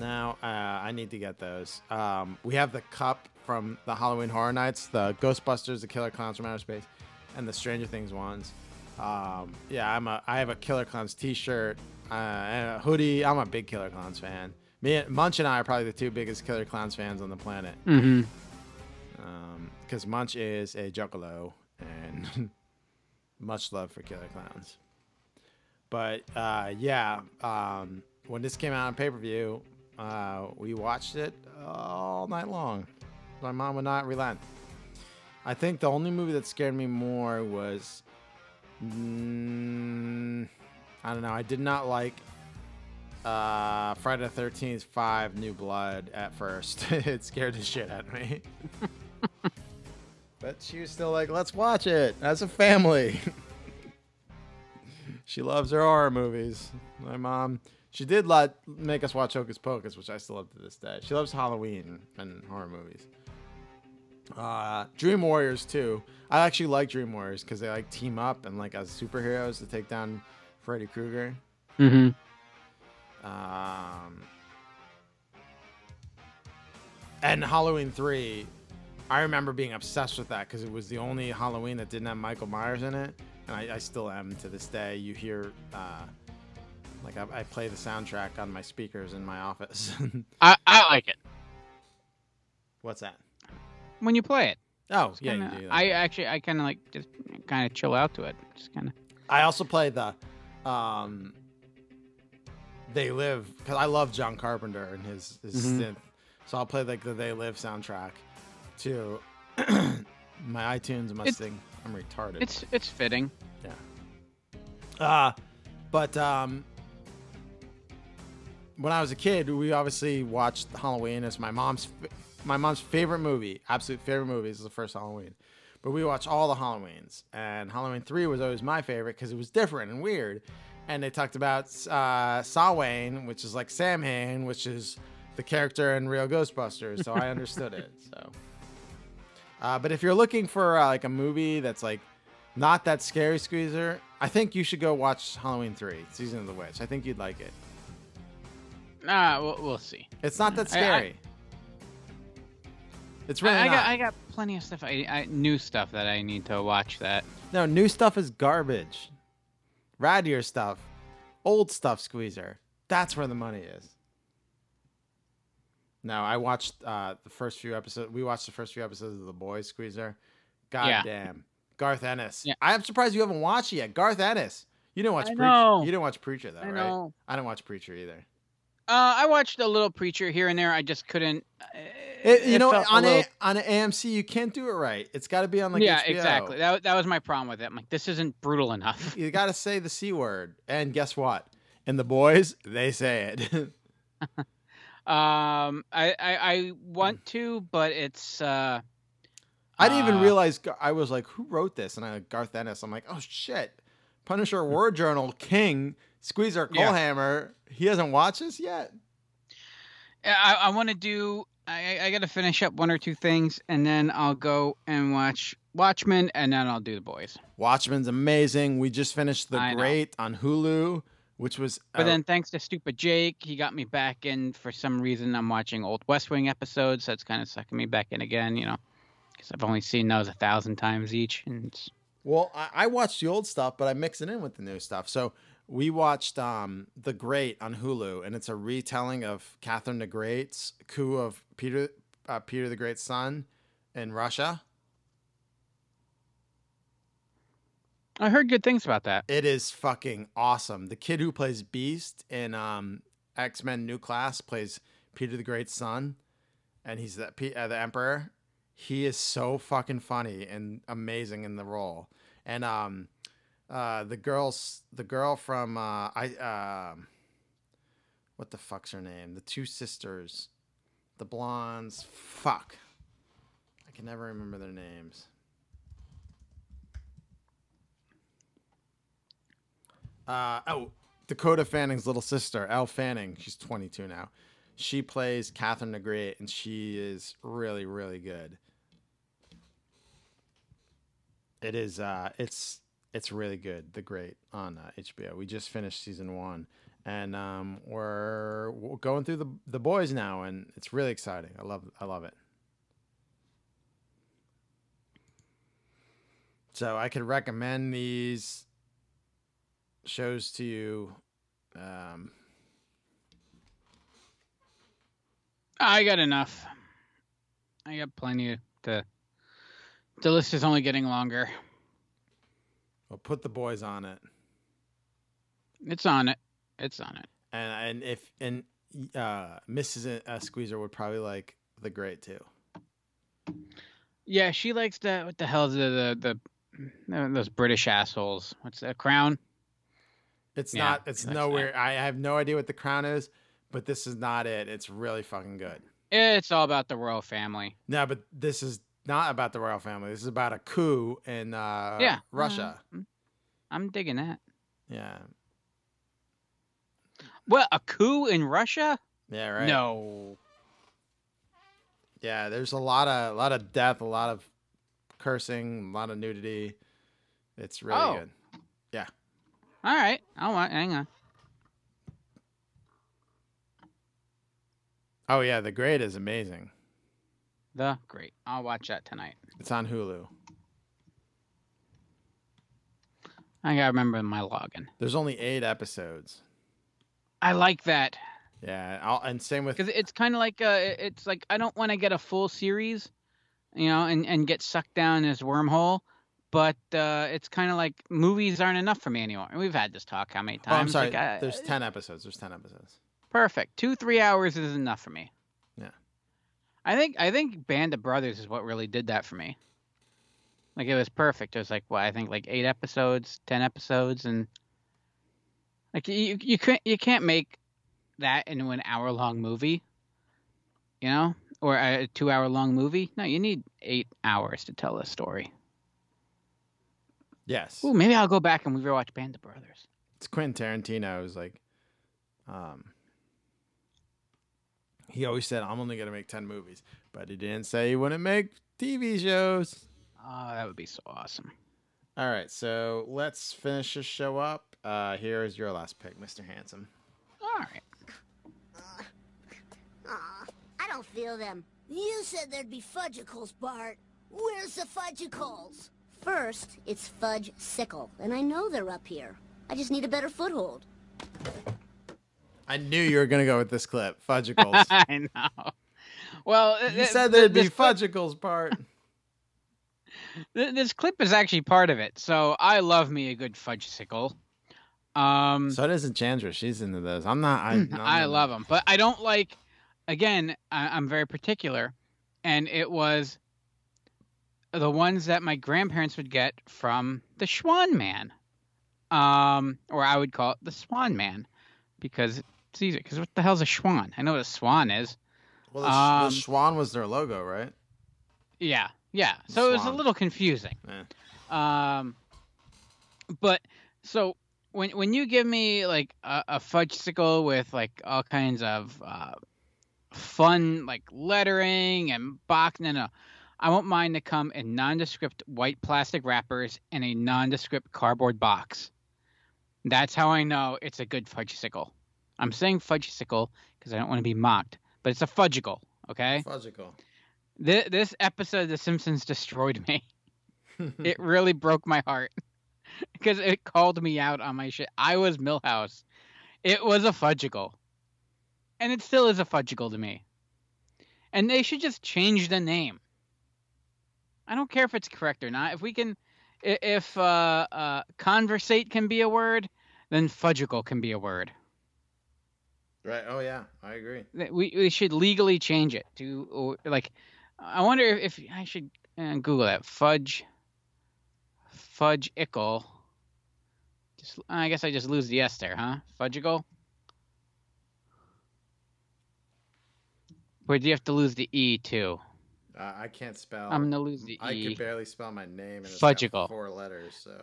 Now uh, I need to get those. Um, we have the cup from the Halloween Horror Nights, the Ghostbusters, the Killer Klowns from Outer Space, and the Stranger Things ones. Um, yeah, I'm a. I have a Killer Klowns T-shirt uh, and a hoodie. I'm a big Killer Klowns fan. Me, and Munch, and I are probably the two biggest Killer Klowns fans on the planet. Mm-hmm. Because Munch is a juggalo, and much love for Killer Klowns. But uh, yeah, um, when this came out on pay per view, uh, we watched it all night long. My mom would not relent. I think the only movie that scared me more was. Mm, I don't know. I did not like uh, Friday the 13th 5 New Blood at first. it scared the shit out of me. but she was still like, let's watch it as a family. she loves her horror movies. My mom, she did let make us watch Hocus Pocus, which I still love to this day. She loves Halloween and horror movies. Uh, Dream Warriors too. I actually like Dream Warriors because they like team up and like as superheroes to take down Freddy Krueger. Mm-hmm. Um, and Halloween 3, I remember being obsessed with that because it was the only Halloween that didn't have Michael Myers in it. And I, I still am to this day. You hear, uh, like, I, I play the soundtrack on my speakers in my office. I, I like it What's that? When you play it. Oh, It's yeah, kinda- you do. that. I actually I kind of like just kind of chill out to it. Just kind of. I also play the, um, They Live because I love John Carpenter and his his Mhm. synth. So I'll play like the They Live soundtrack to my iTunes must It's- think I'm retarded. It's it's fitting. Yeah. Uh, but um, when I was a kid, we obviously watched Halloween as my mom's fa- my mom's favorite movie, absolute favorite movie is the first Halloween. But we watched all the Halloweens, and Halloween three was always my favorite because it was different and weird. And they talked about uh, Samhain, which is like Samhain, which is the character in Real Ghostbusters. So I understood it. So, uh, but if you're looking for uh, like a movie that's like not that scary, Squeezer, I think you should go watch Halloween three, Season of the Witch. I think you'd like it. Nah, we'll, we'll see. It's not that I- I- scary. It's really I, I got I got plenty of stuff. I, I new stuff that I need to watch. That No, new stuff is garbage. Radier stuff, old stuff, Squeezer. That's where the money is. No, I watched uh, the first few episodes. We watched the first few episodes of The Boys, Squeezer. God Yeah. damn. Garth Ennis. Yeah. I am surprised you haven't watched it yet. Garth Ennis. You didn't watch I Preacher. know. You didn't watch Preacher though, I right? know. I didn't watch Preacher either. uh, I watched a little Preacher here and there. I just couldn't. It, you it know, felt a on little- a, on an AMC, you can't do it right. It's got to be on like yeah, HBO. exactly. That that was my problem with it. I'm like, this isn't brutal enough. You got to say the c word, and guess what? In the boys, they say it. Um, I, I I want to, but it's uh. I didn't even uh, realize. I was like, "Who wrote this?" And I Garth Ennis. I'm like, "Oh shit!" Punisher War Journal King Squeezer Yeah. Colehammer. He hasn't watched this yet. I I want to do. I I got to finish up one or two things, and then I'll go and watch Watchmen, and then I'll do the boys. Watchmen's amazing. We just finished The I know. Great on Hulu, which was. But uh, then, thanks to stupid Jake, he got me back in. For some reason, I'm watching old West Wing episodes. That's kind of sucking me back in again, you know, because I've only seen those a thousand times each. And Well, I, I watched the old stuff, but I mix it in with the new stuff. So we watched um, The Great on Hulu, and it's a retelling of Catherine the Great's coup of Peter uh, Peter the Great's son in Russia. I heard good things about that. It is fucking awesome. The kid who plays Beast in um, X Men New Class plays Peter the Great's son, and he's the uh, the Emperor. He is so fucking funny and amazing in the role. And um, uh, the girls, the girl from uh, I um, what the fuck's her name? The two sisters, the blondes. Fuck, I can never remember their names. Uh, oh, Dakota Fanning's little sister, Elle Fanning. She's 22 now. She plays Catherine the Great, and she is really, really good. It is. Uh, it's it's really good. The Great on uh, HBO. We just finished season one, and um, we're, we're going through the the boys now, and it's really exciting. I love I love it. So I could recommend these shows to you. Um, I got enough. I got plenty to. The list is only getting longer. Well, put the boys on it, It's on it. It's on it. and and if and uh, Mrs. Uh, Squeezer would probably like the Great too. Yeah, she likes the what the hell is the the, the those British assholes. What's that? Crown? It's Yeah, not. It's nowhere. I have no idea what the crown is, but this is not it. It's really fucking good. It's all about the royal family. No, but this is not about the royal family. This is about a coup in uh, yeah, Russia. Uh, I'm digging that. yeah, What a coup in Russia? yeah, right. No. Yeah, there's a lot of a lot of death, a lot of cursing, a lot of nudity. It's really Oh. good. Yeah. All right. I'll wa- hang on. Oh yeah, the grade is amazing. The great. I'll watch that tonight. It's on Hulu. I gotta remember my login. There's only eight episodes. I like that Yeah, I'll, and same with because it's kind of like uh, it's like I don't want to get a full series, you know, and and get sucked down this wormhole. But uh, it's kind of like movies aren't enough for me anymore. And we've had this talk how many Oh, I'm times? sorry. Like, I- There's ten episodes. There's ten episodes. perfect. Two three hours is enough for me. I think I think Band of Brothers is what really did that for me. Like it was perfect. It was like what I think like eight episodes, ten episodes, and like you you can't you can't make that into an hour long movie, you know, or a two hour long movie. No, you need eight hours to tell a story. Yes. Ooh, maybe I'll go back and we rewatch Band of Brothers. It's Quentin Tarantino who's like, um, he always said, "I'm only gonna make ten movies," but he didn't say he wouldn't make TV shows. Oh, that would be so awesome. All right, so let's finish this show up. Uh, here is your last pick, Mr. Handsome. All right. Aw, I don't feel them. You said there'd be fudgicles, Bart. Where's the fudgicles? First, it's fudge sickle, and I know they're up here. I just need a better foothold. I knew you were gonna go with this clip, Fudgicles. I know. Well, you uh, said there'd be this clip- Fudgicles part. This clip is actually part of it, so I love me a good fudge sickle. Um, so does Chandra. She's into those. I'm not. I, I'm I love them, but I don't like. Again, I, I'm very particular, and it was the ones that my grandparents would get from the Schwan Man, um, or I would call it the Swan Man, because it's easy. Because what the hell's a swan? I know what a swan is. Well, the, Um, the Schwan was their logo, right? Yeah, yeah. So it was a little confusing. Um, but so when when you give me like a, a fudge sickle with like all kinds of uh, fun like lettering and box, no, no, I won't mind to come in nondescript white plastic wrappers in a nondescript cardboard box. That's how I know it's a good fudge sickle. I'm saying fudge sickle because I don't want to be mocked, but it's a fudgicle, okay? Fudgicle. This, this episode of The Simpsons destroyed me. it really broke my heart because it called me out on my shit. I was Milhouse. It was a fudgicle, and it still is a fudgicle to me. And they should just change the name. I don't care if it's correct or not. If we can, if uh, uh, conversate can be a word, then fudgicle can be a word. Right. Oh yeah, I agree. we, we should legally change it to or, like I wonder if, if I should uh, Google that fudge fudge ickle. Just I guess I just lose the s there, huh? Fudgicle. do you have to lose the E too. Uh, I can't spell. I'm gonna lose the I E. can barely spell my name. And it's Fudgicle. four letters. So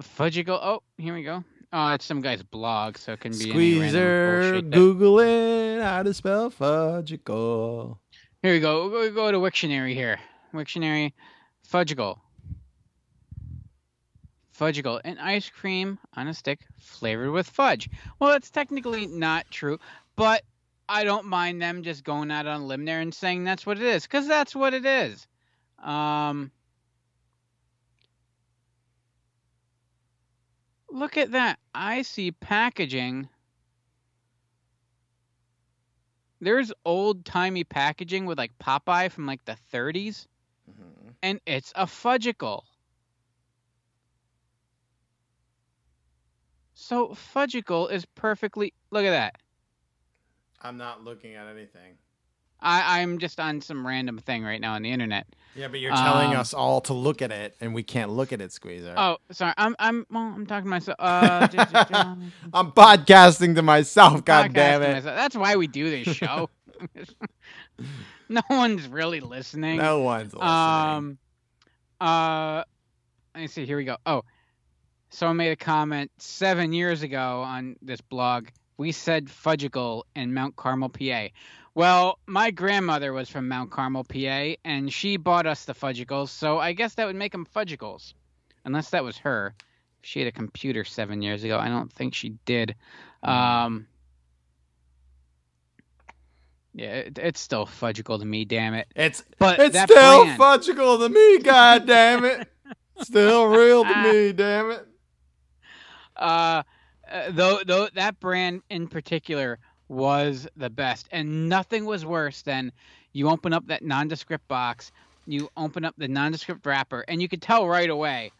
Fudgicle. Oh, here we go. Oh, it's some guy's blog, so it can be Squeezer, Google it. How to spell fudgicle? Here we go. We'll go to Wiktionary here. Wiktionary, fudgicle. Fudgicle, an ice cream on a stick flavored with fudge. Well, it's technically not true, but I don't mind them just going out on a limb there and saying that's what it is, because that's what it is. Um, look at that. I see packaging. There's old timey packaging with like Popeye from like the 30s, mm-hmm. and it's a fudgicle. So fudgicle is perfectly. Look at that. I'm not looking at anything. I, I'm just on some random thing right now on the internet. Yeah, but you're telling Um, us all to look at it, and we can't look at it, Squeezer. Oh, sorry. I'm I'm well. I'm talking to myself. Uh, I'm podcasting to myself. God damn it! That's why we do this show. no one's really listening. No one's listening. Um, uh, let me see. Here we go. Oh, someone made a comment seven years ago on this blog. We said fudgicle in Mount Carmel, PA. Well, my grandmother was from Mount Carmel, PA, and she bought us the fudgicles, so I guess that would make them fudgicles. Unless that was her. She had a computer seven years ago. I don't think she did. Um, yeah, it, it's still fudgicle to me, damn it. It's but it's still brand- fudgicle to me. God damn it! Still real to me. Damn it! uh, uh, though though that brand in particular was the best, and nothing was worse than you open up that nondescript box, you open up the nondescript wrapper, and you could tell right away.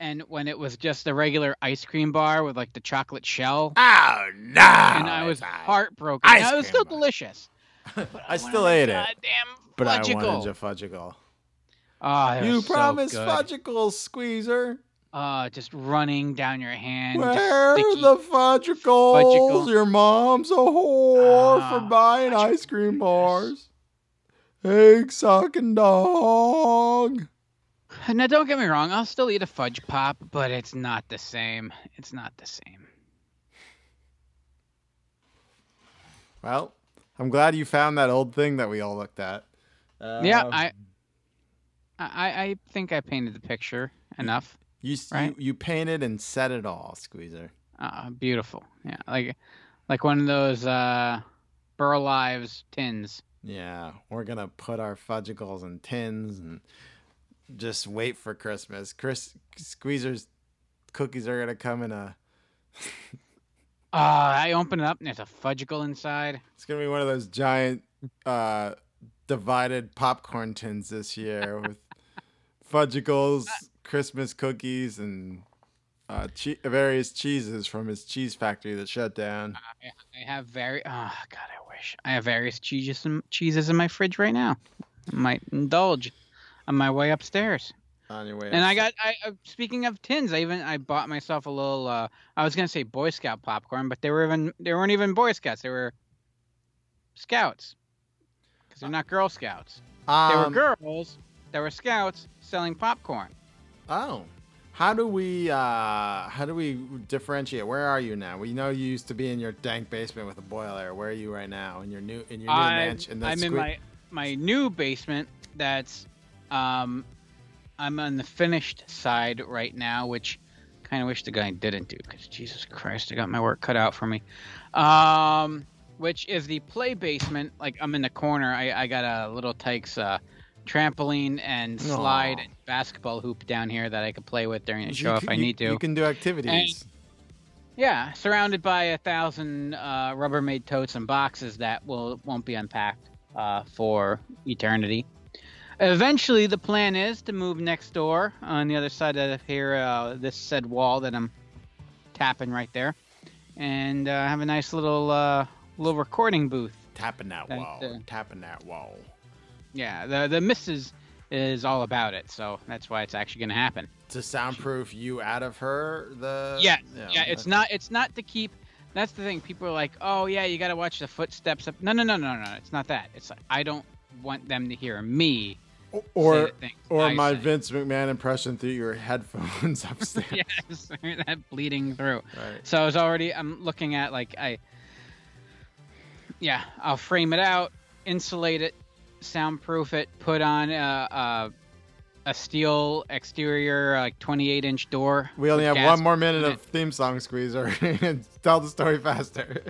And when it was just a regular ice cream bar with like the chocolate shell, oh no! And I was heartbroken. Ice Now, it was cream still delicious. I still ate it, Goddamn but I wanted a fudgicle. Oh, you were so promised good. fudgicles, Squeezer. Uh, just running down your hand. Where are sticky. the fudgicles? Fudgicle. Your mom's a whore Ah, for buying ice cream bars. Egg sucking dog. Now, don't get me wrong. I'll still eat a fudge pop, but it's not the same. It's not the same. Well, I'm glad you found that old thing that we all looked at. yeah, Um, I, I, I think I painted the picture enough. You, right? you you painted and set it all, Squeezer. Uh, beautiful. Yeah, like, like one of those uh, Burl Ives tins. Yeah, we're gonna put our fudgicles in tins and just wait for Christmas. Chris Squeezer's cookies are gonna come in a. Uh, I open it up and there's a fudgicle inside. It's gonna be one of those giant, uh, divided popcorn tins this year with fudgicles, Christmas cookies, and uh, che- various cheeses from his cheese factory that shut down. I, I have very. Oh God, I wish I have various cheeses in, cheeses in my fridge right now. I might indulge on my way upstairs. On your way, And I got. I uh, speaking of tins, I even I bought myself a little. Uh, I was gonna say Boy Scout popcorn, but they were even they weren't even Boy Scouts. They were Scouts because they're not Girl Scouts. they were Um, girls that were Scouts selling popcorn. Oh. How do we uh how do we differentiate? Where are you now? We know you used to be in your dank basement with a boiler. Where are you right now? In your new in your new I, mansion? I'm in my my new basement. That's um, I'm on the finished side right now, which kind of wish the guy didn't do because Jesus Christ, I got my work cut out for me. Um, which is the play basement. Like I'm in the corner. I, I got a Little Tikes uh, trampoline and slide Aw. and basketball hoop down here that I could play with during the You show if can- I you- need to. You can do activities. Yeah, surrounded by a thousand uh, Rubbermaid totes and boxes that will won't be unpacked uh, for eternity. Eventually, the plan is to move next door on the other side of here, uh, this said wall that I'm tapping right there, and uh, have a nice little uh, little recording booth. tapping that That, wall. uh, tapping that wall. Yeah, the the missus is all about it, so that's why it's actually going to happen. To soundproof you out of her the Yeah, Yeah, yeah. It's not. It's not to keep That's the thing. People are like, "Oh yeah, you got to watch the footsteps up." No, no, no, no, no. It's not that. It's like I don't want them to hear me. Or or I my say. Vince McMahon impression through your headphones upstairs. yes, that bleeding through. Right. So I was already. I'm looking at like I. Yeah, I'll frame it out, insulate it, soundproof it, put on a a, a steel exterior like 28 inch door. We only have one more minute of theme song squeezer. Tell the story faster.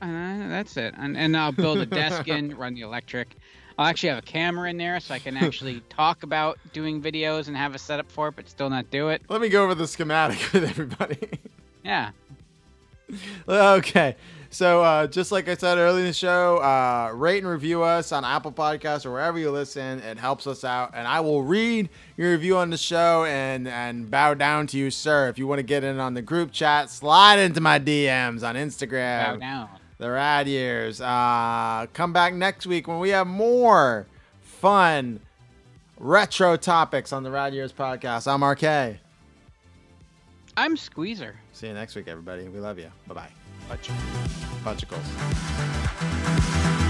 Uh, that's it. And, and I'll build a desk in, run the electric. I'll actually have a camera in there so I can actually talk about doing videos and have a setup for it, but still not do it. Let me go over the schematic with everybody. Yeah. okay. So, uh, just like I said earlier in the show, uh, rate and review us on Apple Podcasts or wherever you listen. It helps us out, and I will read your review on the show and and bow down to you, sir. If you want to get in on the group chat, slide into my DMs on Instagram. Bow down. The Rad Years. Uh, come back next week when we have more fun retro topics on the Rad Years podcast. I'm RK. I'm Squeezer. See you next week, everybody. We love you. Bye bye. Bunch Bunchicles.